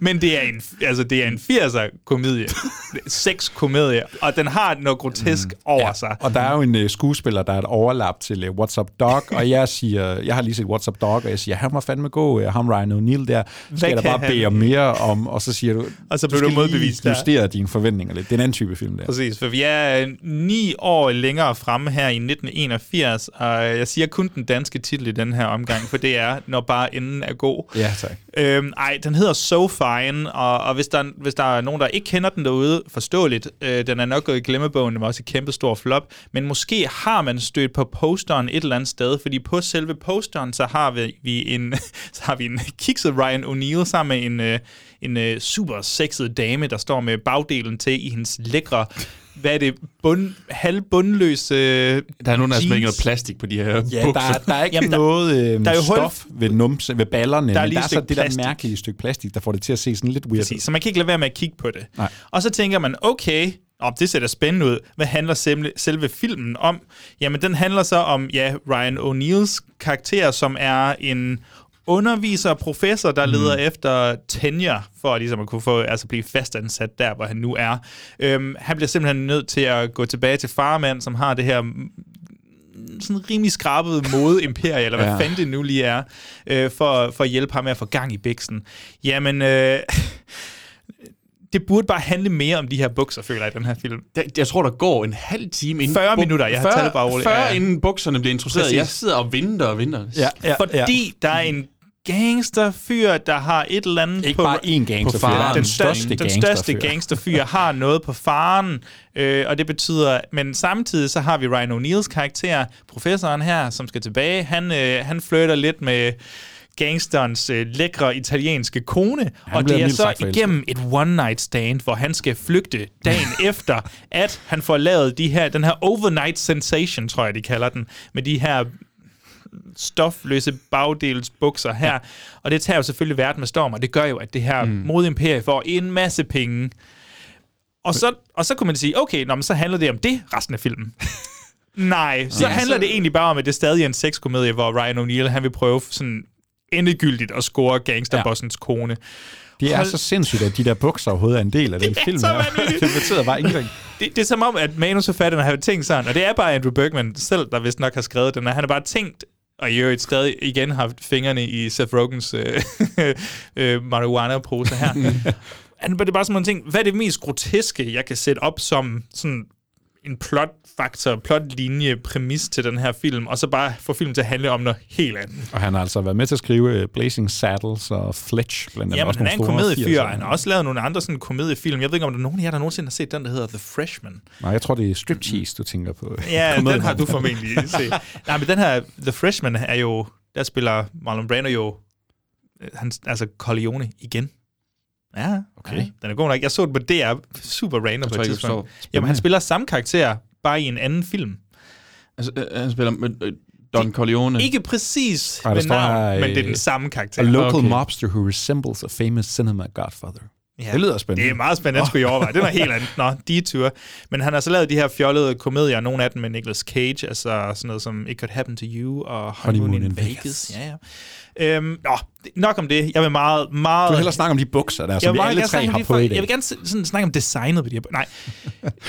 Men det er en, altså det er en 80'er komedie. Sex komedie. Og den har noget grotesk mm, over ja. sig. Og der er jo en uh, skuespiller, der er et overlap til uh, What's Up Dog, og jeg siger, jeg har lige set What's Up Dog, og jeg siger, han var fandme god, uh, ham Ryan O'Neal der, skal jeg da bare bede han? om mere om, og så siger du, Og så du blev du skal lige der. justere dine forventninger lidt. Det er en anden type film der. Præcis, for vi er ni år længere fremme her i 1981, og jeg siger kun den danske titel i den her omgang, for det er, når bare enden er god. Ja, tak. Øhm, ej, den hedder So Fine, og, og hvis, der, hvis der er nogen, der ikke kender den derude, forståeligt, øh, den er nok gået i glemmebogen, den var også et kæmpe stor flop, men måske har man stødt på posteren et eller andet sted, fordi på selve posteren, så har vi, vi en, så har vi en kikset Ryan O'Neill sammen med en, øh, en øh, super sexet dame, der står med bagdelen til i hendes lækre hvad er det, bund, halvbundløse Der er nogen, der har smækket noget plastik på de her Ja, bukser. der, er- der er ikke Jamen, der- noget øh, der er jo hul- stof ved, numse, ved ballerne, Der er men lige der et er så stykke det der plastik. mærkelige stykke plastik, der får det til at se sådan lidt weird Præcis, ud. så man kan ikke lade være med at kigge på det. Nej. Og så tænker man, okay, oh, det ser da spændende ud. Hvad handler selve, selve filmen om? Jamen, den handler så om ja, Ryan O'Nealls karakter, som er en underviser og professor, der leder efter tenure, for ligesom at kunne få, altså blive fastansat der, hvor han nu er. Øhm, han bliver simpelthen nødt til at gå tilbage til farmand, som har det her mm, sådan rimelig skrabet mode-imperie, eller hvad Ja. ja. fanden det nu lige er, øh, for, for at hjælpe ham med at få gang i biksen. Jamen, øh, det burde bare handle mere om de her bukser, føler jeg, i den her film. Jeg, jeg tror, der går en halv time inden... 40 buk- minutter, jeg har 40 taget bare roligt. 40 Ja. inden bukserne bliver introduceret. Jeg sidder og venter og venter. Ja, ja, Fordi der er en gangsterfyr, der har et eller andet Ikke på, bare én gangsterfyr, på faren. den, største, den største gangsterfyr. gangsterfyr har noget på faren, øh, og det betyder, men samtidig så har vi Ryan O'Neals karakter, professoren her, som skal tilbage. Han, øh, han flytter lidt med gangsterens øh, lækre italienske kone, Han og det er så igennem et one-night stand, hvor han skal flygte dagen efter, at han får lavet de her, den her overnight sensation, tror jeg, de kalder den, med de her stofløse bagdels bukser her. Ja. Og det tager jo selvfølgelig verden med storm, og det gør jo, at det her mm. modimperie får en masse penge. Og så, og så kunne man sige, okay, nå, men så handler det om det resten af filmen. Nej, så Ja, handler så- det egentlig bare om, at det stadig er en sexkomedie, hvor Ryan O'Neal, han vil prøve sådan endegyldigt at score gangsterbossens ja. kone. Det er Hold- så sindssygt, at de der bukser overhovedet er en del af den film. her. det betyder bare ingenting. Det, det er som om, at manusforfatterne har tænkt sådan, og det er bare Andrew Bergman selv, der vist nok har skrevet den, her. han har bare tænkt, og i øvrigt skrevet igen haft fingrene i Seth Rogans øh, øh, marijuana-pose her. Han, det er bare sådan en ting, hvad er det mest groteske, jeg kan sætte op som sådan en plotfaktor, plotlinje, præmis til den her film, og så bare få filmen til at handle om noget helt andet. Og han har altså været med til at skrive øh, Blazing Saddles og Fletch, blandt andet. Jamen, også han er en komediefyr, 80'er. han har også lavet nogle andre sådan komediefilm. Jeg ved ikke, om der er nogen af jer, der nogensinde har set den, der hedder The Freshman. Nej, jeg tror, det er Striptease, du tænker på. Ja, den har du formentlig set. Nej, men den her, The Freshman, er jo, der spiller Marlon Brando jo, øh, han, altså Corleone igen. Ja, okay. Ja, den er god nok. Jeg så den på DR, super random på tror et jeg tidspunkt. Jamen, han spiller samme karakter, bare i en anden film. Altså, øh, han spiller med øh, Don Corleone. Ikke præcis Ej, der med navn, her, men det er øh, den samme karakter. A local okay. mobster who resembles a famous cinema godfather. Ja. Det lyder spændende. Det er meget spændende, det skulle I overveje. Det er noget helt andet. Nå, detour. Men han har så lavet de her fjollede komedier, nogle af dem med Nicolas Cage, altså sådan noget som It Could Happen to You og Honeymoon, Honeymoon in Vegas. Vegas. Ja, ja. Øhm, nå, nok om det. Jeg vil meget, meget... Du vil hellere snakke om de bukser der, jeg som vi alle tre har de på i dag. Jeg vil gerne sådan, snakke om designet på de her... Nej,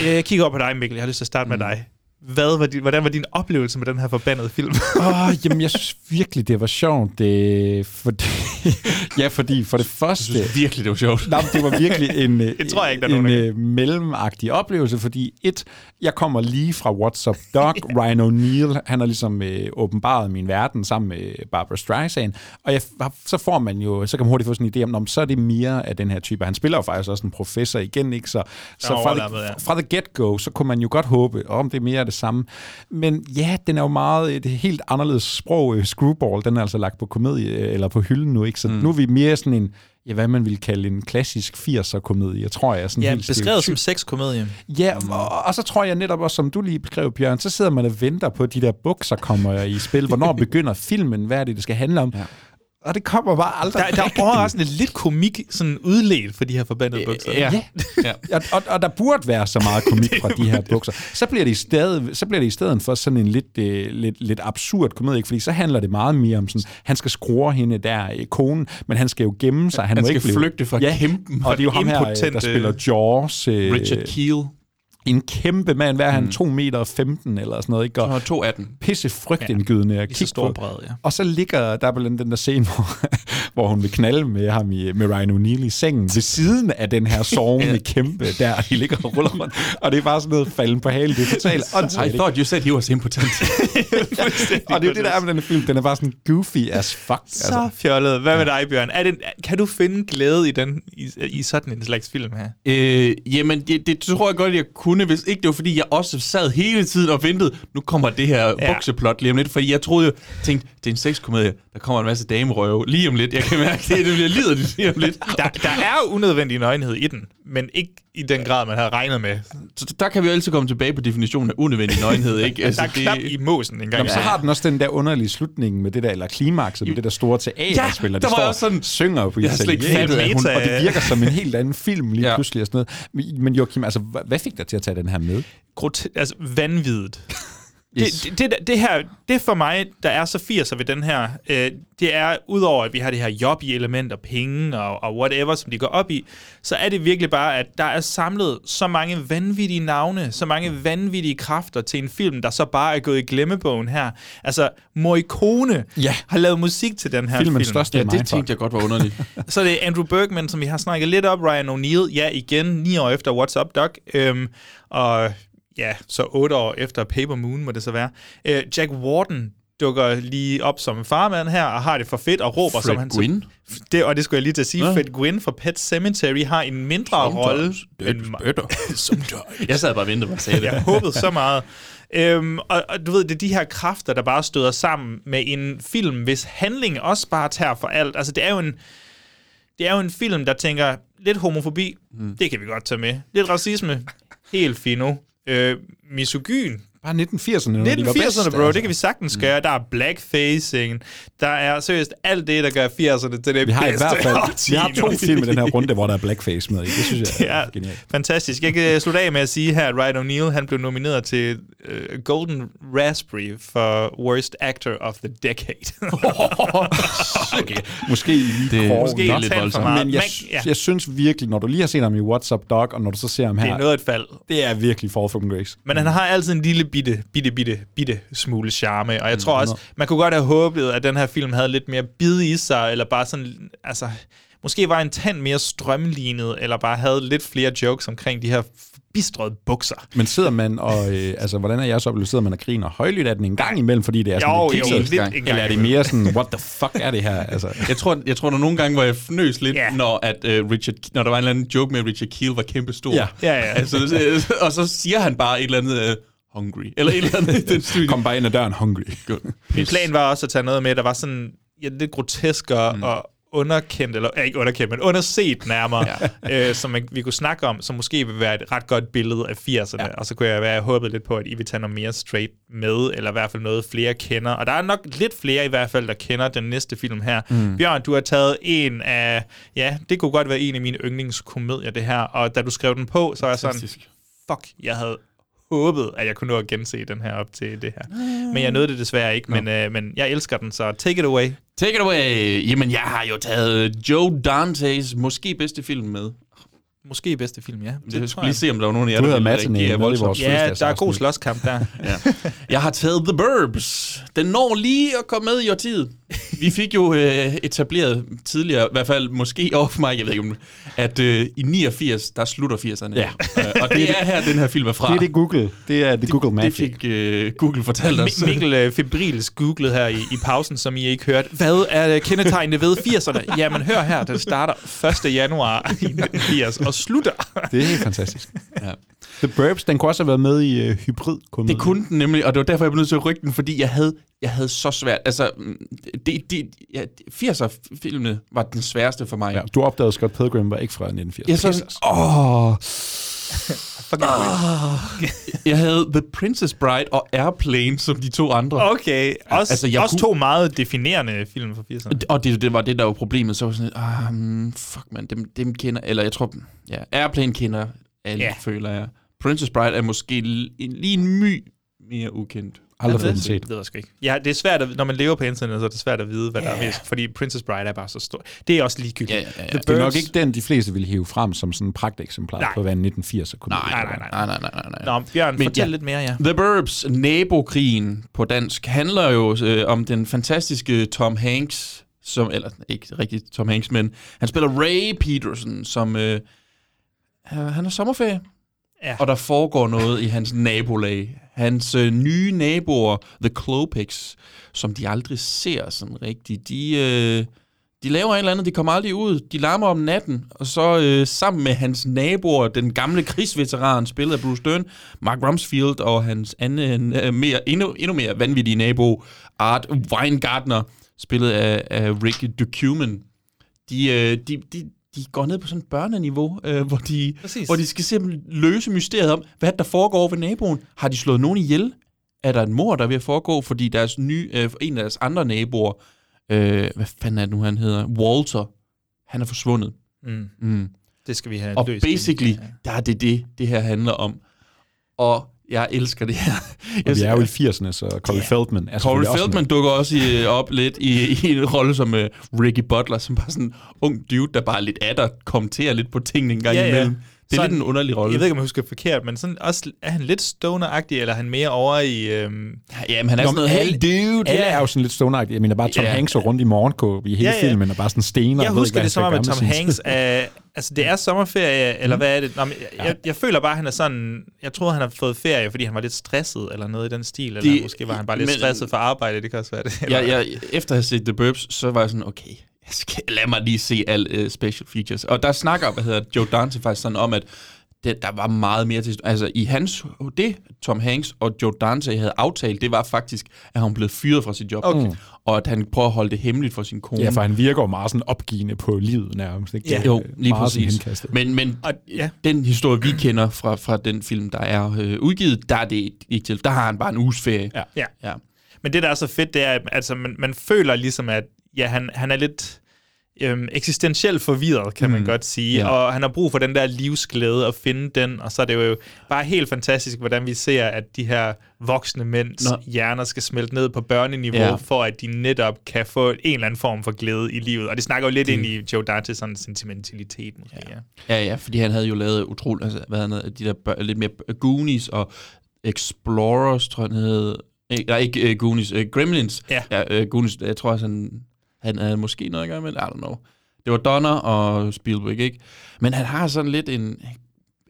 jeg kigger op på dig, Mikkel. Jeg har lyst til at starte med dig. Hvad var din, hvordan var din oplevelse med den her forbandede film? Åh, jamen, jeg synes virkelig, det var sjovt. Det, fordi, ja, fordi for det første... Jeg synes virkelig, det var sjovt. Nej, det var virkelig en, Det tror jeg ikke, der er en, der øh, mellemagtig oplevelse, fordi et, jeg kommer lige fra What's Up Doc, Ryan O'Neill, han har ligesom øh, åbenbaret min verden sammen med Barbara Streisand, og jeg, så får man jo, så kan man hurtigt få sådan en idé om, "Nå, men så er det mere af den her type. Han spiller jo faktisk også en professor igen, ikke? Så, så fra, the, fra the get-go, så kunne man jo godt håbe, om det er mere af det samme. Men ja, den er jo meget et helt anderledes sprog. øh, Screwball, den er altså lagt på komedie, øh, eller på hylden nu, ikke? Så mm. nu er vi mere sådan en, ja, hvad man vil kalde en klassisk 80'er-komedie, jeg tror jeg. er Sådan ja, helt beskrevet som stereotyp. sexkomedie. Ja, og, og så tror jeg netop også, som du lige beskrev, Bjørn, så sidder man og venter på, at de der bukser kommer i spil. Hvornår begynder filmen? Hvad er det, det skal handle om? Ja. Og det kommer bare aldrig. Der, der er overraskende lidt komik sådan udledt for de her forbandede bukser. Ja. Ja. Ja. og, og, og der burde være så meget komik fra de her bukser. Så bliver det i stedet, så bliver det i stedet for sådan en lidt, øh, lidt, lidt absurd komedie, ikke? fordi så handler det meget mere om sådan, han skal skrue hende der, øh, konen, men han skal jo gemme sig. Han, Han må skal ikke blive, flygte fra kæmpen. Og det er jo ham her, øh, der spiller Jaws. Øh, Richard Keel. En kæmpe mand, hvad er han, mm. 2 meter 15 eller sådan noget, ikke? Og Og 218. pisse frygtindgydende at Lige så kigge på. bred, ja. Og så ligger der blandt den der scene, hvor, hvor hun vil knalde med ham i, med Ryan O'Neal i sengen ved siden af den her sovende kæmpe der, de ligger og ruller rundt. Og det er bare sådan noget falden på halen. Det er totalt I åndssvagt. ikke? thought you said he was impotent. Og det er jo det, der er med den film. Den er bare sådan goofy as fuck. altså. Så fjollet. Hvad med dig, Bjørn? Er det, kan du finde glæde i, den, i, i sådan en slags film her? øh, jamen, det, det tror jeg godt, jeg kunne, hvis ikke det var, fordi jeg også sad hele tiden og ventede, nu kommer det her ja. bukseplot lige om lidt, fordi jeg troede jo, tænkte, det er en sexkomedie, der kommer en masse damerøve lige om lidt. Jeg kan mærke, det, det bliver liderligt lige om lidt. Der, der er unødvendig nøgenhed i den, men ikke i den grad, man havde regnet med. Så der kan vi jo altid komme tilbage på definitionen af unødvendig nøgenhed, ikke? Altså, der er knap i måsen engang. Jamen, så har den også den der underlige slutning med det der, eller klimakset med det der store teaterspiller, der der var står også sådan- synger på har italiensk, og det virker som en helt anden film lige Ja. pludselig og sådan noget. Men Joachim, altså, hva- hvad fik dig til at tage den her med? Grote- altså vanvittigt. Yes. Det, det, det, her, det for mig, der er så 80'er ved den her, øh, det er, udover at vi har det her job i elementer, penge og, og whatever, som de går op i, så er det virkelig bare, at der er samlet så mange vanvittige navne, så mange vanvittige kræfter til en film, der så bare er gået i glemmebogen her. Altså, Morricone Ja. har lavet musik til den her Filmens film. største Ja, det tænkte jeg godt var underligt. Så det er Andrew Bergman, som vi har snakket lidt op, Ryan O'Neill, ja igen, ni år efter What's Up Doc, øhm, og ja, så otte år efter Paper Moon må det så være. Øh, Jack Warden dukker lige op som farmand her, og har det for fedt, og råber Fred som han... Gwynn? Det, og det skulle jeg lige til at sige. Ja. Fred Gwynn fra Pet Cemetery har en mindre rolle. end ma- Jeg sad bare og ventede på at sige det. jeg håbede så meget. Øhm, og, og du ved, det er de her kræfter, der bare støder sammen med en film, hvis handling også bare tager for alt. Altså, det er jo en, det er jo en film, der tænker, lidt homofobi, mm. det kan vi godt tage med. Lidt racisme, helt fino. Øh, misogyn, Bare 1980'erne, når de var bedst. 1980'erne, bro, altså. det kan vi sagtens gøre. Der er blackfacing. Der er seriøst alt det, der gør 80'erne til det Vi har i bedste hvert fald årti vi har to film i den her runde, hvor der er blackface med i. Det synes jeg er Ja, genialt. fantastisk. Jeg kan slutte af med at sige her, at Ryan O'Neill han blev nomineret til uh, Golden Raspberry for Worst Actor of the Decade. okay. Måske lige Det- grov Måske nok. lidt voldsomt. Men jeg, Men- ja. jeg synes virkelig, når du lige har set ham i What's Up Dog, og når du så ser ham her, det er noget af et fald. det er virkelig for fucking Grace. Men han har altid en lille bitte, bitte, bitte, bitte smule charme, og jeg tror også, 100. man kunne godt have håbet, at den her film havde lidt mere bid i sig, eller bare sådan, altså, måske var en tand mere strømlignet, eller bare havde lidt flere jokes omkring de her bistrede bukser. Men sidder man og, øh, altså, hvordan er jeres oplevelse? Sidder man og griner højligt af den en gang imellem, fordi det er sådan Jo, lidt jo, lidt Eller er det mere sådan, what the fuck er det her? Altså, Jeg tror, jeg tror, der nogle gange, hvor jeg fnøs lidt, yeah. når, at, uh, Richard, når der var en eller anden joke med, at Richard Keel var kæmpe stor. Ja. Ja, ja. Altså, så- og så siger han bare et eller andet uh, hungry, eller et eller andet i den stil. kom bare ind ad døren hungry. Min plan var også at tage noget med, der var sådan ja, lidt grotesk og, mm. og underkendt, eller ikke underkendt, men underset nærmere, ja. øh, som man, vi kunne snakke om, som måske vil være et ret godt billede af 80'erne. Ja. Og så kunne jeg være håbet lidt på, at I vil tage noget mere straight med, eller i hvert fald noget flere kender. Og der er nok lidt flere i hvert fald, der kender den næste film her. Mm. Bjørn, du har taget en af, ja, det kunne godt være en af mine yndlingskomedier, det her. Og da du skrev den på, så var jeg sådan, fuck, jeg havde håbet, at jeg kunne nå at gense den her op til det her. Men jeg nåede det desværre ikke, men, øh, men jeg elsker den, så take it away. Take it away. Jamen, jeg har jo taget Joe Dantes måske bedste film med. Måske bedste film, ja. Det jeg skulle lige se, om der var nogen af jer, Du der ville reagere voldsomt. Ja, der er god slåskamp der. Ja. Jeg har taget The Burbs. Den når lige at komme med i årtiet. Vi fik jo øh, etableret tidligere, i hvert fald måske off mig, jeg ved ikke om at øh, i 89, der slutter 80'erne. Ja. Øh, og det er her, den her film er fra. Det er det Google. Det er det Google det Magic. fik øh, Google fortalt os. Mi- Mikkel øh, Febrils googlede her i, i pausen, som I ikke hørte. Hvad er øh, kendetegnene ved 80'erne? Jamen hør her, den starter 1. januar 1980 og slutter. Det er helt fantastisk. Ja. The Burbs, den kunne også have været med i uh, hybrid Det kunne den nemlig, og det var derfor, jeg blev nødt til at rykke den, fordi jeg havde, jeg havde så svært. Altså, mm, det, det, ja, 80'er-filmene var den sværeste for mig. Ja, du opdagede Scott Pilgrim var ikke fra 1980. Jeg, så, åh, Ah. jeg havde The Princess Bride og Airplane som de to andre. Okay, også, Altså, jeg også kunne- to meget definerende film fra 80'erne. Og det, det var det, der var problemet. Så var jeg sådan, ah, mm, fuck man, dem, dem kender, eller jeg tror, ja, Airplane kender alle, yeah. føler jeg. Princess Bride er måske lige en my mere ukendt. Aldrig fået set. det ved jeg sgu ikke. Ja, det er svært, at, når man lever på internettet, så er det svært at vide, hvad yeah. der er mest, fordi Princess Bride er bare så stor. Det er også ligegyldigt. Ja, ja, ja. The Det er nok ikke den, de fleste ville hive frem som sådan en pragteksemplar Nej. på, hvad en 1980'er kunne Nej, blive. nej, nej, nej, nej, nej, nej. Nå, Bjørn, Men fortæl ja. lidt mere, ja. The Burbs, nabokrigen på dansk, handler jo øh, om den fantastiske Tom Hanks, som, eller ikke rigtig Tom Hanks, men han spiller Ray Peterson, som øh, han er sommerferie. Ja. Og der foregår noget i hans nabolag. Hans øh, nye naboer, The Klopix, som de aldrig ser sådan rigtigt, de, øh, de laver et eller andet, de kommer aldrig ud, de larmer om natten, og så øh, sammen med hans naboer, den gamle krigsveteran, spillet af Bruce Dern, Mark Rumsfield og hans anden, øh, mere, endnu, endnu mere vanvittige nabo, Art Weingartner, spillet af, af Rick Ducumen, De, øh, de, de, de går ned på sådan et børneniveau, øh, hvor, de, Præcis. hvor de skal simpelthen løse mysteriet om, hvad der foregår ved naboen. Har de slået nogen ihjel? Er der en mor, der er ved at foregå? Fordi deres nye, øh, en af deres andre naboer, øh, hvad fanden er det nu, han hedder? Walter, han er forsvundet. Mm. Mm. Det skal vi have Og løst. basically, Ja. der er det det, det her handler om. Og jeg elsker det her. Og vi er jo i 80'erne, så Corey Ja. Feldman er Corey også Feldman med. dukker også i, op lidt i, i en rolle som uh, Ricky Butler, som bare sådan en ung dude, der bare er lidt af der kommenterer lidt på tingene en gang Ja, ja. Det er Sådan- lidt en underlig rolle. Jeg ved ikke, om jeg husker forkert, men sådan også, er han lidt stoner-agtig, eller er han mere over i... Øhm, Jamen, han er Nå, sådan noget alle, dude. alle er jo sådan lidt stoneragtige. Jeg mener bare, Tom Ja. Hanks er rundt i morgenkåb i hele Ja, ja. filmen, og bare sådan stener. jeg og ved husker ikke, det som om, at Tom Hanks er... Altså, det er sommerferie, eller hvad er det? Nå, men jeg, jeg, jeg føler bare, at han er sådan... Jeg troede, han har fået ferie, fordi han var lidt stresset, eller noget i den stil. Eller Det- måske var han bare lidt men- stresset for arbejde, det kan også være det. Eller, Jeg, jeg, efter at have set The Burbs, så var jeg sådan, okay, jeg skal, lad mig lige se alle uh, special features. Og der snakker, hvad hedder Joe Dante faktisk sådan om, at det, der var meget mere til... Altså, i hans... Det, Tom Hanks og Joe Dante havde aftalt, det var faktisk, at han blev fyret fra sit job. Okay. Og at han prøver at holde det hemmeligt for sin kone. Ja, for han virker jo meget sådan opgivende på livet nærmest. Ikke? Ja, Det jo, lige meget præcis. Men, men Og, ja. den historie, vi kender fra, fra den film, der er øh, udgivet, der er det ikke til. Der har han bare en uges ferie. Ja. Ja. ja. Men det, der er så fedt, det er, at altså, man, man føler ligesom, at ja, han, han er lidt øhm, eksistentielt forvirret, kan man Mm. godt sige. Ja. Og han har brug for den der livsglæde at finde den. Og så er det jo bare helt fantastisk, hvordan vi ser, at de her voksne mænds Nå. hjerner skal smelte ned på børneniveau, Ja. for at de netop kan få en eller anden form for glæde i livet. Og det snakker jo lidt Det- ind i Joe Dantes sådan sentimentalitet, måske. Ja. ja. Ja, ja, fordi han havde jo lavet utroligt, altså, hvad han havde, de der bør, lidt mere Goonies og Explorers, tror jeg, han hed. Nej, ikke uh, Goonies, uh, Gremlins. Ja. ja uh, Goonies, jeg tror også, han, han havde måske noget at gøre med det, I don't know. Det var Donner og Spielberg, ikke? Men han har sådan lidt en...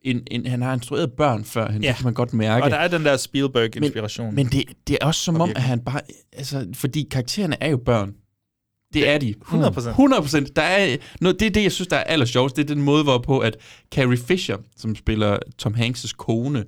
en, en han har instrueret børn før, ja. Det kan man godt mærke. Og der er den der Spielberg-inspiration. Men det, det er også som om, at han bare... Altså, fordi karaktererne er jo børn. Det er de. 100%. 100 procent. Der er noget, det er det, jeg synes, der er allersjovest. Det er den måde, hvorpå at Carrie Fisher, som spiller Tom Hanks' kone,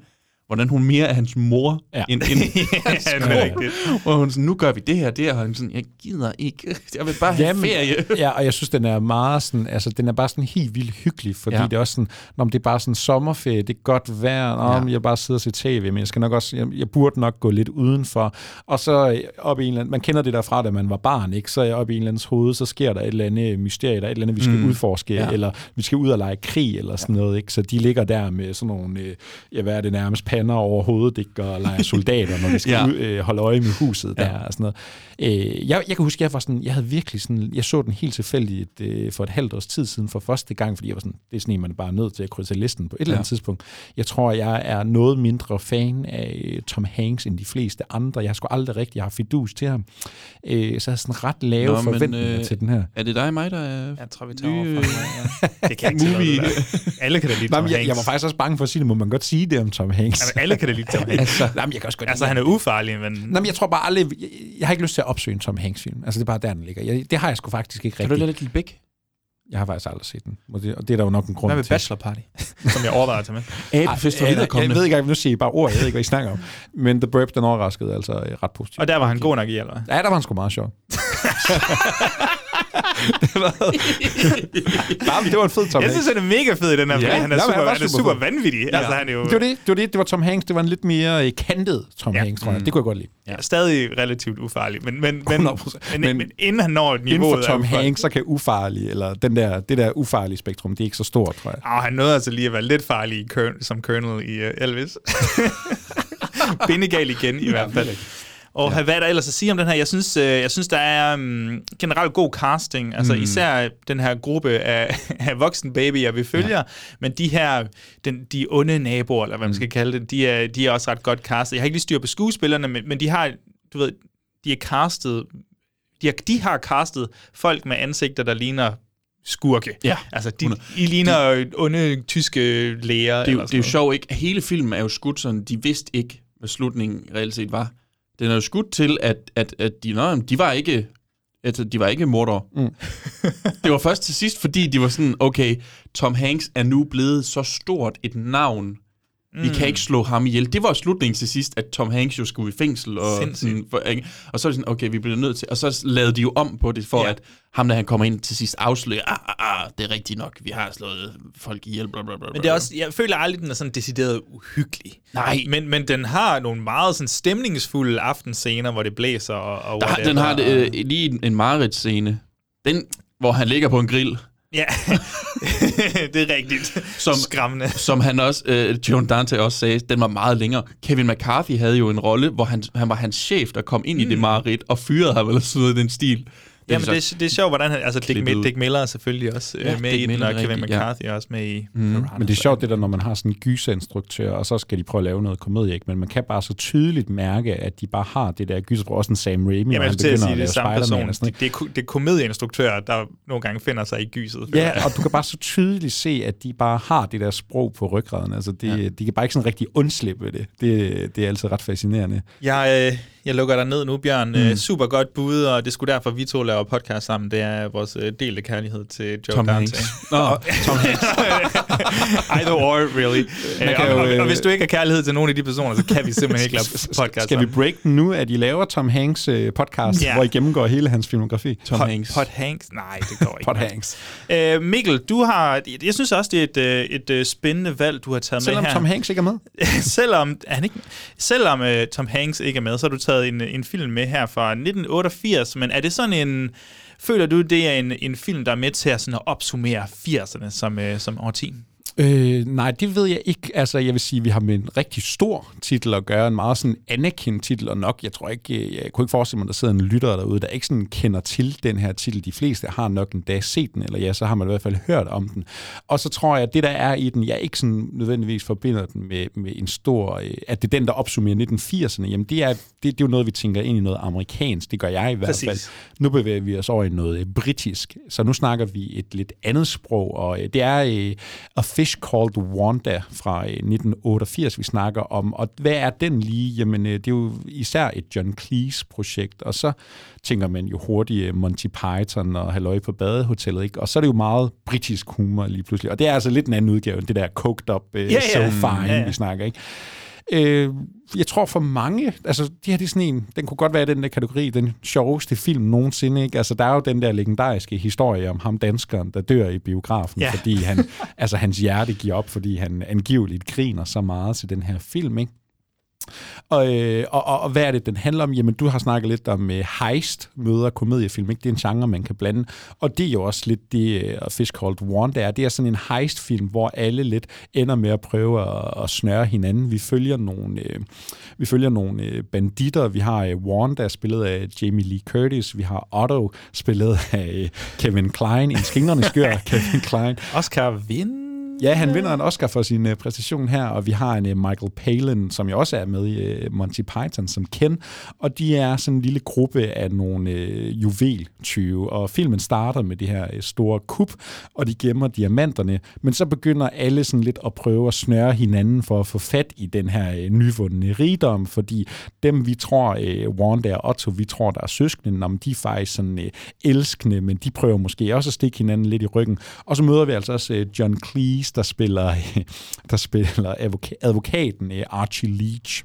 hvordan hun mere er hans mor, Ja. end, end hans det er rigtigt. Hvor hun sådan, nu gør vi det her, det her, og han sådan, jeg gider ikke. Jeg vil bare have Jamen, ferie. ja, og jeg synes, den er meget sådan, altså, den er bare sådan helt vildt hyggelig, fordi Ja. ja. det er også sådan, når det er bare sådan sommerferie, det er godt vejr, nå, Ja. ja. jeg bare sidder og ser tv, men jeg skal nok også, jeg, jeg burde nok gå lidt udenfor, og så op i en eller anden, man kender det derfra, da man var barn, ikke? Så op i en eller andens hoved, så sker der et eller andet mysterie, der er et eller andet, vi skal Mm. udforske, Ja. ja. eller vi skal ud og lege krig, eller sådan noget, ikke? Så de ligger der med sådan nogle, øh, ja, hvad er det nærmest, pander over hovedet, ikke? Og leger soldater, når vi skal Ja. ja. ud, øh, holde øje med huset der, Ja. og sådan noget. Øh, jeg, jeg kan huske, jeg var sådan, jeg havde virkelig sådan, jeg så den helt tilfældigt øh, for et halvt års tid siden for første gang, fordi jeg var sådan, det er sådan en, man er bare nødt til at krydse listen på et eller andet Ja. tidspunkt. Jeg tror, jeg er noget mindre fan af øh, Tom Hanks end de fleste andre. Jeg har sgu aldrig rigtig haft fidus til ham. Øh, så jeg havde sådan ret lave Nå, men, forventninger øh, til den her. Er det dig og mig, der er Jeg tror, vi tager nye, over for ja. Det kan ikke movie? Alle kan da lide Tom men jeg, Hanks. jeg var faktisk også bange for at sige det. Må man godt sige det om Tom Hanks? Jamen, alle kan da lide Tom Hanks. altså, nej, men jeg kan også godt Altså, han er ufarlig, men... Nej, men jeg tror bare aldrig... Jeg, jeg har ikke lyst til at opsøge en Tom Hanks-film. Altså, det er bare der, den ligger. Jeg, det har jeg sgu faktisk ikke Kan du rigtigt. lade lidt Bæk? Jeg har faktisk aldrig set den. Og det, og det er der jo nok en grund Hvad med til. Bachelor Party? Som jeg overvejer at tage med. Abefest for Ej, jeg, viderekommende. ved ikke nu siger I bare ord, jeg ved ikke, hvad I snakker om. Men The Burp, den overraskede altså ret positivt. Og der var han god nok i, eller hvad? Ja, der var han sgu meget sjov. var, det var en fed Tom Jeg Hanks. synes, han er mega fed i den her, Ja, han er ja, men super, han var han er super super fed. vanvittig. Ja. Altså, han er jo Det var det, det var det. Det var Tom Hanks. Det var en lidt mere øh, kantet Tom Ja. Hanks, tror jeg. Mm. Det kunne jeg godt lide. ja. stadig relativt ufarlig. Men, men, men, 100%. men, Men- men, inden han når Inden niveauet... for Tom af Hanks, så kan ufarlig, eller den der, det der ufarlige spektrum, det er ikke så stort, tror jeg. Og han nåede altså lige at være lidt farlig i som Colonel i uh, Elvis. Bindegal igen i hvert fald. Og ja. hvad er der ellers at sige om den her? Jeg synes, øh, jeg synes der er um, generelt god casting. Altså Mm. mm. især den her gruppe af, af voksen babyer, vi følger. Ja. Men de her, den, de onde naboer, eller hvad man skal kalde det, de er, de er også ret godt castet. Jeg har ikke lige styr på skuespillerne, men, men de har, du ved, de er castet, de har, de har castet folk med ansigter, der ligner skurke. Ja. Altså, de, I ligner de, onde tyske læger. det er, jo, det er jo sjovt, ikke? Hele filmen er jo skudt sådan, de vidste ikke, hvad slutningen reelt set var. Den er jo skudt til, at, at, at de, jamen, de var ikke altså, de var ikke mordere. Mm. det var først til sidst, fordi de var sådan, okay, Tom Hanks er nu blevet så stort et navn, vi Mm. kan ikke slå ham ihjel. Det var slutningen til sidst, at Tom Hanks jo skulle i fængsel. Og, Sindssygt. sådan, for, og så er det sådan, okay, vi bliver nødt til... Og så lavede de jo om på det, for Ja. at ham, der han kommer ind til sidst, afslører, ah, ah, ah, det er rigtigt nok, vi har slået folk ihjel, bla, bla, bla, Men det er også, jeg føler aldrig, den er sådan decideret uhyggelig. Nej. Men, men den har nogle meget sådan stemningsfulde aftenscener, hvor det blæser og, og Der, den har det, øh, lige en, en Marit-scene. Den, hvor han ligger på en grill. Ja, det er rigtigt. Som, Skræmmende. Som han også, øh, John Dante også sagde, den var meget længere. Kevin McCarthy havde jo en rolle, hvor han, han var hans chef, der kom ind mm. i det mareridt og fyrede ham eller sådan noget i den stil. Jamen, det, er, det er sjovt, hvordan han... Altså, Dick, ud. Dick Miller er selvfølgelig også Ja, ja, med Dick i den, Miller og Kevin rigtig, ja. McCarthy er også med i... Mm. Men det er sjovt, det der, når man har sådan en gyserinstruktør, og så skal de prøve at lave noget komedie, ikke? men man kan bare så tydeligt mærke, at de bare har det der gyser, også en Sam Raimi, Jamen, jeg han til at begynder sige, at det lave samme Spider-Man og sådan Det, det, er, det er komedieinstruktører, der nogle gange finder sig i gyset. Ja, og du kan bare så tydeligt se, at de bare har det der sprog på ryggraden. Altså, det, ja. de kan bare ikke sådan rigtig undslippe det. det. Det er altid ret fascinerende. Jeg, øh, Jeg lukker dig ned nu, Bjørn. Mm. super godt bud, og det skulle derfor, vi to laver podcast sammen. Det er vores uh, delte kærlighed til Joe Tom Dante. Hanks. Nå, Tom Hanks. Either or, really. Man Øh, kan og, jo, og, øh, og, hvis du ikke har kærlighed til nogen af de personer, så kan vi simpelthen ikke lave podcast Skal vi break den nu, at I laver Tom Hanks øh, podcast, Ja. hvor I gennemgår hele hans filmografi? Tom Pot- Hanks. Pot Hanks? Nej, det går ikke. Pot Hanks. Øh, Mikkel, du har, jeg synes også, det er et, øh, et øh, spændende valg, du har taget Selvom med her. Tom Hanks ikke er med? selvom han ikke, selvom uh, Tom Hanks ikke er med, så har du taget en, en film med her fra 1988, men er det sådan en, føler du, det er en, en film, der er med til at, sådan at opsummere 80'erne som, øh, som årti? Øh, nej, det ved jeg ikke. Altså, jeg vil sige, at vi har med en rigtig stor titel at gøre, en meget sådan anerkendt titel, og nok, jeg tror ikke, øh, jeg kunne ikke forestille mig, at der sidder en lytter derude, der ikke sådan kender til den her titel. De fleste har nok en dag set den, eller ja, så har man i hvert fald hørt om den. Og så tror jeg, at det, der er i den, jeg ikke sådan nødvendigvis forbinder den med, med en stor, øh, at det er den, der opsummerer 1980'erne, jamen det er, det, det er jo noget, vi tænker ind i noget amerikansk. Det gør jeg i hvert Præcis. fald. Nu bevæger vi os over i noget øh, britisk, så nu snakker vi et lidt andet sprog, og øh, det er øh, A Fish Called Wanda fra øh, 1988, vi snakker om. Og hvad er den lige? Jamen, øh, det er jo især et John Cleese-projekt, og så tænker man jo hurtigt øh, Monty Python og Halløj på badehotellet, ikke? Og så er det jo meget britisk humor lige pludselig. Og det er altså lidt en anden udgave end det der coked up, øh, Ja, so ja. fine, ja. vi snakker, ikke? Øh, jeg tror for mange, altså det her det er sådan en, den kunne godt være i den der kategori, den sjoveste film nogensinde, ikke? Altså der er jo den der legendariske historie om ham danskeren, der dør i biografen, Ja. fordi han, altså hans hjerte giver op, fordi han angiveligt griner så meget til den her film, ikke? Og, øh, og, og, hvad er det, den handler om? Jamen, du har snakket lidt om øh, heist møder komediefilm, ikke? Det er en genre, man kan blande. Og det er jo også lidt det, øh, Fish Called Wanda er. Det er sådan en heistfilm, hvor alle lidt ender med at prøve at, at snøre hinanden. Vi følger nogle, øh, vi følger nogle øh, banditter. Vi har øh, Wanda, spillet af Jamie Lee Curtis. Vi har Otto, spillet af øh, Kevin Klein. En skingrende skør Kevin Klein. Oscar Vind? Ja, han vinder en Oscar for sin uh, præstation her, og vi har en uh, Michael Palin, som jo også er med i uh, Monty Python som Ken, og de er sådan en lille gruppe af nogle uh, juveltyve, og filmen starter med det her uh, store kup, og de gemmer diamanterne, men så begynder alle sådan lidt at prøve at snøre hinanden for at få fat i den her uh, nyvundne rigdom, fordi dem vi tror, uh, Wanda og Otto, vi tror, der er søskende, om de er faktisk sådan uh, elskende, men de prøver måske også at stikke hinanden lidt i ryggen. Og så møder vi altså også uh, John Cleese, der spiller, der spiller advoka- advokaten øh, Archie Leach.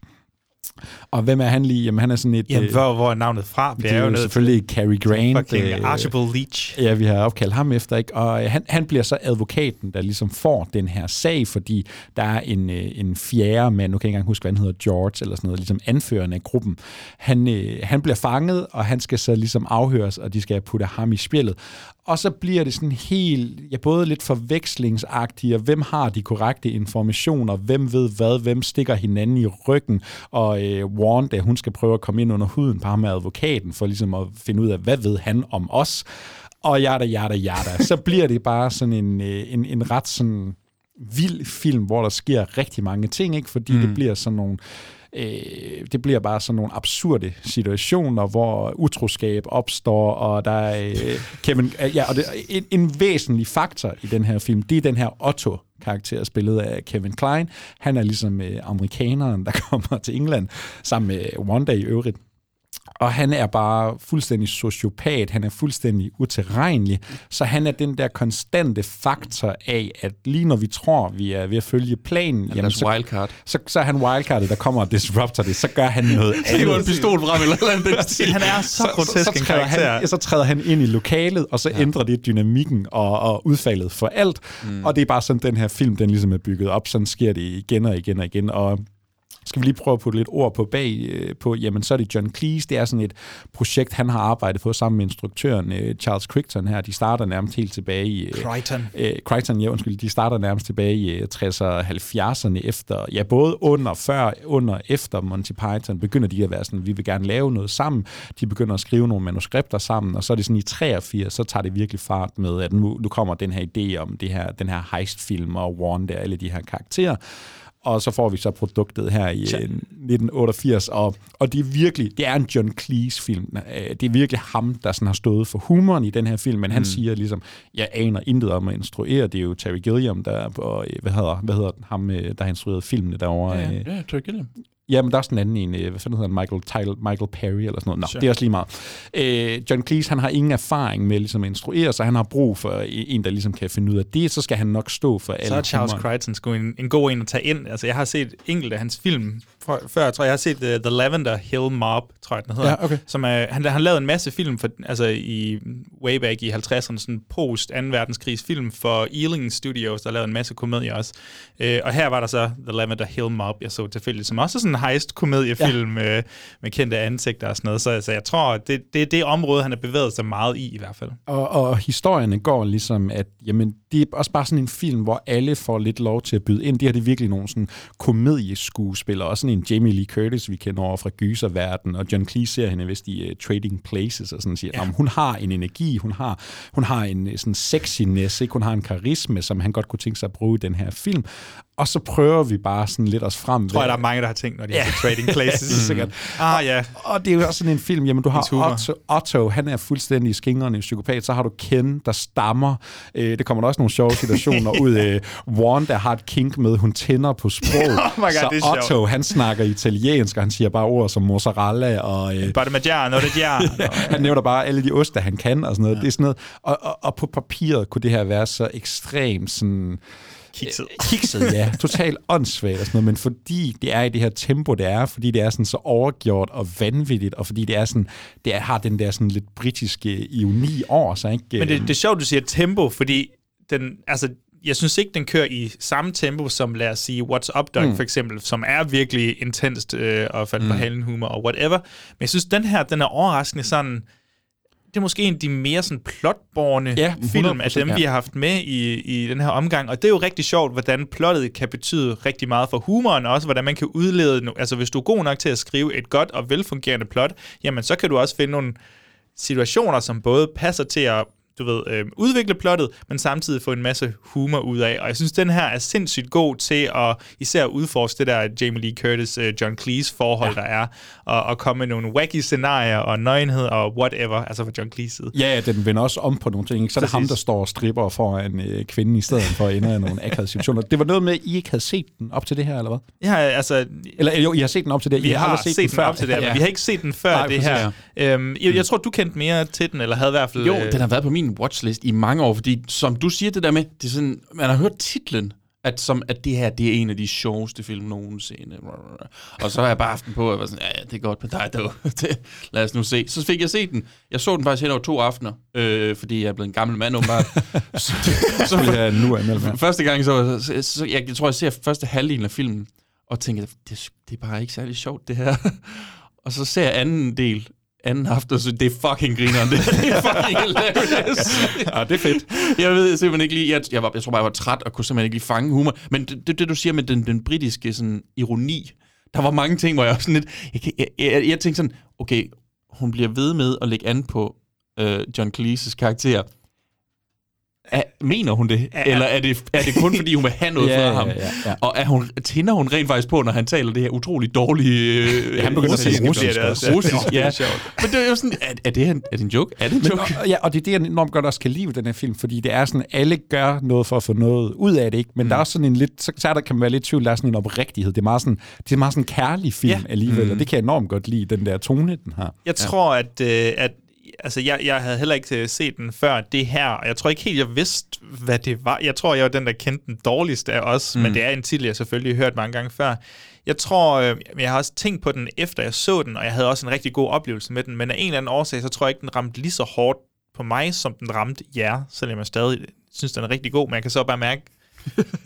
Og hvem er han lige? Jamen, han er sådan et... Jamen, øh, hvor, hvor er navnet fra? det er jo selvfølgelig Cary Grant. Fucking øh, Archibald Leach. Ja, vi har opkaldt ham efter, ikke? Og øh, han, han bliver så advokaten, der ligesom får den her sag, fordi der er en, øh, en fjerde mand, nu kan jeg ikke engang huske, hvad han hedder, George eller sådan noget, ligesom anførende af gruppen. Han, øh, han bliver fanget, og han skal så ligesom afhøres, og de skal putte ham i spillet. Og så bliver det sådan helt, ja, både lidt forvekslingsagtigt, og hvem har de korrekte informationer, hvem ved hvad, hvem stikker hinanden i ryggen, og øh, Wanda, hun skal prøve at komme ind under huden på ham med advokaten, for ligesom at finde ud af, hvad ved han om os, og jada, jada, jada. Så bliver det bare sådan en, øh, en, en ret sådan vild film, hvor der sker rigtig mange ting, ikke? fordi mm. det bliver sådan nogle øh, det bliver bare sådan nogle absurde situationer, hvor utroskab opstår, og der er øh, Kevin, øh, ja, og det, en, en væsentlig faktor i den her film, det er den her Otto karakter spillet af Kevin Klein. Han er ligesom øh, amerikaneren, der kommer til England sammen med Wanda i øvrigt. Og han er bare fuldstændig sociopat, han er fuldstændig uterrenelig, så han er den der konstante faktor af, at lige når vi tror, vi er ved at følge planen, er så, wildcard. Så, så er han wildcardet, der kommer og disrupter det, så gør han noget andet. Hiver en pistol frem eller noget andet. Han er så grotesk så, en træder han, så træder han ind i lokalet, og så ja. ændrer det dynamikken og, og udfaldet for alt. Mm. Og det er bare sådan, den her film, den ligesom er bygget op. Sådan sker det igen og igen og igen. Og skal vi lige prøve at putte lidt ord på bag øh, på, jamen så er det John Cleese, det er sådan et projekt, han har arbejdet på sammen med instruktøren øh, Charles Crichton her. De starter nærmest helt tilbage i... Øh, Crichton. Øh, Crichton, ja undskyld, de starter nærmest tilbage i øh, 60'erne og 70'erne efter, ja både under, før, under, efter Monty Python, begynder de at være sådan, vi vil gerne lave noget sammen. De begynder at skrive nogle manuskripter sammen, og så er det sådan i 83, så tager det virkelig fart med, at nu, nu kommer den her idé om det her, den her heistfilm og Wanda og alle de her karakterer og så får vi så produktet her i øh, 1988, og, og det er virkelig, det er en John Cleese-film. Øh, Det er virkelig ham, der sådan har stået for humoren i den her film, men han Mm. siger ligesom, jeg aner intet om at instruere, det er jo Terry Gilliam, der, og, øh, hvad hedder, hvad hedder ham, øh, der har instrueret filmene derovre. Ja, øh, ja, Terry Gilliam. Ja, men der er også en anden en, øh, hvad fanden hedder han, Michael, Tyler, Michael Perry eller sådan noget. Nå, Sure. det er også lige meget. Øh, John Cleese, han har ingen erfaring med ligesom at instruere, så han har brug for en, der ligesom kan finde ud af det, så skal han nok stå for alle Så er Charles humoren. Crichton sgu en, en god en at tage ind. Altså, jeg har set enkelte af hans film før. Jeg tror, jeg har set uh, The Lavender Hill Mob, tror jeg, den hedder. Ja, okay. Som er, han, han lavede en masse film for, altså i way back i 50'erne, sådan post 2. verdenskrigs film for Ealing Studios, der lavede en masse komedier også. Øh, og her var der så The Lavender Hill Mob, jeg så tilfældigt, som også er sådan en heist-komediefilm ja. med, med kendte ansigter og sådan noget. Så altså, jeg tror, det, det er det område, han har bevæget sig meget i i hvert fald. Og, og historierne går ligesom, at jamen, det er også bare sådan en film, hvor alle får lidt lov til at byde ind. Det her det er virkelig nogle sådan komedieskuespillere, også sådan en Jamie Lee Curtis, vi kender over fra Gyserverden, og John Cleese ser hende vist i uh, Trading Places, og sådan siger, ja. hun har en energi, hun har, hun har en øh, sådan sexiness, ikke? hun har en karisma, som han godt kunne tænke sig at bruge i den her film. Og så prøver vi bare sådan lidt os frem. Tror jeg, der er mange, der har tænkt, når de Ja. har Trading Places. Sikkert. Ah, ja. Og, og det er jo også sådan en film, jamen du har. Otto, Otto, han er fuldstændig skingrende psykopat, så har du Ken, der stammer. Øh, det kommer der også nogle sjove situationer ud. Øh, Wanda har et kink med, hun tænder på sprog. Oh my God, så det er sjovt. Otto, han snakker italiensk, og han siger bare ord som mozzarella og... Øh, Parmigiano Reggiano. han nævner bare alle de oste, han kan og sådan noget. Ja. Det er sådan noget. Og, og, og på papiret kunne det her være så ekstremt sådan... Kikset. Kikset, ja. Totalt åndssvagt og sådan noget. Men fordi det er i det her tempo, det er, fordi det er sådan så overgjort og vanvittigt, og fordi det er sådan, det er, har den der sådan lidt britiske ironi over sig, ikke? Men det, det er sjovt, du siger tempo, fordi den, altså, jeg synes ikke, den kører i samme tempo som, lad os sige, What's Up Dog, Mm. for eksempel, som er virkelig intenst øh, og faldt på Mm. halen humor og whatever. Men jeg synes, den her, den er overraskende sådan, det er måske en af de mere sådan plotborne Ja, film af 100%, dem, ja. vi har haft med i, i den her omgang. Og det er jo rigtig sjovt, hvordan plottet kan betyde rigtig meget for humoren, og også hvordan man kan udlede, no- altså hvis du er god nok til at skrive et godt og velfungerende plot, jamen så kan du også finde nogle situationer, som både passer til at du ved, øh, udvikle plottet, men samtidig få en masse humor ud af. Og jeg synes, den her er sindssygt god til at især udforske det der Jamie Lee Curtis, øh, John Cleese forhold, ja. der er, og, og komme med nogle wacky scenarier og nøgenhed og whatever, altså fra John Cleese side. Ja, den vender også om på nogle ting. Ikke? Så er det Præcis. ham, der står og stripper for en øh, kvinde, i stedet for at ende i nogle akavede situationer. Det var noget med, at I ikke havde set den op til det her, eller hvad? Ja, altså... Eller jo, I har set den op til det. Vi I har aldrig set, den, før. op til det, her, Ja. men vi har ikke set den før Nej, det præcis, her. Øhm, jeg, jeg tror, du kendte mere til den, eller havde i hvert fald... Jo, øh, den har været på min watchlist i mange år, fordi som du siger det der med, det er sådan, man har hørt titlen, at, som, at det her, det er en af de sjoveste film nogensinde. Og så har jeg bare haft den på, og var sådan, ja, ja, det er godt med dig, dog. Det- Lad os nu se. Så fik jeg set den. Jeg så den faktisk hen over to aftener, øh, fordi jeg er blevet en gammel mand, åbenbart. så, så, jeg nu mig. Første gang, så, så, så jeg, jeg tror, jeg ser første halvdelen af filmen, og tænker, det, det er bare ikke særlig sjovt, det her. og så ser jeg anden del, anden aften, så det er fucking grineren. Det, det er fucking hilarious. ja, det er fedt. Jeg ved simpelthen ikke lige, jeg, jeg, var, jeg tror bare, jeg var træt og kunne simpelthen ikke lige fange humor. Men det, det, det du siger med den, den britiske sådan, ironi, der var mange ting, hvor jeg var sådan lidt, jeg, jeg, jeg, jeg tænkte sådan, okay, hun bliver ved med at lægge an på øh, John Cleese's karakter. Er, mener hun det? Ja. Eller er det, er det kun, fordi hun vil have noget Ja, fra ja, ham? ja, ja. Og er hun, tænder hun rent faktisk på, når han taler det her utrolig dårlige... Øh, Ja, han begynder at sige russisk, russisk også. russisk, Det er ja. Men det er jo sådan, er, er, det, en, er det en joke? Er det en Men, joke? og, ja, og det er det, jeg enormt godt også kan lide ved den her film, fordi det er sådan, alle gør noget for at få noget ud af det, ikke? Men mm. der er også sådan en lidt, så, så er der, kan man være lidt tvivl, der er sådan en oprigtighed. Det er meget sådan, det er meget sådan en kærlig film Ja. ja. alligevel, Mm. og det kan jeg enormt godt lide, den der tone, den har. Jeg tror, at, øh, at altså, jeg, jeg havde heller ikke øh, set den før det her, og jeg tror ikke helt, jeg vidste, hvad det var. Jeg tror, jeg var den, der kendte den dårligst af os, mm. men det er en titel, jeg selvfølgelig har hørt mange gange før. Jeg tror, øh, jeg har også tænkt på den, efter jeg så den, og jeg havde også en rigtig god oplevelse med den, men af en eller anden årsag, så tror jeg ikke, den ramte lige så hårdt på mig, som den ramte jer, selvom jeg stadig synes, den er rigtig god, men jeg kan så bare mærke,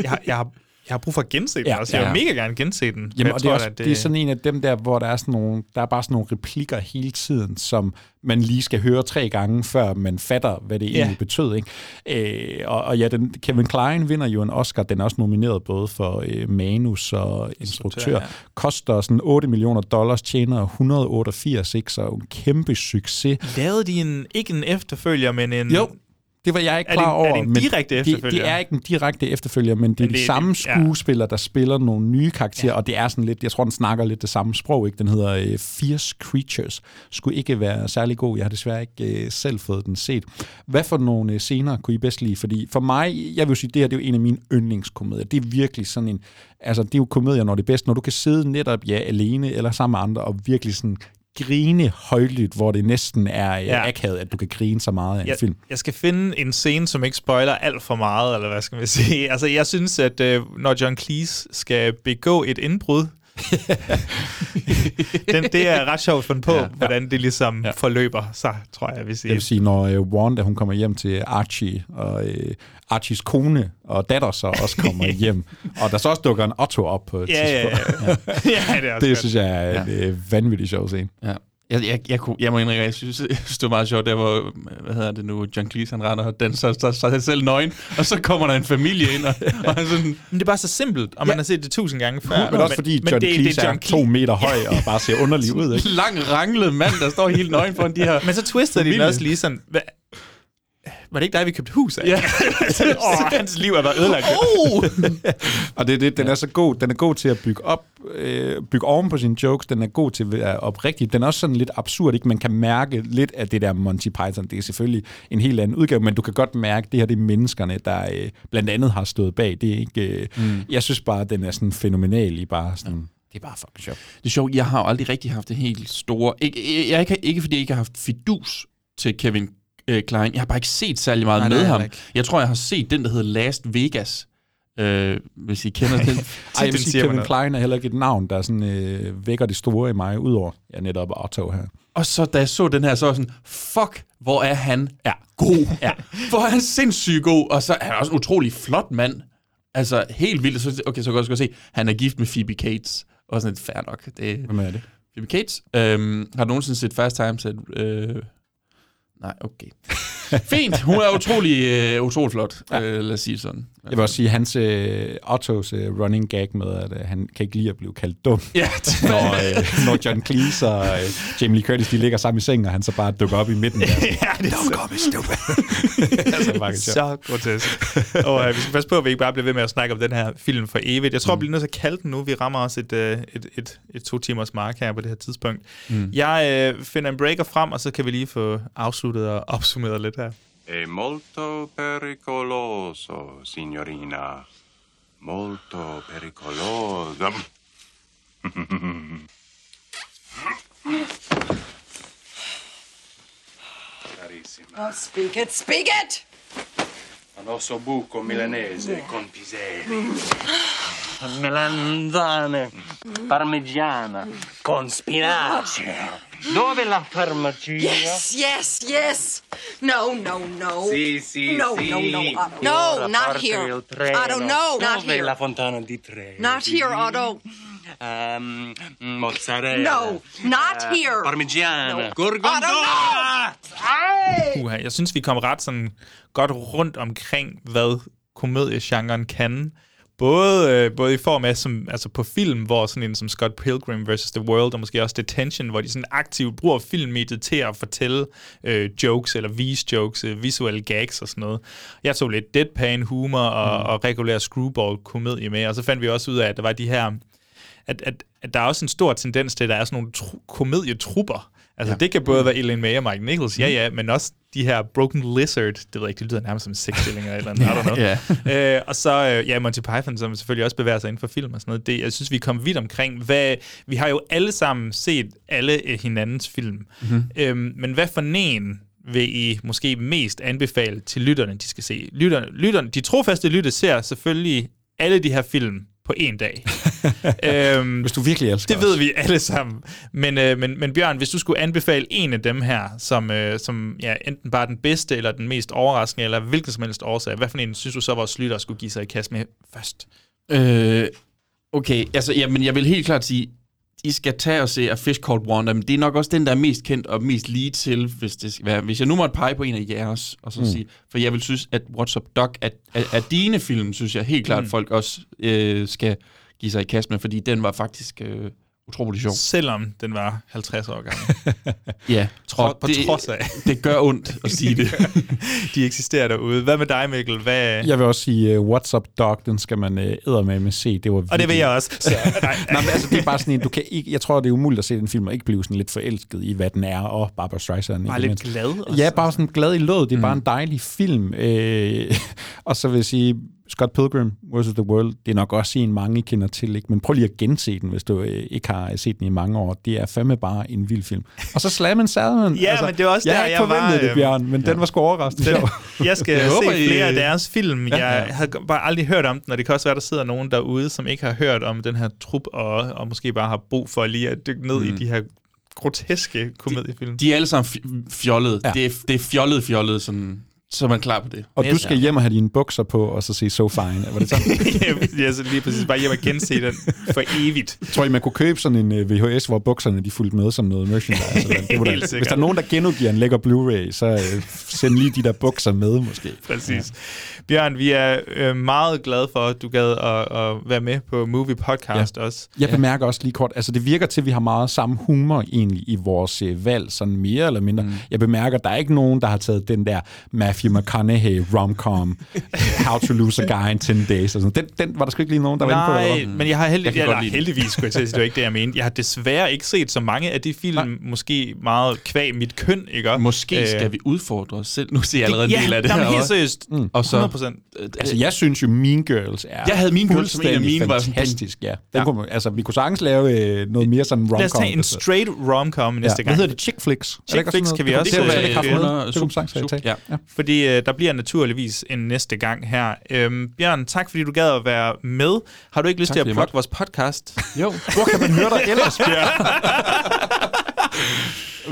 jeg jeg har, jeg har brug for at gense den Ja, også. Jeg vil ja. mega gerne gense den. Jamen, og det er, tror, også, at det... det er sådan en af dem der, hvor der er, sådan nogle, der er bare sådan nogle replikker hele tiden, som man lige skal høre tre gange, før man fatter, hvad det Ja. egentlig betød. Ikke? Øh, og, og ja, den, Kevin Kline vinder jo en Oscar. Den er også nomineret både for øh, manus og instruktør. ja. Koster sådan 8 millioner dollars, tjener 188, ikke? så en kæmpe succes. Lavede de en, ikke en efterfølger, men en... Jo, Det var jeg ikke Er klar det- er over. det en direkte det, efterfølger? det er ikke en direkte efterfølger, men det er Men de det er- samme det- ja. der spiller nogle nye karakterer, ja. og det er sådan lidt, jeg tror, den snakker lidt det samme sprog, ikke? Den hedder øh, Fierce Creatures. Skulle ikke være særlig god. Jeg har desværre ikke øh, selv fået den set. Hvad for nogle øh, scener kunne I bedst lide? Fordi for mig, jeg vil sige, det her det er jo en af mine yndlingskomedier. Det er virkelig sådan en, altså det er jo komedier, når det er bedst, når du kan sidde netop, ja, alene eller sammen med andre, og virkelig sådan grine højlydt, hvor det næsten er ja. Ja. akavet, at du kan grine så meget af en jeg, film. jeg skal finde en scene, som ikke spoiler alt for meget, eller hvad skal man sige. Altså, jeg synes, at øh, når John Cleese skal begå et indbrud, den, det er ret sjovt fundet på, ja, hvordan det ligesom ja. forløber sig, tror jeg, jeg vil sige. Jeg vil sige, når øh, Wanda hun kommer hjem til Archie, og øh, Archies kone og datter så også kommer hjem, og der så også dukker en Otto op på et Ja, ja, ja. tidspunkt. Ja, det er også det godt. synes jeg er en Ja. øh, vanvittig sjov scene. Ja. Jeg, jeg, jeg, kunne, jeg må indrømme, jeg synes, jeg synes, det var meget sjovt, der hvor, hvad hedder det nu, John Cleese, han render og danser så, så, sig selv nøgen, og så kommer der en familie ind, og, og han sådan... Men det er bare så simpelt, og man har set det tusind gange før. Men også fordi John Cleese er to meter høj og bare ser underlig ud. Ikke? Lang, ranglet mand, der står helt nøgen foran de her... Men så twistede de den også lige sådan, hvad, var det ikke dig, vi købte hus af? Ja. oh, hans liv er bare ødelagt. Oh! og det er det, den er så god. Den er god til at bygge op, øh, bygge oven på sine jokes. Den er god til at være oprigtig. Den er også sådan lidt absurd, ikke? Man kan mærke lidt af det der Monty Python. Det er selvfølgelig en helt anden udgave, men du kan godt mærke, at det her det er menneskerne, der øh, blandt andet har stået bag. Det er ikke... Øh, mm. Jeg synes bare, at den er sådan fænomenal i bare sådan... Det er bare fucking sjovt. Det er sjovt, jeg har jo aldrig rigtig haft det helt store... Ikke, jeg, ikke, ikke fordi jeg ikke har haft fidus til Kevin øh, Klein. Jeg har bare ikke set særlig meget Nej, med jeg ham. ikke. Jeg tror, jeg har set den, der hedder Last Vegas. Øh, hvis I kender den. Ej, jeg sige, siger Kevin. Klein er heller ikke et navn, der sådan, øh, vækker det store i mig, udover ja, netop Otto her. Og så da jeg så den her, så var jeg sådan, fuck, hvor er han ja. god. Ja. Hvor er han sindssygt god, og så er han også en utrolig flot mand. Altså, helt vildt. Så, okay, så kan jeg også godt se, han er gift med Phoebe Cates. Og sådan lidt fair nok. Det, Hvem er det? Phoebe Cates. Øhm, har du nogensinde set Fast Times at... Øh, nej, okay. Fint, hun er utrolig, øh, utrolig flot, ja. øh, lad os sige sådan. Jeg vil også sige, hans øh, Ottos øh, running gag med, at øh, han kan ikke lide at blive kaldt dum. Ja, når, øh, når John Cleese og øh, Jamie Lee Curtis, de ligger sammen i sengen, og han så bare dukker op i midten. Der, sådan, ja, det er Don't call me stupid. altså, så grotesk. og øh, vi skal passe på, at vi ikke bare bliver ved med at snakke om den her film for evigt. Jeg tror, mm. vi bliver nødt til at kalde den nu. Vi rammer også et, øh, et, et, et to timers mark her på det her tidspunkt. Mm. Jeg øh, finder en breaker frem, og så kan vi lige få afsluttet og opsummeret lidt her. È molto pericoloso, signorina. Molto pericoloso. Carissima. Oh, speak it, speak it! Un osso buco milanese con piselli. Melanzane. Parmigiana. Con spinaci. Dove la farmacia? Yes, yes, yes! No, no, no. Sì, sì, no, sì. no, no, Otto. No, not here. il. Otto, no, not Dove here. la fontana di Trevi? Not here, Otto. Um, mozzarella. No, not Eh, here. Parmigiana. No. Gorgonzola. Uha, jeg synes, vi kom ret sådan godt rundt omkring, hvad komediegenren kan. Både, øh, både i form af, som, altså på film, hvor sådan en som Scott Pilgrim vs. The World, og måske også Detention, hvor de sådan aktivt bruger filmmediet til at fortælle øh, jokes, eller vise jokes, øh, visuelle gags og sådan noget. Jeg tog lidt deadpan humor og, mm. og regulær screwball-komedie med, og så fandt vi også ud af, at der var de her at, at, at der er også en stor tendens til, at der er sådan nogle tru- komedietrupper. Altså, ja. det kan både være Elaine May og Mike Nichols, ja, ja, men også de her Broken Lizard, det ved jeg ikke, det lyder nærmest som sexstillinger eller noget, I don't know. Ja. øh, og så, øh, ja, Monty Python, som selvfølgelig også bevæger sig inden for film og sådan noget. Det, jeg synes, vi kom vidt omkring. Hvad, vi har jo alle sammen set alle øh, hinandens film. Mhm. Øhm, men hvad for en vil I måske mest anbefale til lytterne, de skal se? Lytterne, lytterne, de trofaste lytter ser selvfølgelig alle de her film på en dag. øhm, Hvis du virkelig elsker Det ved vi alle sammen. Men, øh, men, men Bjørn, hvis du skulle anbefale en af dem her, som, øh, som ja, enten bare den bedste, eller den mest overraskende, eller hvilken som helst årsag, hvad for en synes du så, vores lytter skulle give sig i kast med først? Øh, okay, altså, jamen, jeg vil helt klart sige, I skal tage og se A Fish Called Wanda, men det er nok også den, der er mest kendt og mest lige til, hvis det skal være. Hvis jeg nu måtte pege på en af jeres, og så Mm. sige, for jeg vil synes, at What's Up Doc er, er, er dine film, synes jeg helt klart, mm. folk også øh, skal give sig i kast med, fordi den var faktisk øh, utrolig sjov. Selvom den var 50 år gammel. Ja, Tro, på det- trods af. det gør ondt at sige det. De eksisterer derude. Hvad med dig, Mikkel? Hvad... Jeg vil også sige, uh, What's Up Dog, den skal man uh, med med se. Det var Og det vil virkelig- jeg også. Så, nej. Nej, men altså, det er bare sådan en, du kan ikke, jeg tror, det er umuligt at se den film og ikke blive sådan lidt forelsket i, hvad den er, og Barbara Streisand. Bare lidt mindst. glad også. Ja, bare sådan glad i låget. Det er mm. bare en dejlig film. Øh, og så vil jeg sige, Scott Pilgrim vs. The World, det er nok også en, mange kender til, ikke? men prøv lige at gense den, hvis du øh, ikke har set den i mange år. Det er fandme bare en vild film. Og så Slam and Salmon. Ja, men det var også jeg der, har ikke jeg var, forventet det, øhm, Bjørn, men den var sgu overraskende Den, jeg skal Jeg håber, se I, flere af øh, deres film. ja, Jeg ja. havde bare aldrig hørt om den, og det kan også være, der sidder nogen derude, som ikke har hørt om den her trup, og, og måske bare har brug for lige at dykke ned mm. i de her groteske komediefilm. De er alle sammen fjollede. Ja. Ja. Det, er, det er fjollet, fjollet, sådan, så er man klar på det. Og du skal hjem og have dine bukser på, og så se So Fine. Var det sådan? ja, så lige præcis bare hjem og gense den for evigt. Tror I, man kunne købe sådan en øh, VHS, hvor bukserne de fulgte med som noget merchandise? Eller, det var da, Helt hvis sikkert. der er nogen, der genudgiver en lækker Blu-ray, så øh, send lige de der bukser med, måske. Præcis. Ja. Bjørn, vi er øh, meget glade for, at du gad at, at være med på Movie Podcast ja. også. Jeg bemærker også lige kort, altså det virker til, at vi har meget samme humor egentlig i vores øh, valg, sådan mere eller mindre. Mm. Jeg bemærker, at der er ikke nogen, der har taget den der Matthew McConaughey rom-com, How to Lose a Guy in 10 Days, og sådan. Den, den var der sgu ikke lige nogen, der var inde på. Nej, men jeg har heldig, Jeg jeg eller, heldigvis, skulle jeg til at sige, det var ikke det, jeg mente. Jeg har desværre ikke set så mange af de film, Nej. måske meget kvæg mit køn, ikke? Måske Øh, skal vi udfordre os selv. Nu ser jeg allerede en ja, del af det her. men helt seriøst. Mm. Og så, 100%. Altså, jeg synes jo, Mean Girls er Jeg havde Mean Girls som en af mine, var fantastisk, ja. Den Ja. Kunne, altså, vi kunne sagtens lave øh, noget mere sådan rom-com. Lad os tage en straight rom-com næste ja. gang. Hvad hedder det? Chick flicks? Det Chick flicks kan vi også, Det, det, øh, det, det, det, det, det kunne man sagtens have sup, talt. Ja. Ja. Fordi øh, der bliver naturligvis en næste gang her. Øhm, Bjørn, tak fordi du gad at være med. Har du ikke lyst Tak, til at plukke vores podcast? Jo. Hvor kan man høre dig ellers, Bjørn?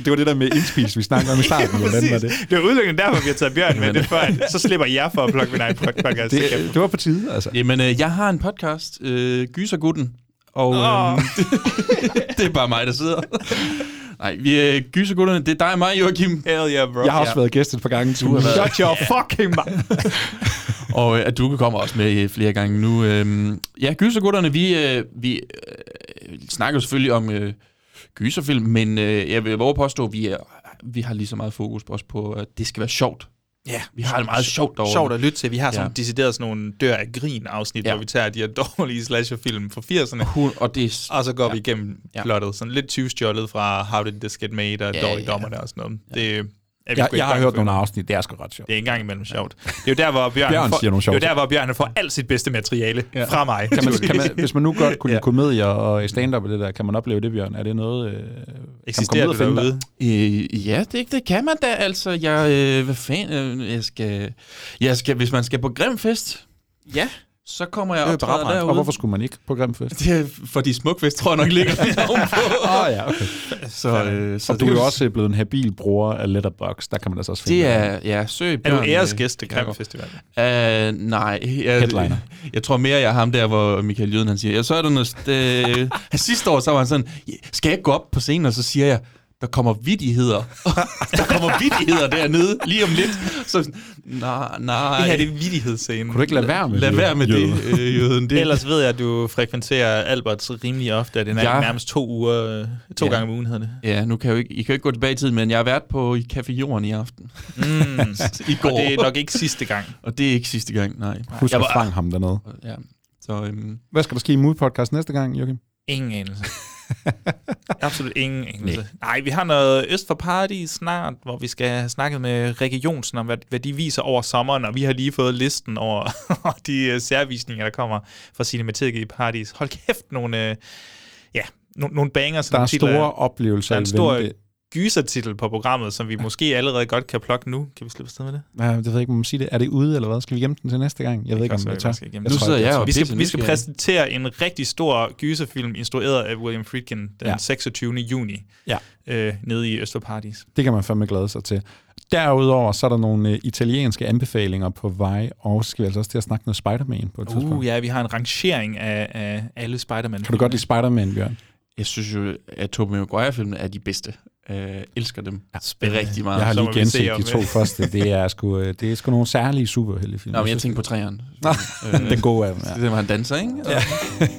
det var det der med indspis, vi snakkede om i starten. Hvordan var det? Det er udelukkende derfor, vi har taget Bjørn med. Det for, at, så slipper jeg for at plukke min egen podcast. Det, det var på tide, altså. Jamen, øh, jeg har en podcast, øh, Gysergutten, og Åh. øh, det er bare mig, der sidder. Nej, vi er Gysergutterne. Det er dig og mig, Joachim. Hell yeah, bro. Jeg har også Ja. været gæst et par gange. Du har været- Shut your fucking mouth. Og øh, at du kommer også med øh, flere gange nu. Øh, ja, Gysergutterne, vi, øh, vi øh, snakker selvfølgelig om øh, gyserfilm, men øh, jeg vil våge påstå, at vi, er, vi har lige så meget fokus på, også på, at det skal være sjovt. Ja, Vi har det meget sjovt derovre. Sjovt at lytte til. Vi har sådan Ja. ja. decideret sådan nogle dør af grin afsnit, Ja. ja. hvor vi tager de her dårlige slasherfilm fra 80'erne. Hun, og det Og så går Ja. ja. vi igennem Ja. ja. plottet. Sådan lidt tyvstjålet fra How Did This Get Made og Ja, ja, Dårlige ja. Dommerne og sådan noget. Det, Jeg, sgu jeg har hørt nogle afsnit, det er sgu ret sjovt. Det er en gang imellem sjovt. Det er jo der, hvor Bjørn, Bjørn får, siger nogle det er jo der, hvor Bjørn får alt sit bedste materiale ja. fra mig. Kan man, kan man, hvis man nu godt kunne lide Ja. komedier og stand-up og det der, kan man opleve det, Bjørn? Er det noget... Øh, Eksisterer det derude? Øh, ja, det, det kan man da. Altså, jeg, øh, hvad fanden, øh, jeg skal, jeg skal, hvis man skal på Grimfest, ja, så kommer jeg Det er op beretning. derude. Og hvorfor skulle man ikke på Grimfest? Det er, fordi Smukfest tror jeg nok ligger ovenpå. Åh oh, ja, okay. Så, øh, så og du er jo også blevet en habil bruger af Letterboxd. Der kan man altså også finde Det er, ja, søg Er Bjørn, du øh, æresgæst til Kærgaard. Krimfestivalen? Uh, nej. Jeg, Headliner. Jeg tror mere, jeg er ham der, hvor Michael Jøden han siger, ja, så er der noget... Det, sidste år, så var han sådan, skal jeg gå op på scenen, og så siger jeg, der kommer vidigheder. der kommer vidigheder dernede, lige om lidt. Så, nej, nej. Det her det er vidighedsscenen. Kunne du ikke lade være med Lad det? være med Jøden? det, øh, Jøden. Det, Ellers ved jeg, at du frekventerer Alberts rimelig ofte. at Det er Ja. nærmest to uger, øh, to Ja. gange om ugen, hedder det. Ja, nu kan jeg jo ikke, I kan jo ikke gå tilbage i tiden, men jeg har været på i Café Jorden i aften. Mm. I går. Og det er nok ikke sidste gang. Og det er ikke sidste gang, nej. Husk Jeg at var- fange ham dernede. Ja. Så, øhm, Hvad skal der ske i Mood Podcast næste gang, Joachim? Ingen anelse. Absolut ingen anelse. Nej. Nej, vi har noget Øst for Party snart, hvor vi skal have snakket med Jonsen om, hvad, hvad de viser over sommeren, og vi har lige fået listen over de uh, særvisninger, der kommer fra Cinemateket i Paradis. Hold kæft, nogle, uh, ja, no, nogle bangers. Der er nogle titler. store oplevelser Der er en stor vente. Gysertitel på programmet, som vi måske allerede godt kan plukke nu. Kan vi slippe afsted med det? Ja, det ved jeg ikke, om man sige det. Er det ude, eller hvad? Skal vi gemme den til næste gang? Jeg ved ikke, om kan jeg tør. skal. Jeg Nu sidder jeg og Vi skal, vi skal præsentere en rigtig stor gyserfilm, instrueret af William Friedkin den Ja. ja. 26. juni, Ja. øh, nede i Øst for Paradis. Det kan man fandme glæde sig til. Derudover så er der nogle øh, italienske anbefalinger på vej, og så skal vi altså også til at snakke noget Spider-Man på et tidspunkt. Uh, ja, vi har en rangering af, af alle Spider-Man. Kan du godt lide Spider-Man, Bjørn? jeg synes jo, at Tobey Maguire-filmene er de bedste. Øh, elsker dem ja. rigtig meget. Jeg har lige genset de to første. Det er sgu, øh, det er sgu nogle særlige superheltefilm. Nå, men jeg tænker på træerne. Øh, den gode af dem, ja. Det er, hvor han danser, ikke? Ja.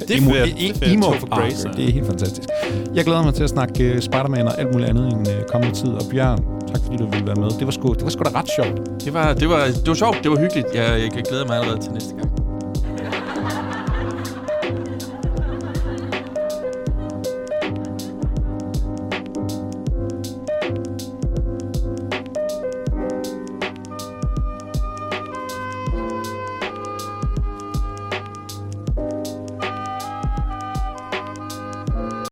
Det er fedt. emo Topher Grace, det er helt fantastisk. Jeg glæder mig til at snakke uh, Spider-Man og alt muligt andet i en uh, kommende tid. Og Bjørn, tak fordi du ville være med. Det var sgu, det var sgu da ret sjovt. Det var, det, var, det var sjovt, det var hyggeligt. Jeg, jeg glæder mig allerede til næste gang.